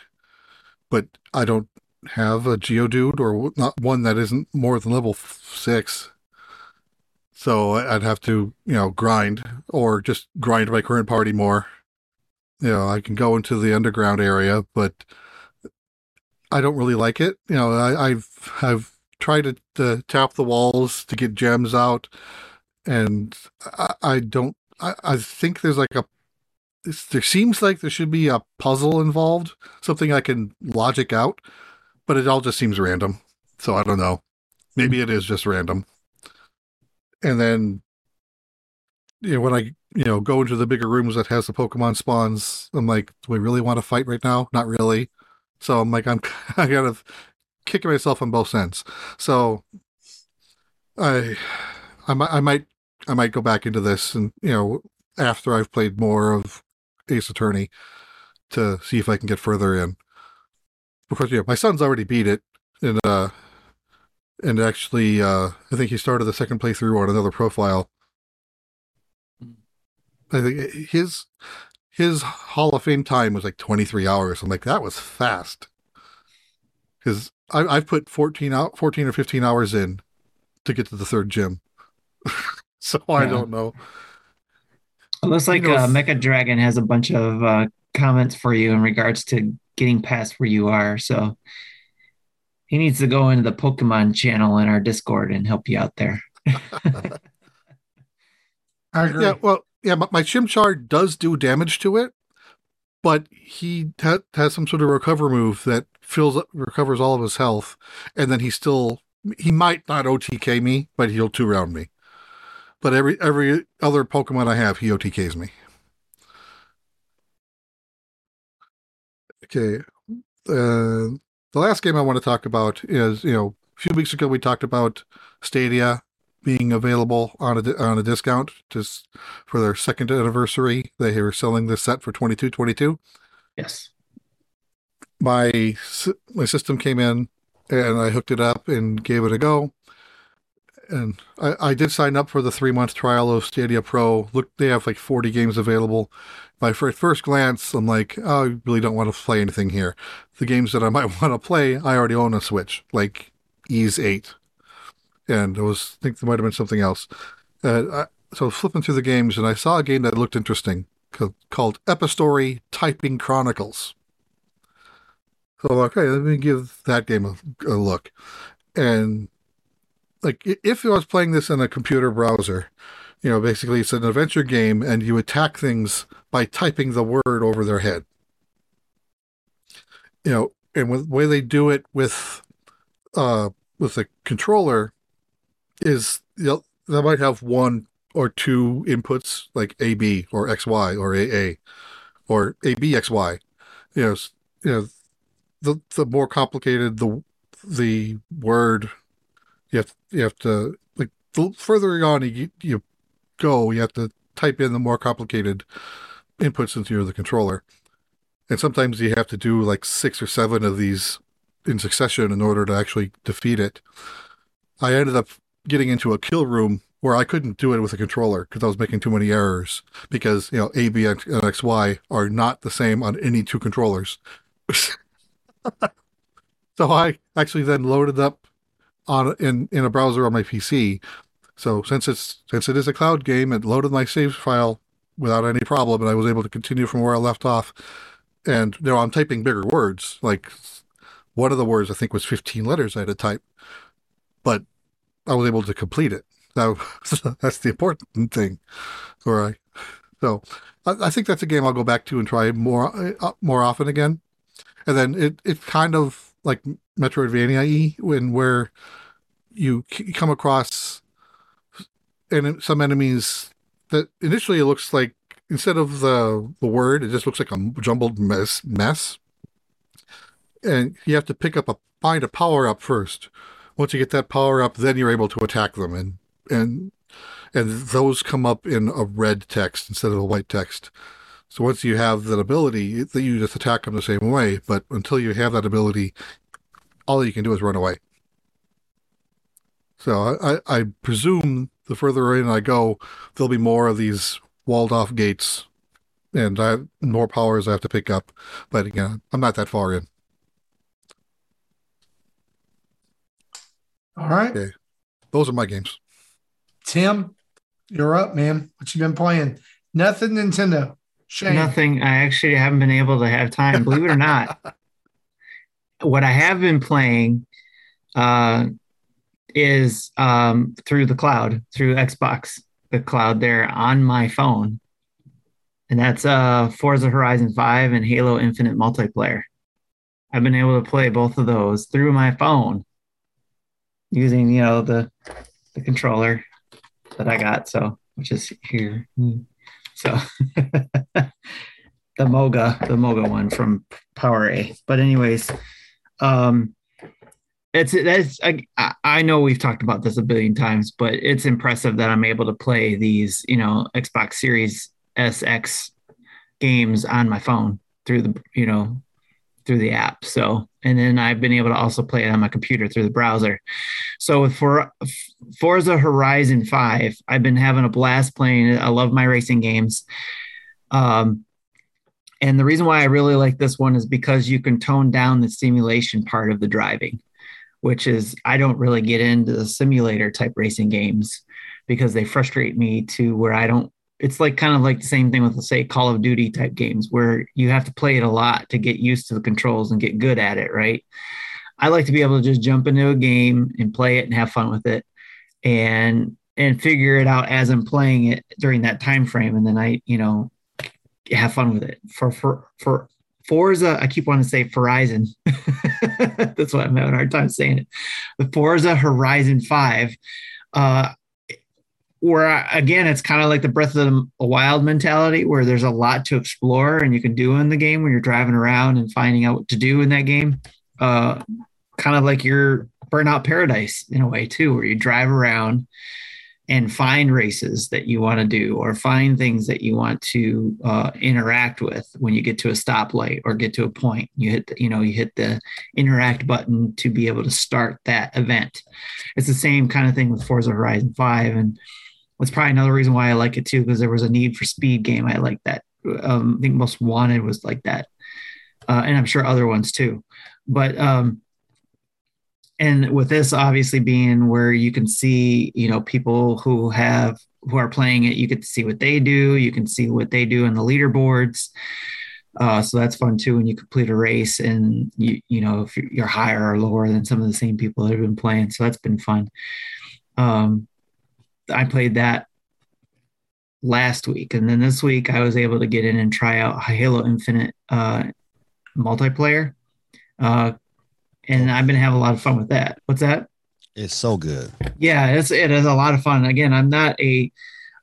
but I don't have a Geodude or not one that isn't more than level six. So I'd have to, you know, grind or just grind my current party more. You know, I can go into the underground area, but I don't really like it. You know, I, have I've tried to, to, tap the walls to get gems out, and I, I don't. I, I think there's like a there seems like there should be a puzzle involved, something I can logic out, but it all just seems random. So I don't know. Maybe it is just random. And then, you know, when I you know go into the bigger rooms that has the Pokemon spawns, I'm like, do I really want to fight right now? Not really. So I'm like, I'm I kind of kicking myself on both ends. So I, I might, I might, I might go back into this, and you know, after I've played more of Ace Attorney, to see if I can get further in. Because yeah, my son's already beat it, and uh, and actually, uh, I think he started the second playthrough on another profile. I think his his Hall of Fame time was like 23 hours. I'm like, that was fast. Because I, I've put 14 out, 14 or 15 hours in to get to the third gym. so I don't know. It looks like You know, uh, Mecha Dragon has a bunch of uh, comments for you in regards to getting past where you are. So he needs to go into the Pokemon channel in our Discord and help you out there. I agree. Yeah, well, yeah, my, my Chimchar does do damage to it, but he ha- has some sort of recover move that fills up, recovers all of his health, and then he still he might not OTK me, but he'll two round me. But every every other Pokemon I have, he OTKs me. Okay, uh, the last game I want to talk about is you know a few weeks ago we talked about Stadia being available on a on a discount just for their second anniversary. They were selling this set for twenty two twenty two. Yes. My my system came in and I hooked it up and gave it a go. And I, I did sign up for the three month trial of Stadia Pro. Look, they have like 40 games available. My fir- first glance, I'm like, oh, I really don't want to play anything here. The games that I might want to play, I already own a Switch, like Ease 8. And I was think there might have been something else. Uh, I, so flipping through the games and I saw a game that looked interesting called Epistory Typing Chronicles. So like, okay, let me give that game a, a look. And like, if I was playing this in a computer browser, you know, basically it's an adventure game, and you attack things by typing the word over their head. You know, and with the way they do it with uh with the controller is you know, they might have one or two inputs like AB or XY or AA or ABXY. You know, you know, the the more complicated the the word you have you have to like the further on you you go you have to type in the more complicated inputs into the controller. And sometimes you have to do like six or seven of these in succession in order to actually defeat it. I ended up getting into a kill room where i couldn't do it with a controller because i was making too many errors because you know a b and xy are not the same on any two controllers so I actually then loaded up on in in a browser on my PC, So since it's since it is a cloud game, it loaded my save file without any problem, and I was able to continue from where I left off. And you know, I'm typing bigger words. Like one of the words I think was 15 letters I had to type, but I was able to complete it. Now that's the important thing. Where I so I, I think that's a game I'll go back to and try more uh, more often again. And then it it's kind of like Metroidvania when where you c- come across and some enemies that initially it looks like instead of the the word it just looks like a jumbled mess mess. And you have to pick up a find a power up first. Once you get that power up then you're able to attack them. And and and those come up in a red text instead of a white text so once you have that ability you just attack them the same way but until you have that ability all you can do is run away so I, I presume the further in I go, there'll be more of these walled off gates and I more powers I have to pick up. But again, I'm not that far in. All right. Okay. Those are my games. Tim, you're up, man. What you been playing? Nothing Nintendo. Shane. Nothing. I actually haven't been able to have time, believe it or not. what I have been playing uh, is um, through the cloud, through Xbox, the cloud there on my phone. And that's uh, Forza Horizon 5 and Halo Infinite multiplayer. I've been able to play both of those through my phone using, you know, the the controller that I got, so which is here. So the Moga, the Moga one from PowerA. But anyways, um it's that's I, I know we've talked about this a billion times, but it's impressive that I'm able to play these, you know, Xbox Series SX games on my phone through the, you know, through the app. So, and then I've been able to also play it on my computer through the browser. So for Forza Horizon 5, I've been having a blast playing it. I love my racing games. Um, and the reason why I really like this one is because you can tone down the simulation part of the driving which is I don't really get into the simulator type racing games because they frustrate me to where I don't. It's like kind of like the same thing with, say, Call of Duty type games where you have to play it a lot to get used to the controls and get good at it, right? I like to be able to just jump into a game and play it and have fun with it and and figure it out as I'm playing it during that time frame and then I, you know, have fun with it. For for for Forza, I keep wanting to say Verizon. That's why I'm having a hard time saying it. The Forza Horizon 5, uh, where again, it's kind of like the Breath of the Wild mentality, where there's a lot to explore and you can do in the game when you're driving around and finding out what to do in that game. Uh, kind of like your Burnout Paradise in a way, too, where you drive around and find races that you want to do or find things that you want to uh, interact with when you get to a stoplight or get to a point you hit the, you know you hit the interact button to be able to start that event it's the same kind of thing with forza horizon 5 and that's probably another reason why i like it too because there was a need for speed game. I like that. Um, i think most wanted was like that. Uh, and i'm sure other ones too. But um, and with this obviously being where you can see you know people who have who are playing it you get to see what they do. You can see what they do in the leaderboards. Uh, so that's fun too when you complete a race and you you know if you're higher or lower than some of the same people that have been playing. So that's been fun. Um, i played that last week and then this week i was able to get in and try out halo infinite uh, multiplayer uh, and I've been having a lot of fun with that. What's that? It's so good. Yeah, it's it is a lot of fun. Again, I'm not a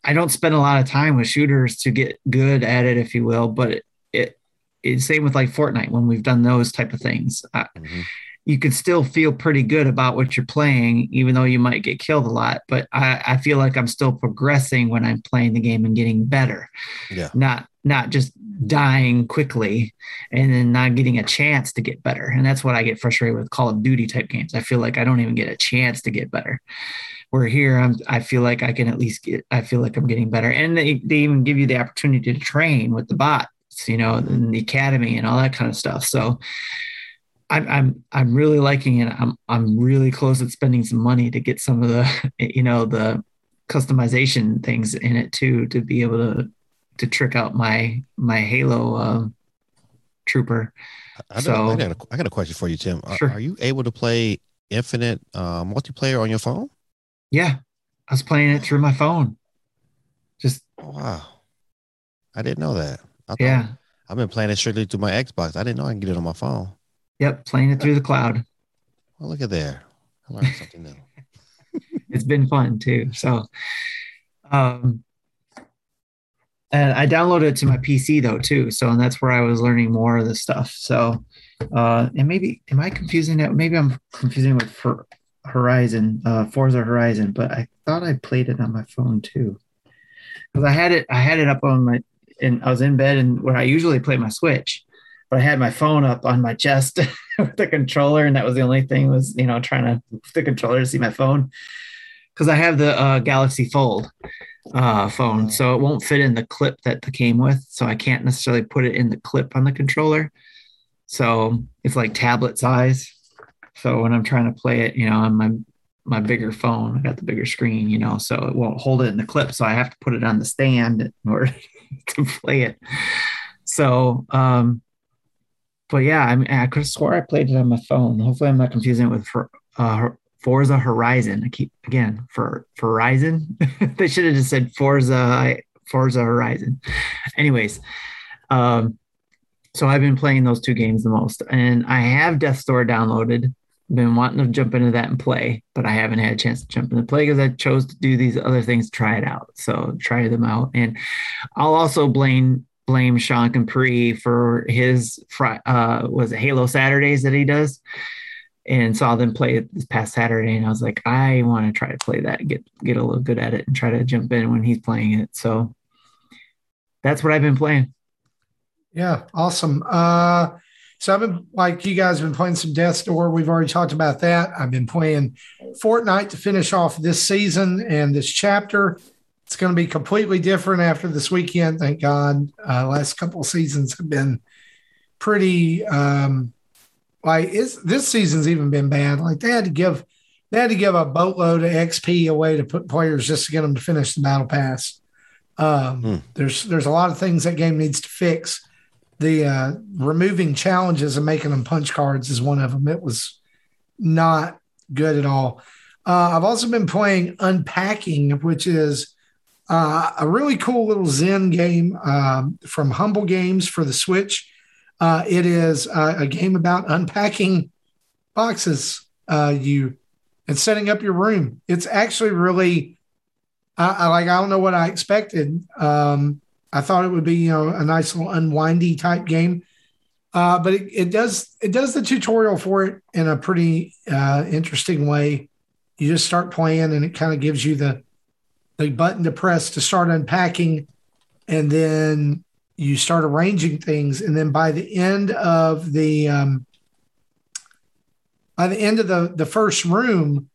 I don't spend a lot of time with shooters to get good at it, if you will, but it, it it's same with like Fortnite when we've done those type of things. mm-hmm. You can still feel pretty good about what you're playing, even though you might get killed a lot. But I, I feel like I'm still progressing when I'm playing the game and getting better. Yeah. Not not just dying quickly and then not getting a chance to get better. And that's what I get frustrated with Call of Duty type games. I feel like I don't even get a chance to get better. Where here, I'm, I feel like I can at least get, I feel like I'm getting better. And they, they even give you the opportunity to train with the bots, you know, in the academy and all that kind of stuff. So I'm, I'm, I'm really liking it. I'm, I'm really close at spending some money to get some of the, you know, the, customization things in it too to be able to to trick out my my Halo um, trooper. I, So- I, got a, I got a question for you, Tim. Are, Sure. are you able to play Infinite uh, multiplayer on your phone? Yeah, I was playing it through my phone. Just Oh, wow. I didn't know that. I thought, yeah, I've been playing it strictly through my Xbox. I didn't know I can get it on my phone. Yep, playing it through the cloud. Well, look at there. I learned something new. it's been fun too. So, um, and I downloaded it to my PC though too. So, and that's where I was learning more of this stuff. So, uh, and maybe am I confusing it? Maybe I'm confusing it with for Horizon, uh, Forza Horizon, but I thought I played it on my phone too. Because I had it, I had it up on my, and I was in bed and where I usually play my Switch, but I had my phone up on my chest with the controller, and that was the only thing was you know trying to with the controller to see my phone because I have the uh, Galaxy Fold uh, phone, so it won't fit in the clip that the came with. So I can't necessarily put it in the clip on the controller. So it's like tablet size. So when I'm trying to play it, you know, on my my bigger phone, I got the bigger screen, you know, so it won't hold it in the clip. So I have to put it on the stand in order to play it. So, um, but yeah, I mean, I could have swore I played it on my phone. Hopefully, I'm not confusing it with for uh, Forza Horizon. I keep again for for Horizon. they should have just said Forza Forza Horizon. Anyways, um, so I've been playing those two games the most, and I have Death's Door downloaded. Been wanting to jump into that and play, but I haven't had a chance to jump into play because I chose to do these other things try it out. So try them out, and I'll also blame blame Sean Capri for his uh was it Halo Saturdays that he does and saw them play it this past Saturday and I was like I want to try to play that get get a little good at it and try to jump in when he's playing it so that's what I've been playing Yeah, awesome. Uh, so I've been like you guys have been playing some Death Door. We've already talked about that. I've been playing Fortnite to finish off this season and this chapter. It's going to be completely different after this weekend. Thank God. Uh, last couple of seasons have been pretty. Um, like it's, this season's even been bad. Like they had to give they had to give a boatload of XP away to put players just to get them to finish the battle pass. Um, Hmm. There's there's a lot of things that game needs to fix the uh, removing challenges and making them punch cards is one of them. It was not good at all. Uh, I've also been playing Unpacking, which is uh, a really cool little Zen game um, from Humble Games for the Switch. Uh, it is uh, a game about unpacking boxes. Uh, you and setting up your room. It's actually really, I, like. I don't know what I expected. Um, I thought it would be you know a nice little unwindy type game, uh, but it, it does it does the tutorial for it in a pretty interesting way. You just start playing, and it kind of gives you the the button to press to start unpacking, and then you start arranging things, and then by the end of the um, by the end of the the first room,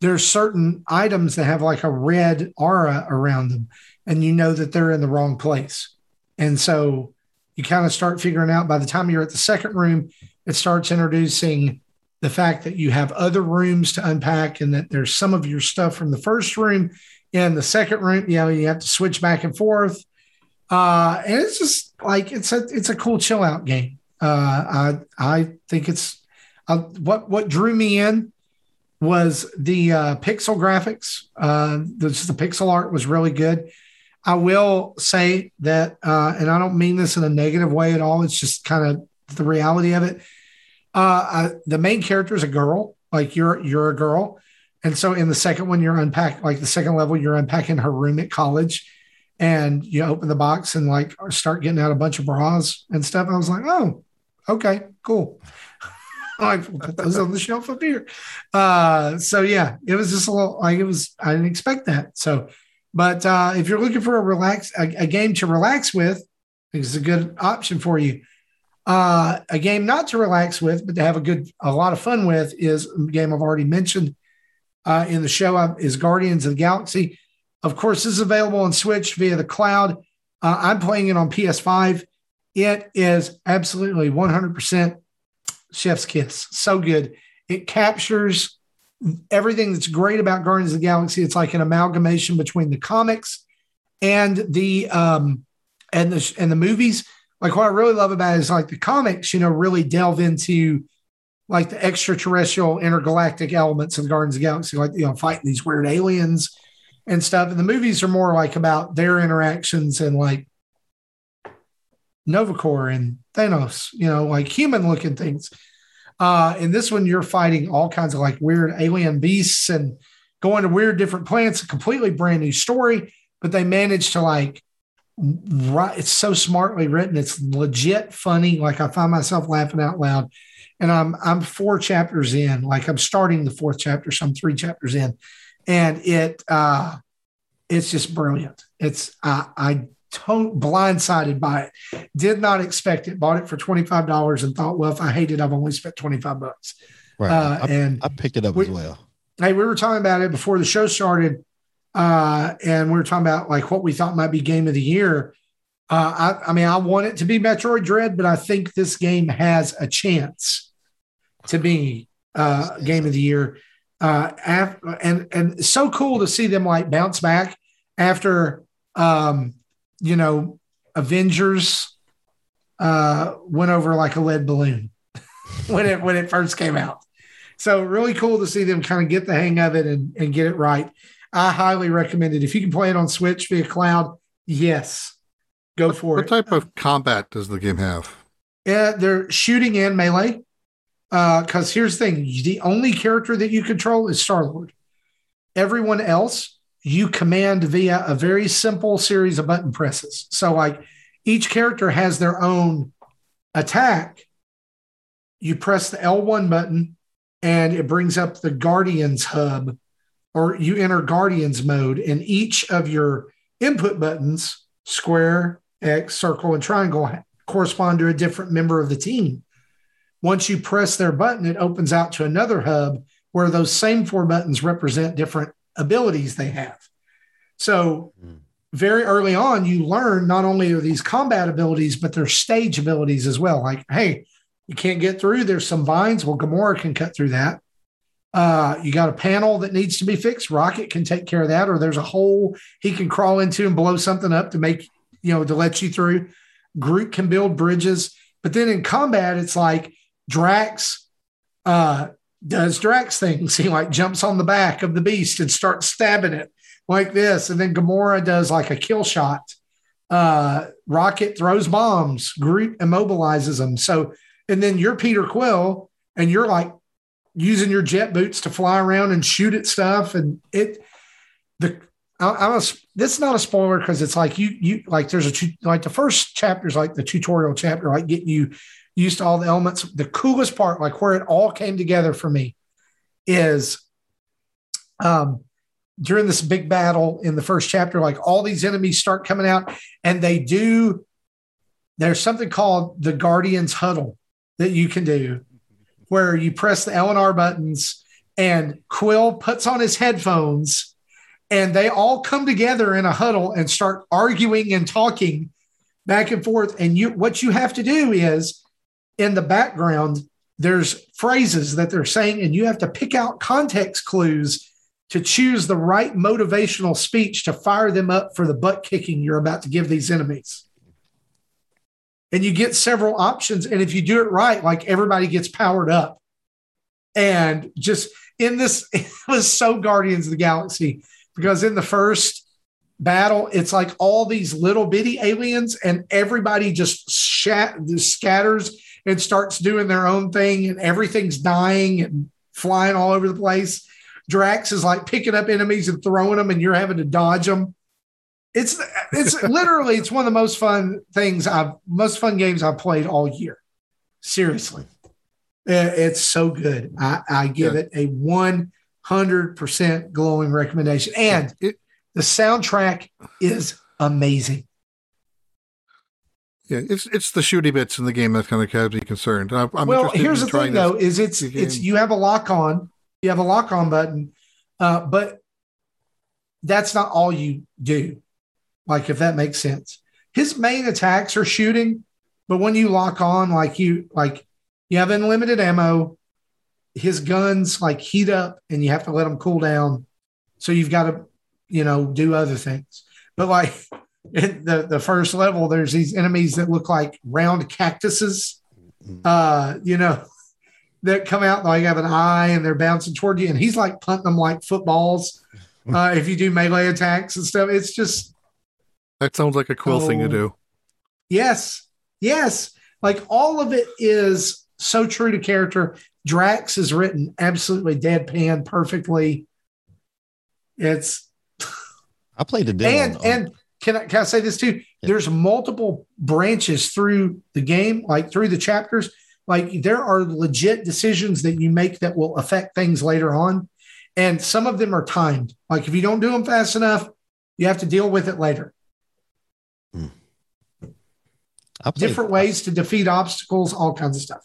there's certain items that have like a red aura around them and you know that they're in the wrong place. And so you kind of start figuring out by the time you're at the second room, it starts introducing the fact that you have other rooms to unpack and that there's some of your stuff from the first room in the second room. You know, you have to switch back and forth. Uh, and it's just like it's a it's a cool chill out game. Uh, I I think it's uh, what what drew me in was the uh, pixel graphics. Uh, the, the pixel art was really good. I will say that, uh, and I don't mean this in a negative way at all. It's just kind of the reality of it. Uh, I, the main character is a girl, like you're you're a girl, and so in the second one, you're unpack like the second level, you're unpacking her room at college, and you open the box and like start getting out a bunch of bras and stuff. I was like, oh, okay, cool. I put those on the shelf up here. Uh, so yeah, it was just a little like it was. I didn't expect that. So, but uh, if you're looking for a relax a, a game to relax with, it's a good option for you. Uh, a game not to relax with, but to have a good a lot of fun with is a game I've already mentioned uh, in the show uh, is Guardians of the Galaxy. Of course, this is available on Switch via the cloud. Uh, I'm playing it on PS5. It is absolutely 100% chef's kiss. So good. It captures everything that's great about Guardians of the Galaxy. It's like an amalgamation between the comics and the um and the and the movies. Like what I really love about it is like the comics, you know, really delve into like the extraterrestrial intergalactic elements of Guardians of Galaxy, like you know, fighting these weird aliens and stuff. And the movies are more like about their interactions and like Nova Corps and Thanos, you know, like human looking things. Uh, in this one, you're fighting all kinds of like weird alien beasts and going to weird different planets, a completely brand new story, but they managed to like right it's so smartly written it's legit funny like i find myself laughing out loud and i'm i'm four chapters in like i'm starting the fourth chapter so i'm three chapters in and it uh it's just brilliant it's i i to- blindsided by it did not expect it bought it for $25 and thought well if i hate it i've only spent 25 bucks Right. Uh, I, and I picked it up we- as well. hey, we were talking about it before the show started, uh, and we were talking about like what we thought might be game of the year. Uh, I, I mean, I want it to be Metroid Dread, but I think this game has a chance to be uh, game of the year. Uh, af- and and so cool to see them like bounce back after um, you know Avengers uh, went over like a lead balloon when it when it first came out. So really cool to see them kind of get the hang of it and, and get it right. I highly recommend it. If you can play it on Switch via cloud, yes, go for What it. What type of combat does the game have? Yeah, they're shooting and melee. Uh, because here's the thing: the only character that you control is Star Lord. Everyone else you command via a very simple series of button presses. So, like each character has their own attack. You press the L1 button, and it brings up the Guardians hub, or you enter Guardians mode, and each of your input buttons, square, X, circle, and triangle, correspond to a different member of the team. Once you press their button, it opens out to another hub where those same four buttons represent different abilities they have. So, very early on, you learn not only are these combat abilities, but they're stage abilities as well. Like, hey, you can't get through, there's some vines. Well, Gamora can cut through that. Uh, you got a panel that needs to be fixed. Rocket can take care of that, or there's a hole he can crawl into and blow something up to make, you know, to let you through. Groot can build bridges. But then in combat, it's like Drax uh, does Drax things. He like jumps on the back of the beast and starts stabbing it like this. And then Gamora does like a kill shot. Uh, Rocket throws bombs. Groot immobilizes them. So, and then you're Peter Quill and you're like using your jet boots to fly around and shoot at stuff. And it, the, I, I'm this is not a spoiler because it's like you, you like there's a, like the first chapter is like the tutorial chapter, like getting you used to all the elements. The coolest part, like where it all came together for me, is um, during this big battle in the first chapter, like all these enemies start coming out and they do. There's something called the Guardians Huddle that you can do where you press the L and R buttons and Quill puts on his headphones and they all come together in a huddle and start arguing and talking back and forth. And you, what you have to do is in the background, there's phrases that they're saying, and you have to pick out context clues to choose the right motivational speech to fire them up for the butt kicking you're about to give these enemies. And you get several options. And if you do it right, like everybody gets powered up. And just in this, it was so Guardians of the Galaxy because in the first battle, it's like all these little bitty aliens, and everybody just shat, scatters and starts doing their own thing, and everything's dying and flying all over the place. Drax is like picking up enemies and throwing them, and you're having to dodge them. It's it's literally it's one of the most fun things I've most fun games I've played all year. Seriously, it's so good. I, I give Yeah. it a one hundred percent glowing recommendation, and It, the soundtrack is amazing. Yeah, it's it's the shooty bits in the game that kind of has me concerned. I, I'm well, here's the thing though: is it's it's you have a lock on, you have a lock on button, uh, but that's not all you do. Like if that makes sense, his main attacks are shooting, but when you lock on, like you like you have unlimited ammo, his guns like heat up and you have to let them cool down. So you've got to, you know, do other things. But like in the, the first level, there's these enemies that look like round cactuses, uh, you know, that come out like have an eye and they're bouncing toward you. And he's like punting them like footballs. Uh, if you do melee attacks and stuff, it's just That sounds like a cool thing to Oh. do. Yes. Yes. Like all of it is so true to character. Drax is written absolutely deadpan perfectly. It's I played the demo. and on- and can I can I say this too? There's multiple branches through the game, like through the chapters. Like there are legit decisions that you make that will affect things later on. And some of them are timed. Like if you don't do them fast enough, you have to deal with it later. I played, Different ways to defeat obstacles, all kinds of stuff.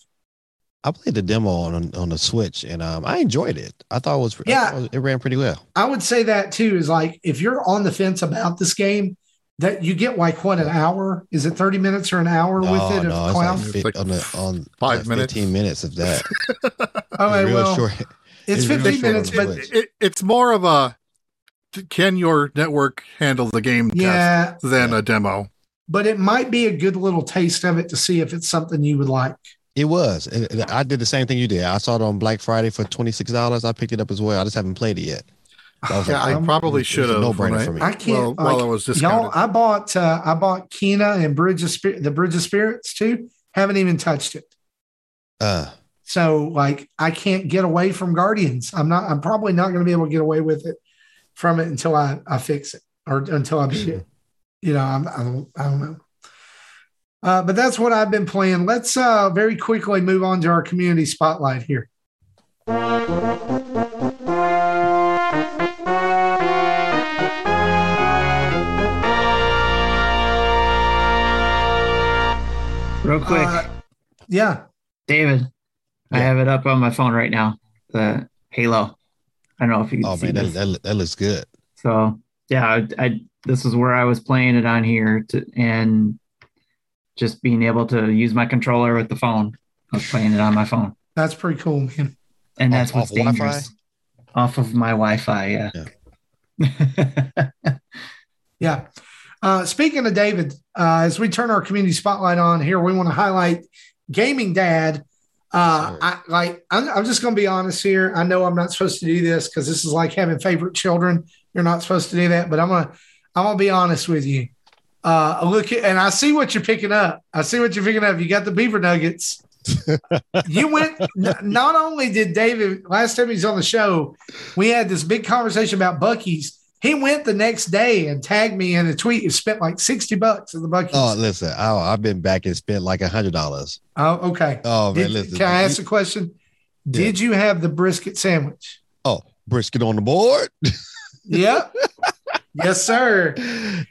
I played the demo on on the Switch, and um, I enjoyed it. I thought it was Yeah. it ran pretty well. I would say that too is like if you're on the fence about this game, that you get like what an hour? Is it 30 minutes or an hour with No, it? of no, it's clown? like, It's like on the on five like minutes. fifteen minutes of that. All right, oh, It's well, short. it's it's 15 short minutes, but Switch. It, it's more of a can your network handle the game test yeah, than a demo. but it might be a good little taste of it to see if it's something you would like. It was. It- it- I did the same thing you did. I saw it on Black Friday for twenty six dollars. I picked it up as well. I just haven't played it yet. So was Yeah, I probably should have. no-brainer right? for me. I can't. Well, like, while I was y'all, discounted. I bought uh, I bought Kena and Bridge of Spirit, the Bridge of Spirits too. Haven't even touched it. Uh, So like I can't get away from Guardians. I'm not. I'm probably not going to be able to get away with it from it until I I fix it or until I beat it. You know, I'm, I don't I don't know. Uh, but that's what I've been playing. Let's uh, very quickly move on to our community spotlight here. Real quick, Uh, yeah, David, I have it up on my phone right now. The Halo. I don't know if you can oh see man, this. that, that, that looks good. So yeah, I, I this is where I was playing it on here to and just being able to use my controller with the phone. I was playing it on my phone, that's pretty cool, man. and Off- that's what's off Wi-Fi? dangerous. Off of my Wi-Fi, yeah. Yeah. Uh, speaking of David, uh, as we turn our community spotlight on here, we want to highlight Gaming Dad. Uh, I like. I'm, I'm just going to be honest here. I know I'm not supposed to do this because this is like having favorite children. You're not supposed to do that, but I'm gonna. I'm gonna be honest with you. Uh, look at and I see what you're picking up. I see what you're picking up. You got the beaver nuggets. you went. n- Not only did David last time he was on the show, we had this big conversation about Buc-ee's. He went the next day and tagged me in a tweet and spent like 60 bucks in the bucket. Oh, Oh, listen, I, I've been back and spent like a hundred dollars. Oh, okay. Oh man, Did- listen. can I you- ask a question? Did you have the brisket sandwich? oh, brisket on the board. Yep. yes, sir.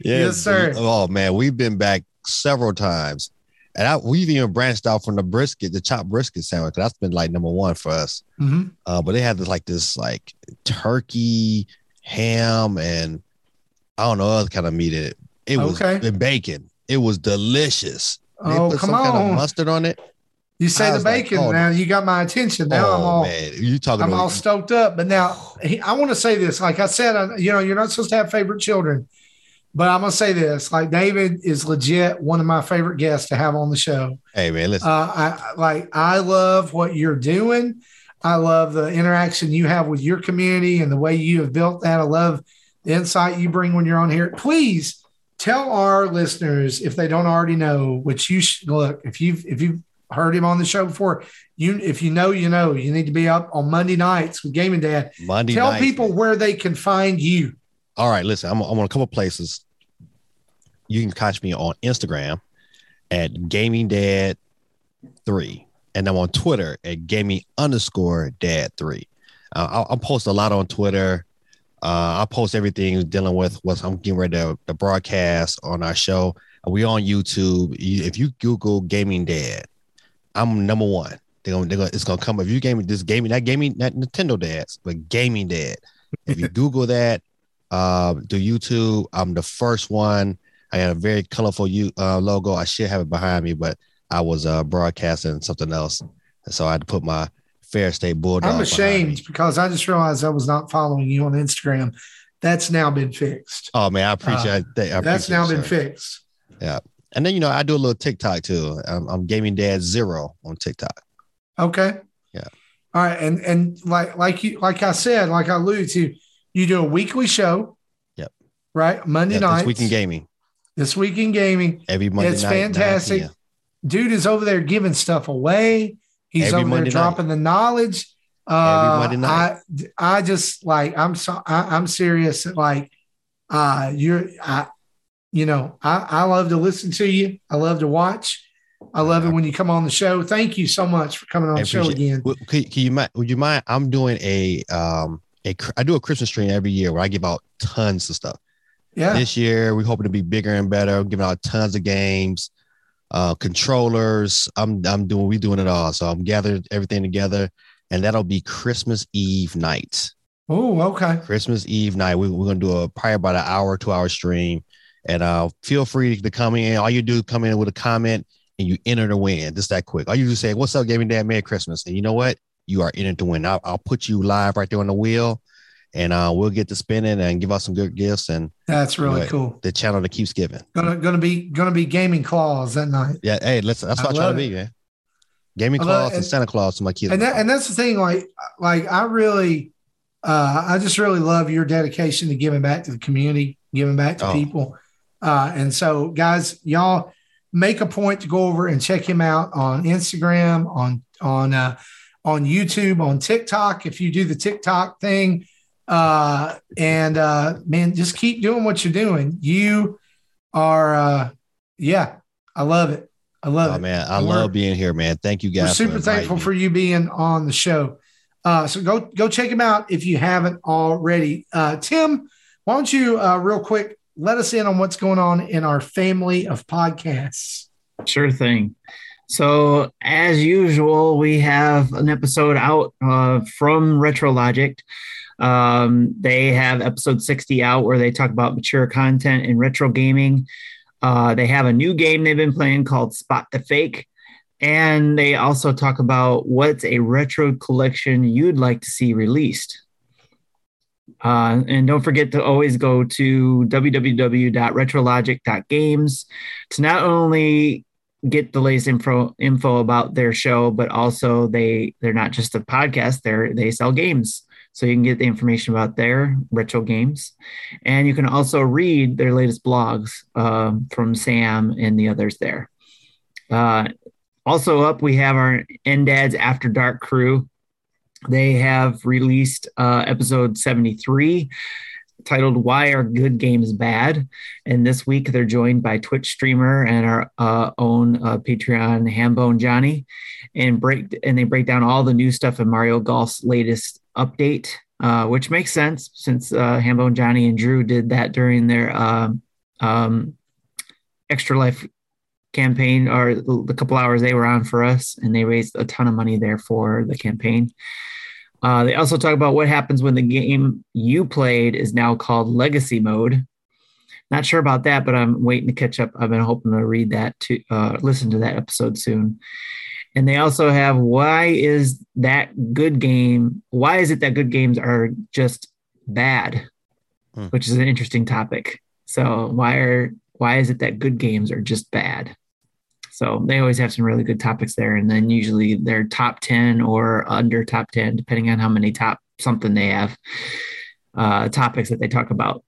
yes, sir. Oh man, we've been back several times, and I, we've even branched out from the brisket, the chopped brisket sandwich. That's been like number one for us. Mhm. Uh, but they had this like this like turkey, ham, and I don't know other kind of meat in it. It was Okay. and bacon. It was delicious. They Oh, put come some kind of on. mustard on it. You say the was like, bacon. oh, now you got my attention. Now I'm oh all man, you talking I'm all stoked up. But now he, I want to say this. Like I said, I, you know, you're not supposed to have favorite children, but I'm gonna say this. Like David is legit one of my favorite guests to have on the show. Hey man, listen. Uh, I like I love what you're doing. I love the interaction you have with your community and the way you have built that. I love the insight you bring when you're on here. Please tell our listeners if they don't already know, which you should look if you've if you've heard him on the show before. You if you know, you know. You need to be up on Monday nights with Gaming Dad. Monday tell nights, people where they can find you. All right, listen, I'm, I'm on a couple places. You can catch me on Instagram at Gaming Dad Three, and I'm on Twitter at Gaming underscore Dad Three. Uh, I, I post a lot on Twitter. Uh, I post everything dealing with what I'm getting ready to, to broadcast on our show. We on YouTube. If you Google Gaming Dad, I'm number one. They're gonna, they're gonna, it's gonna come. If you gaming this gaming, not gaming, not Nintendo dads, but gaming dad. If you Google that, uh, do YouTube, I'm the first one. I had a very colorful you uh, logo. I should have it behind me, but I was uh, broadcasting something else, and so I had to put my Ferris State Bulldog. I'm ashamed because I just realized I was not following you on Instagram. That's now been fixed. Oh man, I appreciate that. I Uh, That's appreciate now been fixed. And then you know I do a little TikTok too. I'm, I'm Gaming Dad Zero on TikTok. Okay. Yeah. All right. And and like like you like I said, like I alluded to, you do a weekly show. Yep. Right. Monday Yeah, night. this week in gaming This week in gaming. every Monday it's night. 9 fantastic. Dude is over there giving stuff away. He's Every over Monday there night. dropping the knowledge. Uh, I I just like I'm so I, I'm serious. Like uh you're I you know I I love to listen to you. I love to watch. I love it when you come on the show. Thank you so much for coming on the show again. Would, could, can you mind? Would you mind? I'm doing a um a I do a Christmas stream every year where I give out tons of stuff. Yeah. This year we're hoping to be bigger and better. I'm giving out tons of games, uh, controllers. I'm I'm doing we doing it all. So I'm gathering everything together, and that'll be Christmas Eve night. Oh, okay. Christmas Eve night. We, we're gonna do a probably about an hour, two hour stream, and uh, feel free to come in. All you do is come in with a comment, and you enter to win. Just that quick. All you just say, "What's up, Gaming Dad? Merry Christmas!" And you know what? You are entered to win. I'll, I'll put you live right there on the wheel, and uh, we'll get to spinning and give out some good gifts and That's really Right. cool. the channel that keeps giving. Gonna gonna be gonna be gaming Claus that night. Yeah, hey, let's. That's what I try love to be, man. Gaming I Claus it. and Santa Claus to my kids. and that, and that's the thing like like i really uh i just really love your dedication to giving back to the community giving back to Oh. people uh and so guys y'all make a point to go over and check him out on instagram on on uh on youtube on tiktok if you do the tiktok thing uh and uh man just keep doing what you're doing you are uh yeah i love it i love oh it man, I And we're- love being here, man. Thank you guys. we're super for thankful me. for you being on the show. Uh, so go go check him out if you haven't already. Uh, Tim, why don't you uh, real quick let us in on what's going on in our family of podcasts? Sure thing. So, as usual, we have an episode out uh, from RetroLogic. Um, they have episode 60 out where they talk about mature content in retro gaming. Uh, they have a new game they've been playing called Spot the Fake. And they also talk about what's a retro collection you'd like to see released. Uh, and don't forget to always go to www.retrologic.games to not only get the latest info info about their show, but also they they're not just a podcast; they're they sell games, so you can get the information about their retro games, and you can also read their latest blogs um, from Sam and the others there. Uh, also up, we have our NDADS After Dark crew. They have released uh, episode 73 titled Why Are Good Games Bad? And this week they're joined by Twitch streamer and our uh, own uh, Patreon Hambone Johnny, and break and they break down all the new stuff in Mario Golf's latest update, uh, which makes sense since uh, Hambone Johnny and Drew did that during their um, um, Extra Life campaign or the, the couple hours they were on for us, and they raised a ton of money there for the campaign. Uh, they also talk about what happens when the game you played is now called Legacy Mode. Not sure about that, but I'm waiting to catch up. I've been hoping to read that to uh, listen to that episode soon. And they also have why is that good game? Why is it that good games are just bad? Hmm. Which is an interesting topic. So why are why is it that good games are just bad? So they always have some really good topics there, and then usually they're top ten or under top ten, depending on how many top something they have uh, topics that they talk about.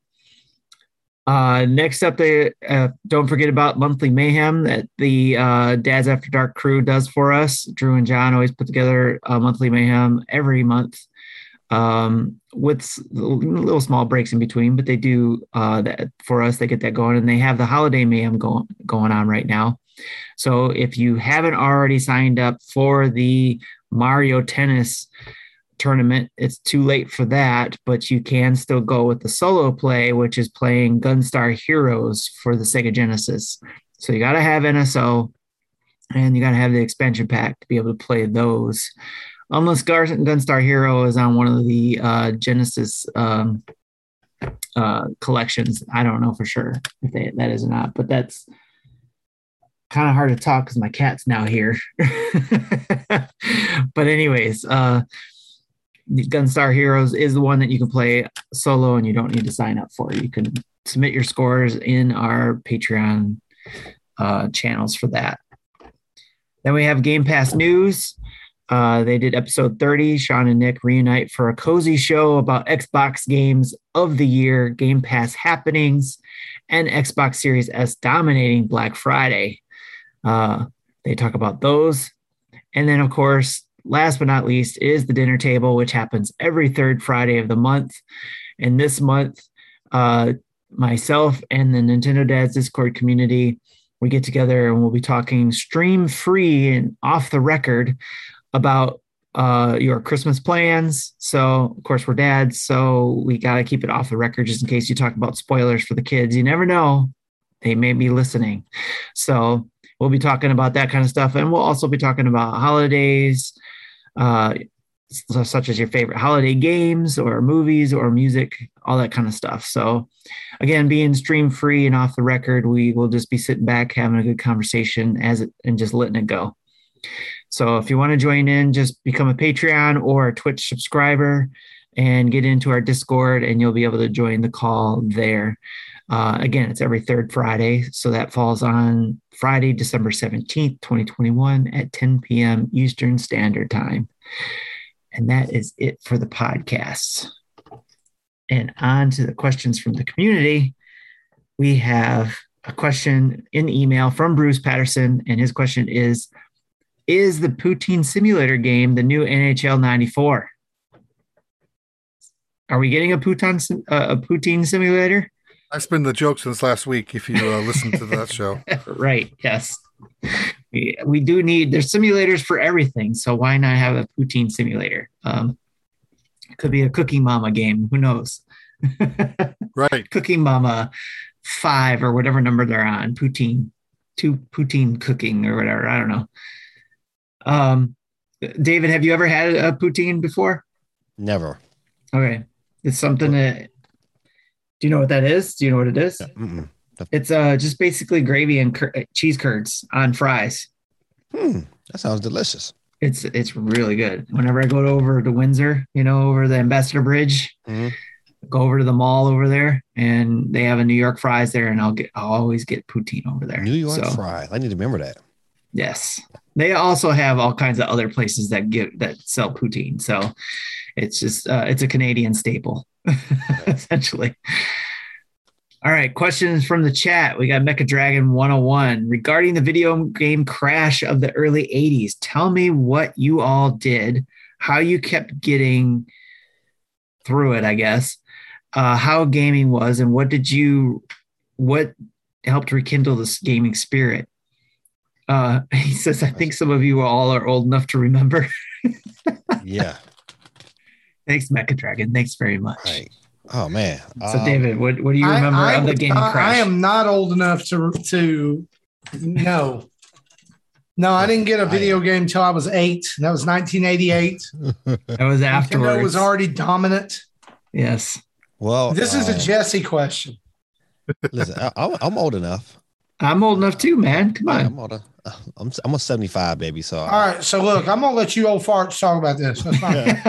Uh, next up, they uh, don't forget about monthly mayhem that the uh, Dads After Dark crew does for us. Drew and John always put together a monthly mayhem every month um, with little small breaks in between, but they do uh, that for us. They get that going, and they have the holiday mayhem going going on right now. So if you haven't already signed up for the Mario Tennis tournament, it's too late for that, but you can still go with the solo play, which is playing Gunstar Heroes for the Sega Genesis. So you got to have NSO and you got to have the expansion pack to be able to play those. Unless Gar- Gunstar Hero is on one of the uh, Genesis um, uh, collections. I don't know for sure if they, that is or not, but that's kind of hard to talk because my cat's now here. but anyways, uh, Gunstar Heroes is the one that you can play solo and you don't need to sign up for. You can submit your scores in our Patreon uh, channels for that. Then we have Game Pass News. Uh, they did episode 30. Sean and Nick reunite for a cozy show about Xbox games of the year, Game Pass happenings, and Xbox Series S dominating Black Friday. Uh, they talk about those. And then, of course, last but not least, is the dinner table, which happens every third Friday of the month. And this month, uh, myself and the Nintendo Dads Discord community, we get together and we'll be talking stream free and off the record about uh, your Christmas plans. So, of course, we're dads, so we got to keep it off the record just in case you talk about spoilers for the kids. You never know, they may be listening. So, we'll be talking about that kind of stuff. And we'll also be talking about holidays, uh, such as your favorite holiday games or movies or music, all that kind of stuff. So, again, being stream free and off the record, we will just be sitting back having a good conversation as it, and just letting it go. So if you want to join in, just become a Patreon or a Twitch subscriber and get into our Discord, and you'll be able to join the call there. Uh, again, it's every third Friday. So that falls on Friday, December 17th, 2021 at 10 p.m. Eastern Standard Time. And that is it for the podcast. And on to the questions from the community. We have a question in email from Bruce Patterson, and his question is is the Poutine Simulator game the new NHL 94? Are we getting a Poutine, uh, a Poutine Simulator? That's been the joke since last week. If you uh, listen to that show, right? Yes, we, we do need. There's simulators for everything, so why not have a Poutine Simulator? Um, could be a Cooking Mama game. Who knows? right. Cooking Mama five or whatever number they're on. Poutine, two poutine cooking or whatever. I don't know. Um, David, have you ever had a poutine before? Never. Okay, it's something that. Do you know what that is? Do you know what it is? Mm-mm. It's uh just basically gravy and cur- cheese curds on fries. Hmm, that sounds delicious. It's it's really good. Whenever I go over to Windsor, you know, over the Ambassador Bridge, Mhm. go over to the mall over there, and they have a New York fries there, and I'll get I'll always get poutine over there. New York So, fries. I need to remember that. Yes. They also have all kinds of other places that give that sell poutine. So it's just uh, it's a Canadian staple, essentially. All right, questions from the chat. We got Mecha Dragon 101 regarding the video game crash of the early 80s. Tell me what you all did, how you kept getting through it, I guess, uh, how gaming was, and what did you, what helped rekindle this gaming spirit? Uh, he says, I think some of you all are old enough to remember. Yeah. Thanks, Mecha Dragon. Thanks very much. right. Oh man. So, Um, David, what, what do you remember I, of the game gaming I- crash? I am not old enough to to no. No, I didn't get a video game until I was eight. That was 1988. that was Nintendo afterwards. was already dominant. yes. Well, This is a um, Jesse question. listen. I, I'm, I'm old enough. I'm old enough too, man. Come Yeah, on. I'm older. I'm I'm a 75 baby. So All right, so look, I'm gonna let you old farts talk about this. That's fine.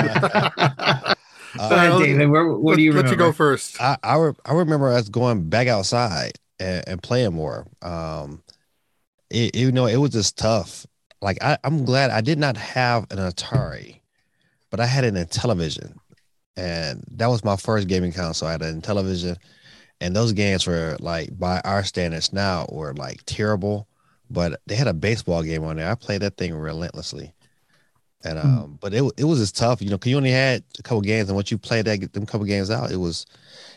Go ahead, Uh, David. Where, what let, do you let remember? you go first. I I, re- I remember us going back outside and, and playing more. Um, it, you know, it was just tough. Like I, I'm glad I did not have an Atari, but I had an Intellivision, and that was my first gaming console. I had an Intellivision, and those games were like by our standards now were like terrible. But they had a baseball game on there. I played that thing relentlessly. And Hmm. um, but it it was just tough, you know, because you only had a couple games, and once you played that get them couple games out, it was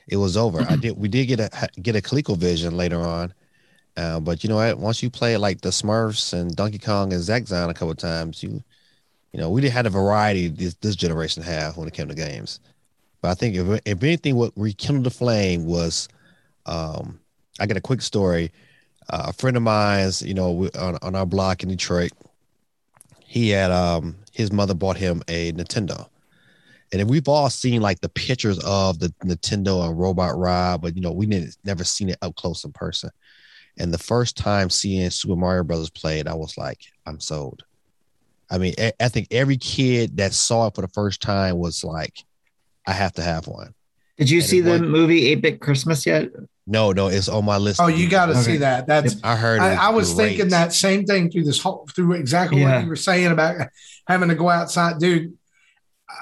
it was over. I did we did get a get a ColecoVision later on, uh, but you know what? Once you play like the Smurfs and Donkey Kong and zack Zaxxon a couple times, you you know we didn't have the variety this, this generation have when it came to games. But I think if if anything, what rekindled the flame was, um, I got a quick story. Uh, a friend of mine's, you know, we, on on our block in Detroit, he had um his mother bought him a Nintendo. And we've all seen like the pictures of the Nintendo and Robot Rob, but you know, we didn't never seen it up close in person. And the first time seeing Super Mario Brothers played, I was like, I'm sold. I mean, I, I think every kid that saw it for the first time was like, I have to have one. Did you And see the won- movie 8 Bit Christmas yet? No, no, it's on my list. Oh, you got to Okay. see that. That's I heard. I, it I was great. thinking that same thing through this whole through exactly Yeah. what you were saying about having to go outside, dude. uh,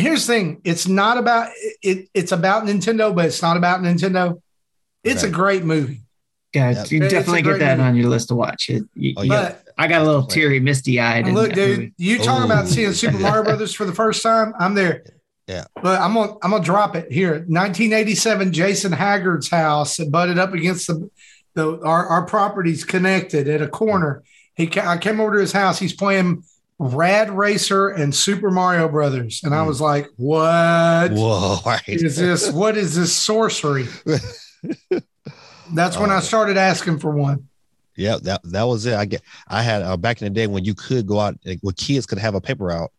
Here's the thing: it's not about it. It's about Nintendo, but it's not about Nintendo. It's a great movie, Yeah, Yep. you definitely get that movie. on your list to watch. It, you- Oh, yeah. but I got a little teary, misty eyed. look, dude, you talk about seeing Super Mario Brothers for the first time. I'm there. Yeah. But I'm gonna I'm gonna drop it here. 1987, Jason Haggard's house butted up against the the our, our properties connected at a corner. He I came over to his house. He's playing Rad Racer and Super Mario Brothers, and I Mm. was like, "What Whoa! Right. is this? What is this sorcery?" That's when I started asking for one. Yeah, that that was it. I get. I had uh, back in the day when you could go out, like, when kids could have a paper route.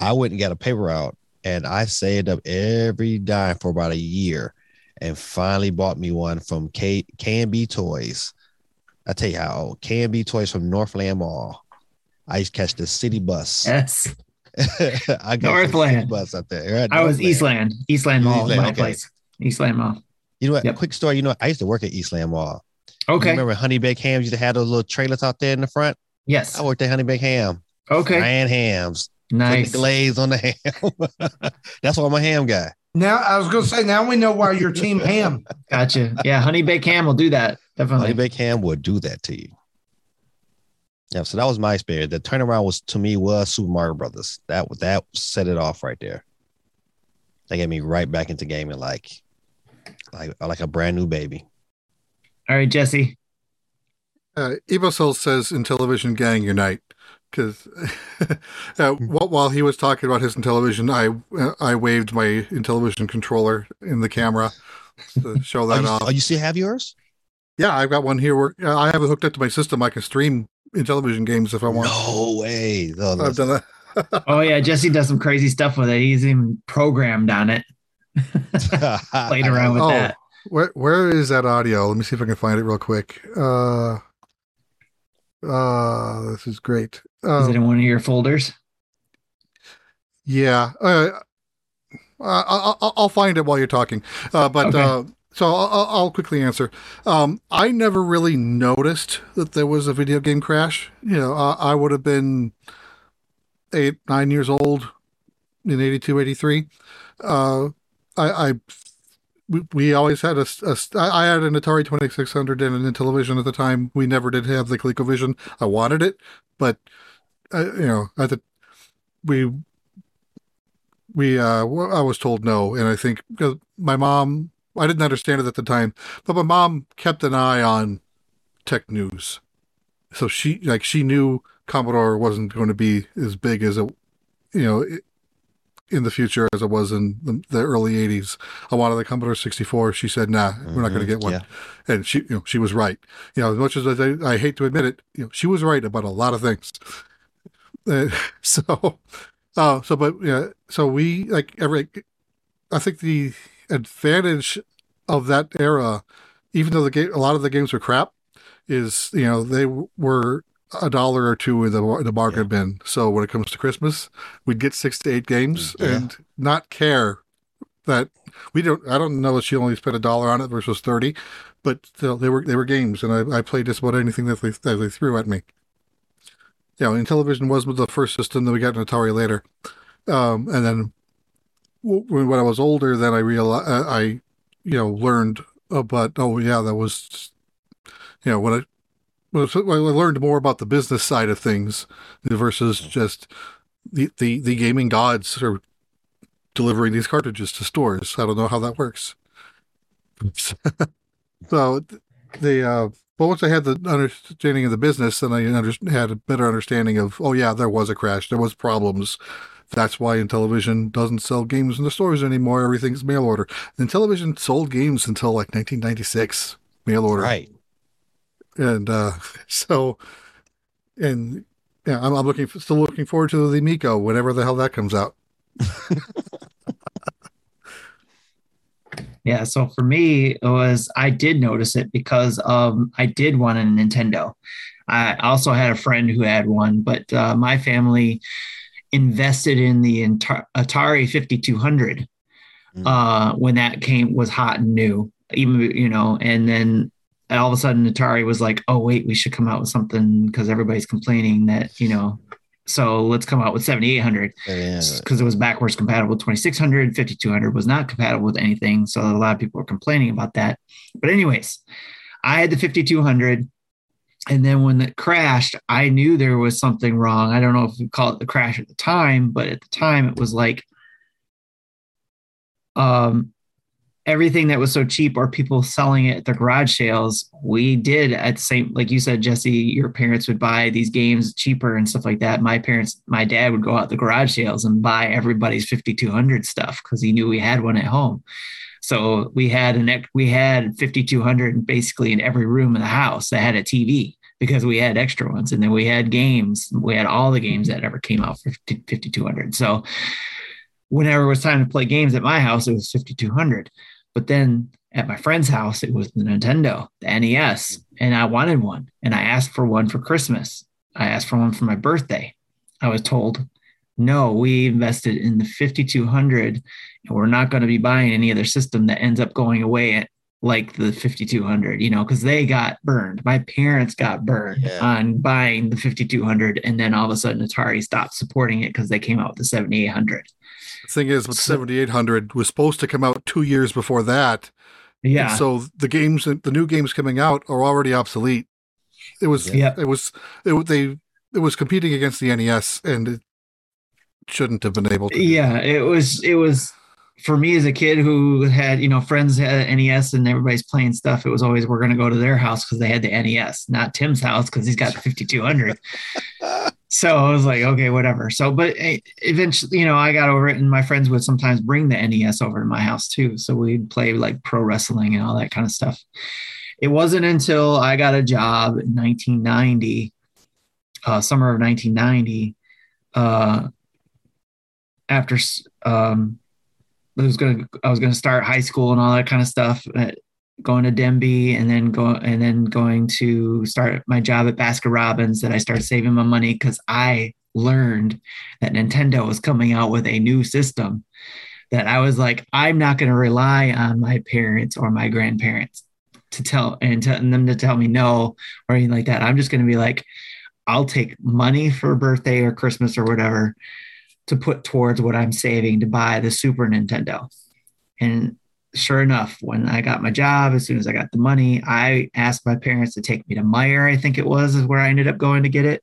I went and got a paper route, and I saved up every dime for about a year, and finally bought me one from K and Toys. I tell you how old and Toys from Northland Mall. I used to catch the city bus. Yes. I got Northland. bus up there. Right, I was Eastland. Eastland Mall, Eastland, my okay. place. Eastland Mall. You know what? Yep. Quick story. You know, I used to work at Eastland Mall. You Okay. remember Honey Baked Hams used to have those little trailers out there in the front? Yes. I worked at Honey Baked Ham. Okay. Ran hams. Put Nice. the glaze on the ham. That's why I'm a ham guy. Now I was going to say, now we know why you're Team Ham. Gotcha. Yeah. Honey baked ham will do that. Definitely. Honey baked ham would do that to you. Yeah, so that was my experience. The turnaround was to me was Super Mario Brothers. That that set it off right there. That got me right back into gaming like like like a brand new baby. All right, Jesse. Uh, EvoSoul says Intellivision gang unite because uh, while he was talking about his television, I uh, I waved my Intellivision controller in the camera to show Oh that you, off. oh, you still have yours? Yeah, I've got one here. Where uh, I have it hooked up to my system. I can stream Intellivision games if I want. No way. No, I've done that. Oh yeah, Jesse does some crazy stuff with it. He's even programmed on it. Played around with Oh. that. Where where is that audio? Let me see if I can find it real quick. Uh, uh, this is great. Is Uh, it in one of your folders? Yeah, uh, I'll, I'll, I'll find it while you're talking. Uh, but Okay. uh, so I'll, I'll- quickly answer. Um, I never really noticed that there was a video game crash. You know, uh, I would have been eight, nine years old in 82, 83. Uh, I, I we, we always had a, a I I had an Atari 2600 and an Intellivision at the time. We never did have the ColecoVision. I wanted it, but uh, you know, at the we we uh I was told no, and I think because my mom I didn't understand it at the time, but my mom kept an eye on tech news, so she like she knew Commodore wasn't going to be as big as it, you know. in the future, as it was in the, the early '80s, I wanted the Commodore 64. She said, "Nah, we're not going to Mhm, get one." yeah. And she, you know, she was right. You know, as much as I, I hate to admit it, you know, she was right about a lot of things. Uh, so, uh, so, but yeah, so we like every. I think the advantage of that era, even though the game, a lot of the games were crap, is you know they w- were a dollar or two in the in the bargain Yeah. bin. So when it comes to Christmas, we'd get six to eight games Yeah. and not care that we don't. I don't know if she only spent a dollar on it versus thirty, but still they were they were games, and I, I played just about anything that they that they threw at me. You know, Intellivision was the first system. Then we got an Atari later, um, and then w- when when I was older, then I realized uh, I, you know, learned about oh yeah, that was, you know, when I when I when I learned more about the business side of things versus just the the the gaming gods are delivering these cartridges to stores. I don't know how that works. so the uh but once I had the understanding of the business, then I under, had a better understanding of oh yeah, there was a crash, there was problems. That's why Intellivision doesn't sell games in the stores anymore. Everything's mail order. Intellivision sold games until like 1996, mail order Right. and uh so and yeah i'm, I'm looking still looking forward to the Amico whenever the hell that comes out Yeah. So for me, it was I did notice it because um I did want a Nintendo. I also had a friend who had one, but uh, my family invested in the Atari 5200 Mm. uh, when that came was hot and new. Even you know, and then all of a sudden Atari was like, "Oh wait, we should come out with something because everybody's complaining that you know." So let's come out with 7800 because it was backwards compatible with 2600 5200 was not compatible with anything. So a lot of people were complaining about that. But anyways i had the 5200 and then when it crashed i knew there was something wrong. I don't know if we call it the crash at the time but at the time it was like um everything that was so cheap or people selling it at the garage sales we did at the same like you said jesse your parents would buy these games cheaper and stuff like that. My parents my dad would go out the garage sales and buy everybody's 5200 stuff because he knew we had one at home. So we had an we had 5200 basically in every room in the house that had a tv because we had extra ones. And then we had games we had all the games that ever came out for 5200 so whenever it was time to play games at my house it was 5200 but then at my friend's house, it was the Nintendo, the NES, and I wanted one. And I asked for one for Christmas. I asked for one for my birthday. I was told, no, we invested in the 5200 and we're not going to be buying any other system that ends up going away at like the 5200, you know, because they got burned. My parents got burned Yeah. on buying the 5200. And then all of a sudden, Atari stopped supporting it because they came out with the 7800. The thing is, with So- 7800 was supposed to come out two years before that. and Yeah. so the games, the new games coming out are already obsolete. It was, Yeah. it was, it, they, it was competing against the NES, and it shouldn't have been able to. yeah it was it was for me as a kid who had you know friends had nes and everybody's playing stuff it was always we're going to go to their house because they had the nes not tim's house because he's got the 5200 so i was like okay whatever. So but eh, eventually you know i got over it and my friends would sometimes bring the nes over to my house too. So we'd play like pro wrestling and all that kind of stuff. It wasn't until i got a job in 1990 uh, summer of 1990 uh, after um I was gonna I was gonna start high school and all that kind of stuff, uh, going to Denby and then go and then going to start my job at Baskin Robbins. That I started saving my money because I learned that Nintendo was coming out with a new system. That I was like, I'm not gonna rely on my parents or my grandparents to tell and, to, them to tell me no or anything like that. I'm just gonna be like, I'll take money for birthday or Christmas or whatever to put towards what I'm saving to buy the Super Nintendo. And sure enough, when I got my job, as soon as I got the money, I asked my parents to take me to Meijer, I think it was, is where I ended up going to get it.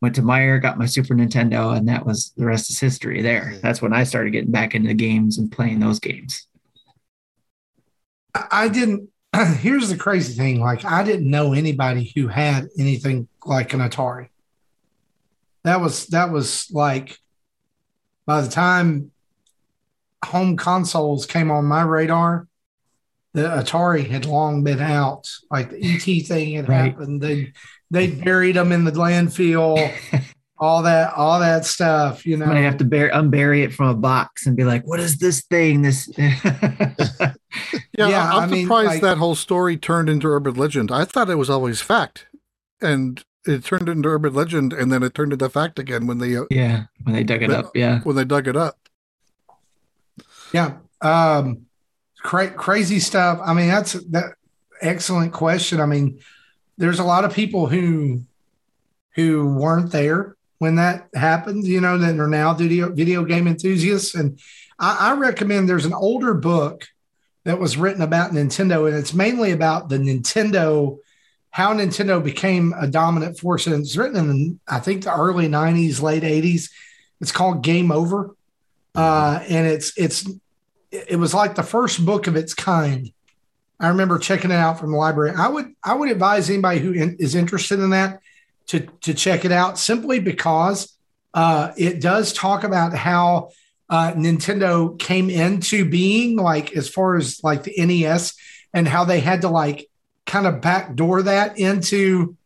Went to Meijer, got my Super Nintendo, and that was the rest is history there. Mm-hmm. That's when I started getting back into the games and playing those games. I I didn't. Here's the crazy thing: like I didn't know anybody who had anything like an Atari. That was that was like by the time home consoles came on my radar, the Atari had long been out. Like the ET thing had Right. happened. They they buried them in the landfill. all that all that stuff. You know. I'm have to bury, unbury it from a box and be like, "What is this thing?" This Yeah, Yeah, I'm I mean, surprised like- that whole story turned into urban legend. I thought it was always fact, and it turned into urban legend, and then it turned into fact again when they uh, yeah, when they dug it But- up, yeah. when they dug it up. Yeah. Um, cra- crazy stuff. I mean, that's that excellent question. I mean, there's a lot of people who who weren't there when that happened, you know, that are now video video game enthusiasts. And I, I recommend there's an older book that was written about Nintendo, and it's mainly about the Nintendo, how Nintendo became a dominant force. And it's written in I think the early 90s, late 80s. It's called Game Over uh, and it's it's it was like the first book of its kind. I remember checking it out from the library. I would I would advise anybody who in, is interested in that to to check it out simply because uh, it does talk about how uh, Nintendo came into being, like as far as like the NES, and how they had to like kind of backdoor that into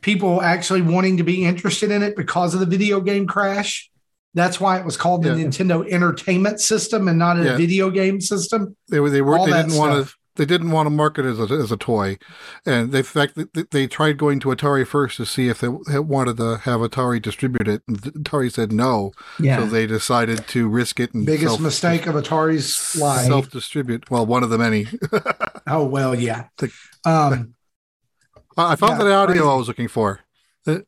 people actually wanting to be interested in it because of the video game crash That's why it was called the Yeah. Nintendo Entertainment System and not a Yeah. video game system. They were they were All they didn't want to they didn't want to market it as a, as a toy, and they fact they, they tried going to Atari first to see if they wanted to have Atari distribute it, and Atari said no, Yeah. so they decided to risk it and Biggest self- mistake of Atari's life. self distribute. Well, one of the many. oh well, yeah. Um, I I found Yeah, the audio crazy. I was looking for. Uh,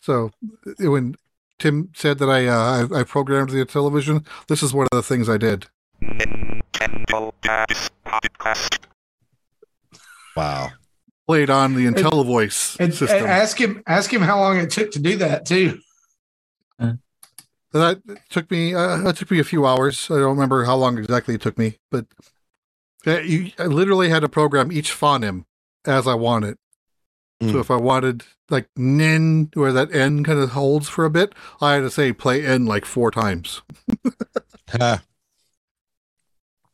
So uh, when Tim said that I, uh, I I programmed the television, this is one of the things I did. Nintendo Dad's Podcast. Wow. Played on the IntelliVoice and, system. and ask him ask him how long it took to do that too. that took me uh, that took me a few hours. I don't remember how long exactly it took me, but uh, you, I literally had to program each phoneme as I wanted. So Mm. if I wanted like nin, where that n kind of holds for a bit, I had to say play n like four times. Ha.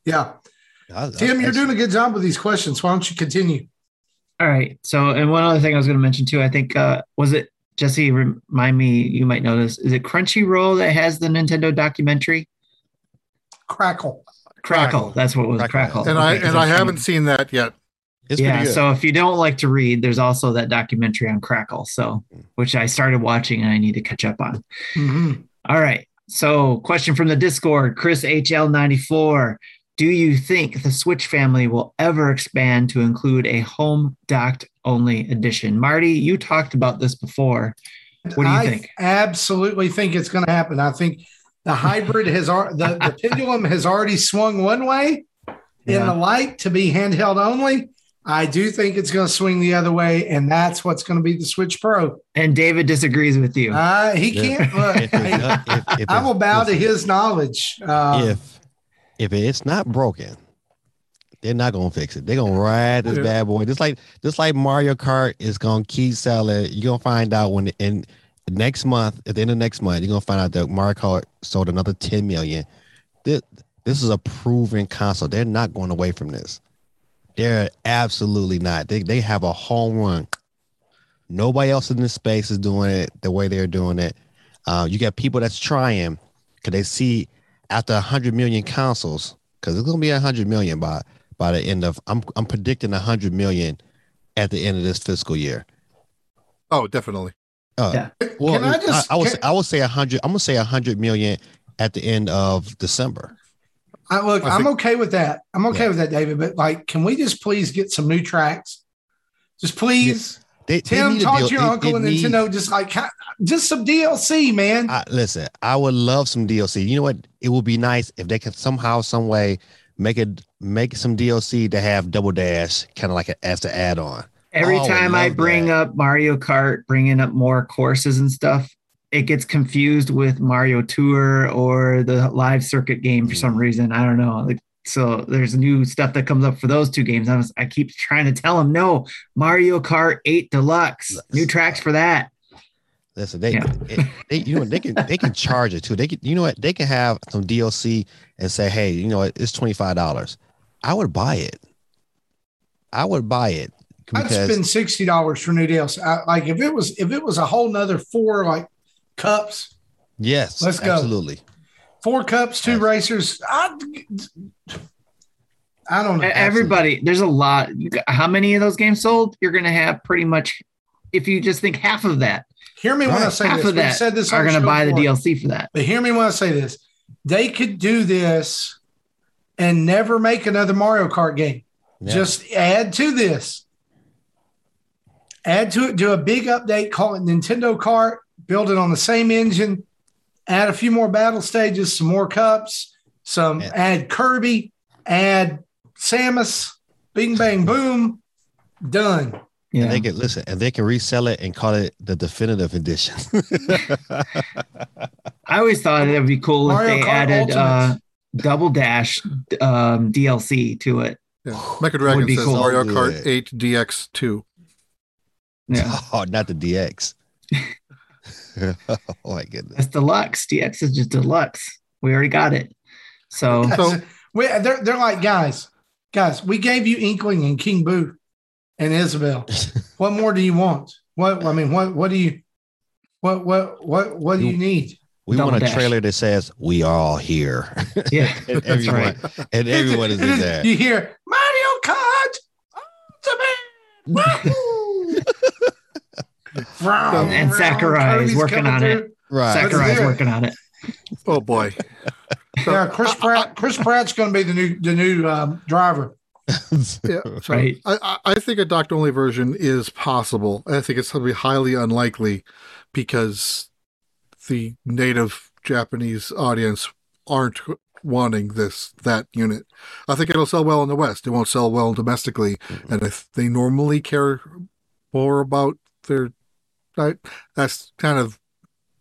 Yeah, That's- Tim, you're that's- doing a good job with these questions. Why don't you continue? All right. So, and one other thing I was going to mention too, I think, uh, was it Jesse? Remind me, you might know this. Is it Crunchyroll that has the Nintendo documentary? Crackle. Crackle. Crackle. That's what it was. Crackle. Crackle. And Okay, I 'cause and I I've seen- haven't seen that yet. It's yeah. good. So if you don't like to read, there's also that documentary on Crackle. So, which I started watching and I need to catch up on. Mhm. All right. So, question from the Discord, Chris HL94. Do you think the Switch family will ever expand to include a home docked only edition? Marty, you talked about this before. What do you I think? absolutely think it's going to happen. I think the hybrid has ar- the, the pendulum has already swung one way in the light to be handheld only. I do think it's going to swing the other way, and that's what's going to be the Switch Pro. And David disagrees with you. Uh, he Yeah. can't. Look, If it- uh, if- if I it- will bow to his knowledge. Uh, If if it's not broken, they're not gonna fix it. They're gonna ride this Yeah. bad boy. Just like just like Mario Kart is gonna keep selling. You're gonna find out when in next month, at the end of next month, you're gonna find out that Mario Kart sold another 10 million. This this is a proven console. They're not going away from this. They're absolutely not. They they have a home run. Nobody else in this space is doing it the way they're doing it. Uh, you got people that's trying because they see after 100 million consoles, because it's gonna be 100 million by by the end of. I'm I'm predicting 100 million at the end of this fiscal year. Oh, definitely. Uh, Yeah. Well, Can I just- I, would can- say, I would say 100. I'm gonna say 100 million at the end of December. I, look, I I'm okay with that. I'm okay Yeah. with that, David. But like, can we just please get some new tracks? Just please, They, they Tim, need a talk to your they- uncle they and need- Nintendo. Just like, just some DLC, man. I, listen, I would love some DLC. You know what? It would be nice if they can somehow, some way, make it make some DLC to have Double Dash, kind of like a, as the add-on. Every Oh, time I love bring that. up Mario Kart, bringing up more courses and stuff, it gets confused with Mario Tour or the live circuit game for Mm. some reason. I don't know. Like, so there's new stuff that comes up for those two games. I, was, I keep trying to tell them, no, Mario Kart 8 Deluxe, new tracks for that. Listen, they, Yeah. it- they, you know, what, they can they can charge it too. They can, you know what? They can have some DLC and say, hey, you know what? It's twenty five dollars. I would buy it. I would buy it I'd spend sixty dollars for new DLC. I, like if it was if it was a whole nother four like cups, yes, Let's go. absolutely. four cups, two Yes. racers. I, I don't know. Everybody, there's a lot. How many of those games sold? You're going to have pretty much, if you just think half of that, Hear me when I say half this. of We've that said this are going to buy the before. DLC for that. But hear me when I say this. They could do this and never make another Mario Kart game. Yeah. Just add to this. Add to it, do a big update, call it Nintendo Kart, build it on the same engine, add a few more battle stages, some more cups, some Yeah. add Kirby, add Samus, bing bang boom, done. Yeah. And they can listen, and they can resell it and call it the definitive edition. I always thought it would be cool Mario if they Kart added uh, Double Dash um, DLC to it. Yeah. Mecha Dragon Would be says cool. Mario Yeah. Kart 8 DX2. Yeah, oh, not the DX. oh my goodness. that's deluxe. DX is just deluxe. We already got it. So So- we, they're, they're like, guys, guys, we gave you Inkling and King Boo and Isabel. What more do you want? What I mean, what what do you what what what what do you need? We Double want a dash. trailer that says "We are all here," Yeah, and that's everyone right. and everyone is in there. You hear Mario Kart Ultimate. Wahoo! And Sakurai is working coming on it. through. Right. Let's Sakurai's working on it. Oh boy. Yeah, Chris Pratt. Chris Pratt's going to be the new the new um, driver. Yeah. So Right. I, I I think a docked only version is possible. I think it's probably highly unlikely because the native Japanese audience aren't wanting this that unit. I think it'll sell well in the West. It won't sell well domestically, and if they normally care more about their, I, that's kind of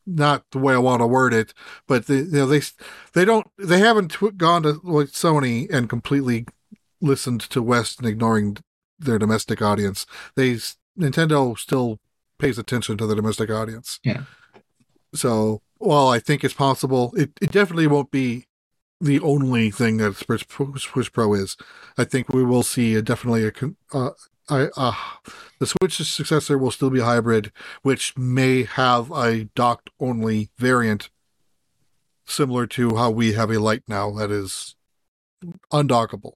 not the way I want to word it. But they, you know, they they don't they haven't tw- gone to like Sony and completely listened to West and ignoring their domestic audience. They Nintendo still pays attention to the domestic audience. Yeah. So while I think it's possible, it, it definitely won't be the only thing that Switch, Switch Pro is. I think we will see a, definitely a uh, I, uh, the Switch's successor will still be a hybrid, which may have a docked only variant, similar to how we have a light now that is undockable.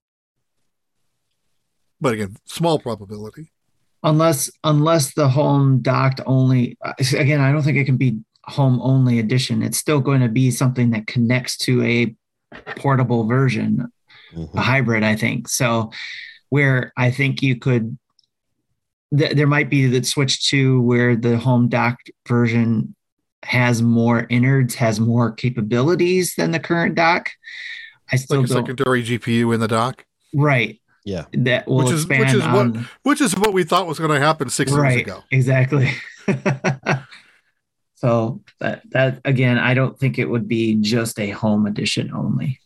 But again, small probability. unless unless the home docked only uh, again i don't think it can be home only edition it's still going to be something that connects to a portable version Mhm. a hybrid i think so where i think you could th- there might be that switch to where the home docked version has more innards has more capabilities than the current dock. I still Like a don't secondary GPU in the dock, right. Yeah. that will Which is- which expand is what- which is what we thought was going to happen six right. years ago. exactly. So that that again i don't think it would be just a home edition only.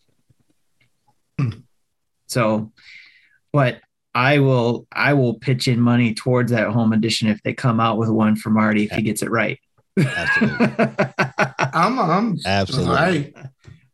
Hmm. So but i will i will pitch in money towards that home edition if they come out with one for marty if he gets it right Absolutely. I'm, I'm Absolutely. Right.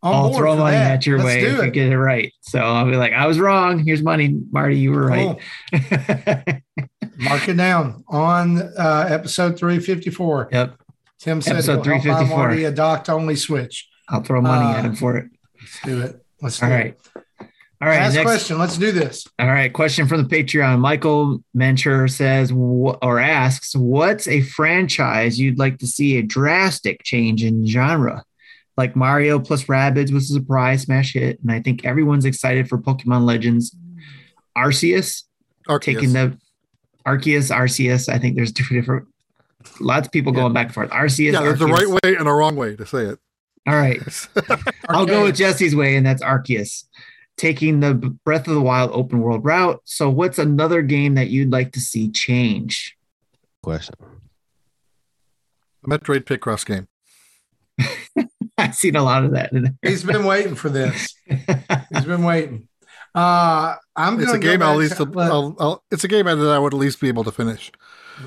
On I'll throw money that. at your Let's way do if you get it right. So I'll be like, I was wrong. Here's money, Marty. You were right. Cool. Mark it down on uh, episode 354. yep. Tim said Episode he'll help buy 354. Marty a docked only switch. I'll throw money Uh, at him for it. Let's do it. Let's do All it. Right. All right. Last next, question. Let's do this. All right. Question from the Patreon. Michael Mencher says wh- or asks, What's a franchise you'd like to see a drastic change in genre? Like Mario plus Rabbids was a surprise smash hit. And I think everyone's excited for Pokemon Legends. Arceus Arceus. taking the Arceus, Arceus. I think there's two different, lots of people going back and forth. Arceus. yeah, there's a Arceus. right way and a wrong way to say it. All right. I'll go with Jesse's way, and that's Arceus, taking the Breath of the Wild open world route. So, what's another game that you'd like to see change? Question. A Metroid Picross game. I've seen a lot of that. He's been waiting for this. He's been waiting. Uh, I'm It's a game I'll at least to- let- I'll, I'll, it's a game that I would at least be able to finish.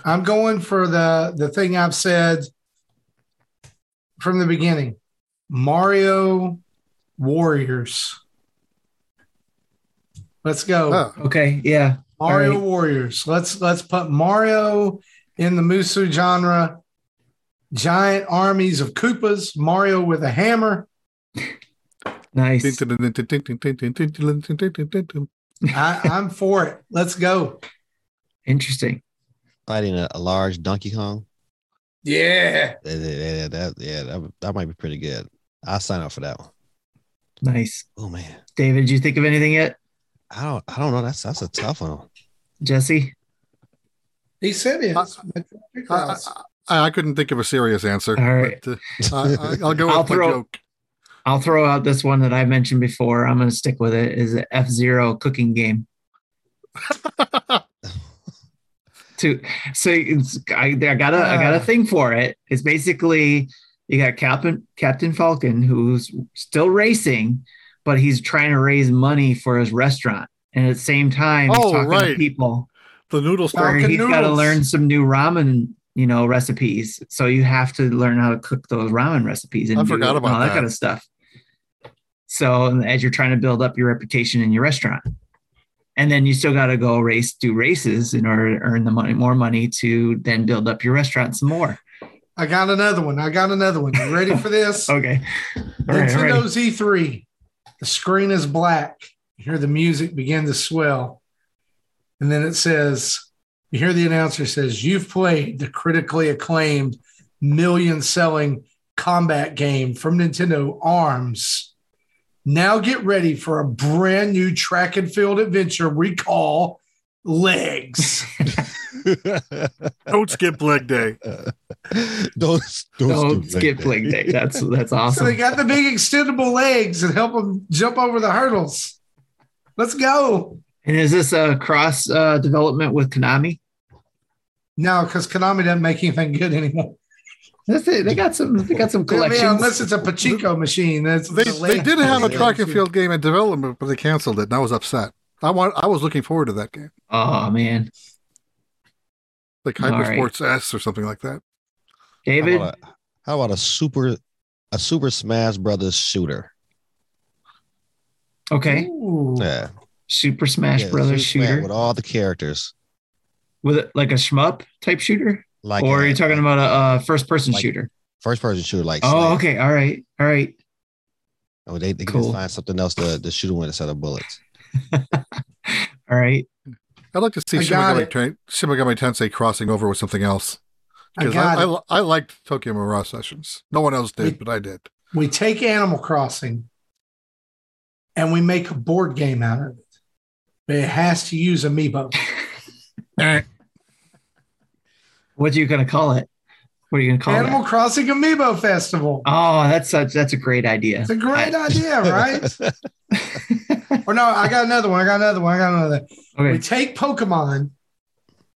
I'm going for the the thing I've said from the beginning. Mario Warriors. Let's go. Oh, okay, yeah, Mario all right. Warriors. Let's let's put Mario in the Musou genre. Giant armies of Koopas. Mario with a hammer. nice. I, I'm for it. Let's go. Interesting. Fighting a, a large Donkey Kong. Yeah. Yeah, yeah, that, yeah, that, that might be pretty good. I'll sign up for that one. Nice. Oh man, David, did you think of anything yet? I don't, I don't know. That's that's a tough one. Jesse? He said it. I, I, I couldn't think of a serious answer. All right. but, uh, I, I- I'll go I'll with my throw- joke. I'll throw out this one that I mentioned before. I'm going to stick with it. Is an F Zero cooking game. to so it's, I, I got a I got a Ah. thing for it. It's basically you got Captain Captain Falcon who's still racing, but he's trying to raise money for his restaurant, and at the same time he's Oh, talking to people The noodle store. Falcon he's got to learn some new ramen you know recipes. So you have to learn how to cook those ramen recipes and I do forgot it and about all that that. kind of stuff. So as you're trying to build up your reputation in your restaurant. And then you still got to go race, do races in order to earn the money, more money to then build up your restaurant some more. I got another one. I got another one. You ready for this? Okay. All right. All right. Nintendo's E3. The screen is black. You hear the music begin to swell. And then it says, you hear the announcer says, You've played the critically acclaimed million selling combat game from Nintendo Arms. Now get ready for a brand new track and field adventure we call Legs. Don't skip leg day. don't don't, Don't skip skip leg leg day. That's that's awesome. So they got the big extendable legs and help them jump over the hurdles. Let's go. And is this a cross uh, development with Konami? No, because Konami doesn't make anything good anymore. That's it. They got some. They got some I mean, collections. unless it's a Pachinko machine. That's They, the they leg- did have a Yeah. track and field game in development, but they canceled it, and I was upset. I want. I was looking forward to that game, oh man, like All Hyper right. Sports S or something like that. How David. about, a, how about a super a Super Smash Brothers shooter? Okay, Ooh. Yeah, Super Smash Yeah, Brothers Super Smash shooter with all the characters. with it like a shmup type shooter, Like or are you talking about a, a first person Like shooter? first person shooter? Like Oh, Slay. okay. All right. All right. Oh, they, they can Cool. just find something else to, to shoot him with instead of bullets. All right. I'd like to see I Shin got Ten- Shin Tensei crossing over with something else. I Because got I, it. I, I liked Tokyo Mirage Sessions. No one else did, We- but I did. we take Animal Crossing and we make a board game out of it. But it has to use amiibo. What are you gonna call it? What are you gonna call it? Animal it? Crossing Amiibo Festival. Oh, that's such. That's a great idea. It's a great I- idea, right? or no, I got another one. I got another one. I got another. We okay. take Pokemon.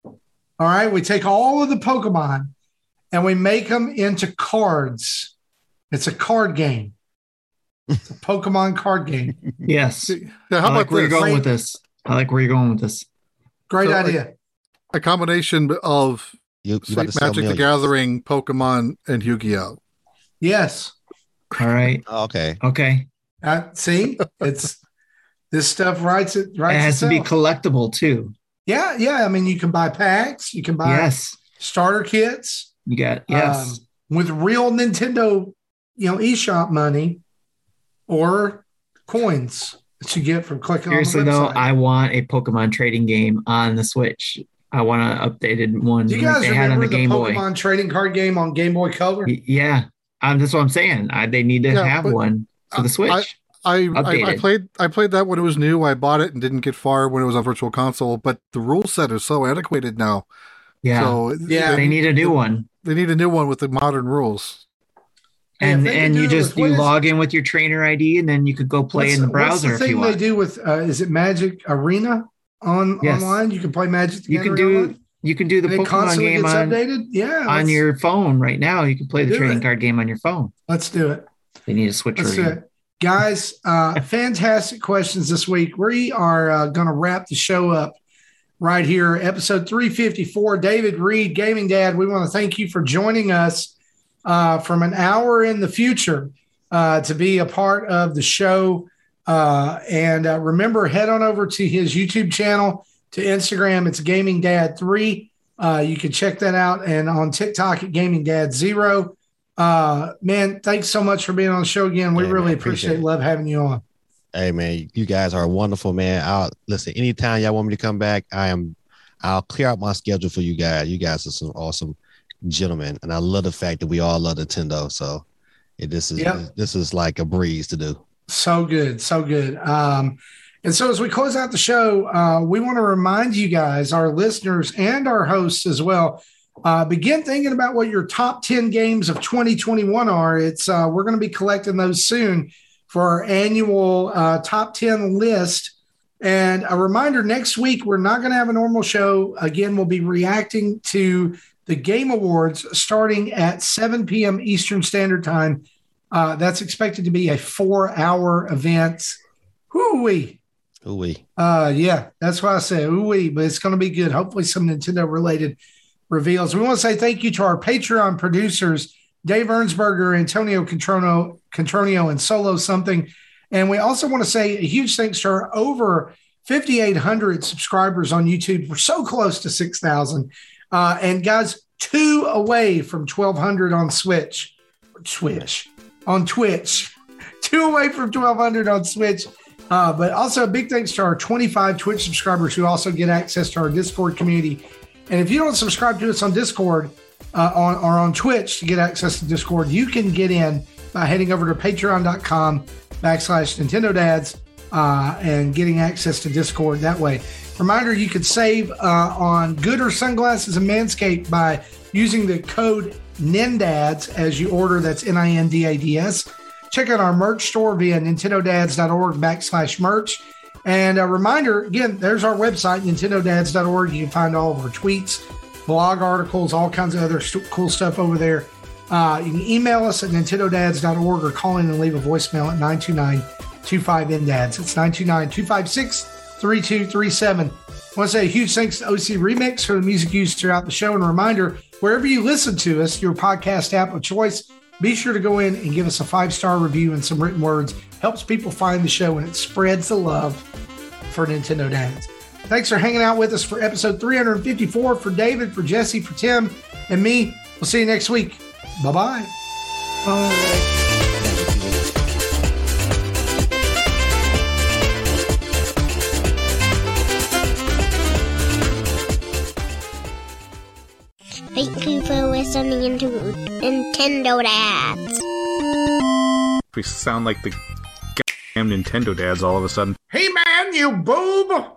All right. We take all of the Pokemon and we make them into cards. It's a card game. It's a Pokemon card game. Yes. Yeah, how I like about where you're going with this. I like where you're going with this. Great So, idea. A combination of You, you about Magic the. Gathering, Pokemon, and Yu-Gi-Oh. Yes. All right. Oh, okay. Okay. Uh, see, it's this stuff writes it. Writes it has to be collectible too. yeah, yeah. I mean, you can buy packs. You can buy Yes. starter kits. You got yes. um, with real Nintendo, you know, eShop money or coins that you get from clicking Seriously on the though. I want a Pokemon trading game on the Switch. I want an updated one Do you guys they had on remember the the, Game Boy. Pokemon trading card game on Game Boy Color? Yeah, um, that's what I'm saying. I, they need to Yeah, have one for the Switch. I, I, I Updated. played I played that when it was new. I bought it and didn't get far when it was on Virtual Console. But the rule set is so antiquated now. yeah, So Yeah. they need a new one. They need a new one with the modern rules. And they could and you just you is- log in with your trainer ID, and then you could go play in the what's browser the if thing you they do with uh, is it Magic Arena on Yes. online? You can play Magic. the You can do online? you can do the And Pokemon constantly game on updated. Yeah, on your phone right now. You can play the trading it. card game on your phone. Let's do it. They need a Switch Let's do it. Guys, uh, fantastic questions this week. We are uh, to wrap the show up right here, episode 354. David Reed, Gaming Dad, we want to thank you for joining us uh, from an hour in the future uh, to be a part of the show. Uh, and uh, remember, head on over to his YouTube channel, to Instagram. It's Gaming Dad 3. Uh, you can check that out. And on TikTok at Gaming Dad 0. Uh, man, thanks so much for being on the show again. We Yeah, really man, appreciate love having you on. Hey man, you guys are wonderful, man. I'll listen anytime y'all want me to come back. I am. I'll clear out my schedule for you guys. You guys are some awesome gentlemen, and I love the fact that we all love Nintendo. So it, this is Yep. this is like a breeze to do. So good, so good. Um, and so as we close out the show, uh, we want to remind you guys, our listeners and our hosts as well, uh, begin thinking about what your top 10 games of 2021 are. It's uh, we're going to be collecting those soon for our annual uh, top 10 list. And a reminder next week, we're not going to have a normal show. Again, we'll be reacting to the Game Awards starting at 7 p.m. Eastern Standard Time. Uh, that's expected to be a four hour event. Hoo-wee. Ooh wee. Uh, yeah, that's why I say ooh-wee, but it's going to be good. Hopefully, some Nintendo related reveals. We want to say thank you to our Patreon producers, Dave Ernsberger, Antonio Contronio, Contronio, and Solo Something. And we also want to say a huge thanks to our over 5,800 subscribers on YouTube. We're so close to 6,000. Uh, and guys, two away from 1200 on Switch, Switch on Twitch, two away from 1200 on Switch. Uh, but also a big thanks to our 25 Twitch subscribers who also get access to our Discord community. And if you don't subscribe to us on Discord uh, on, or on Twitch to get access to Discord, you can get in by heading over to patreon.com backslash Nintendo Dads uh, and getting access to Discord that way. Reminder you could save uh, on Goodr sunglasses and Manscaped by using the code NINDADS as you order. That's N I N D A D S. Check out our merch store via nintendodads.org backslash merch. And a reminder again, there's our website, nintendodads.org. You can find all of our tweets, blog articles, all kinds of other st- cool stuff over there. Uh, you can email us at nintendodads.org or call in and leave a voicemail at 929 25 NDADS. It's 929 256 3237. I want to say a huge thanks to OC Remix for the music used throughout the show. And a reminder wherever you listen to us, your podcast app of choice, be sure to go in and give us a five star review and some written words. Helps people find the show and it spreads the love for Nintendo Dads. Thanks for hanging out with us for episode 354. For David, for Jesse, for Tim, and me, we'll see you next week. Bye bye. You into Nintendo Dads. We sound like the goddamn Nintendo dads all of a sudden. Hey man, you boob!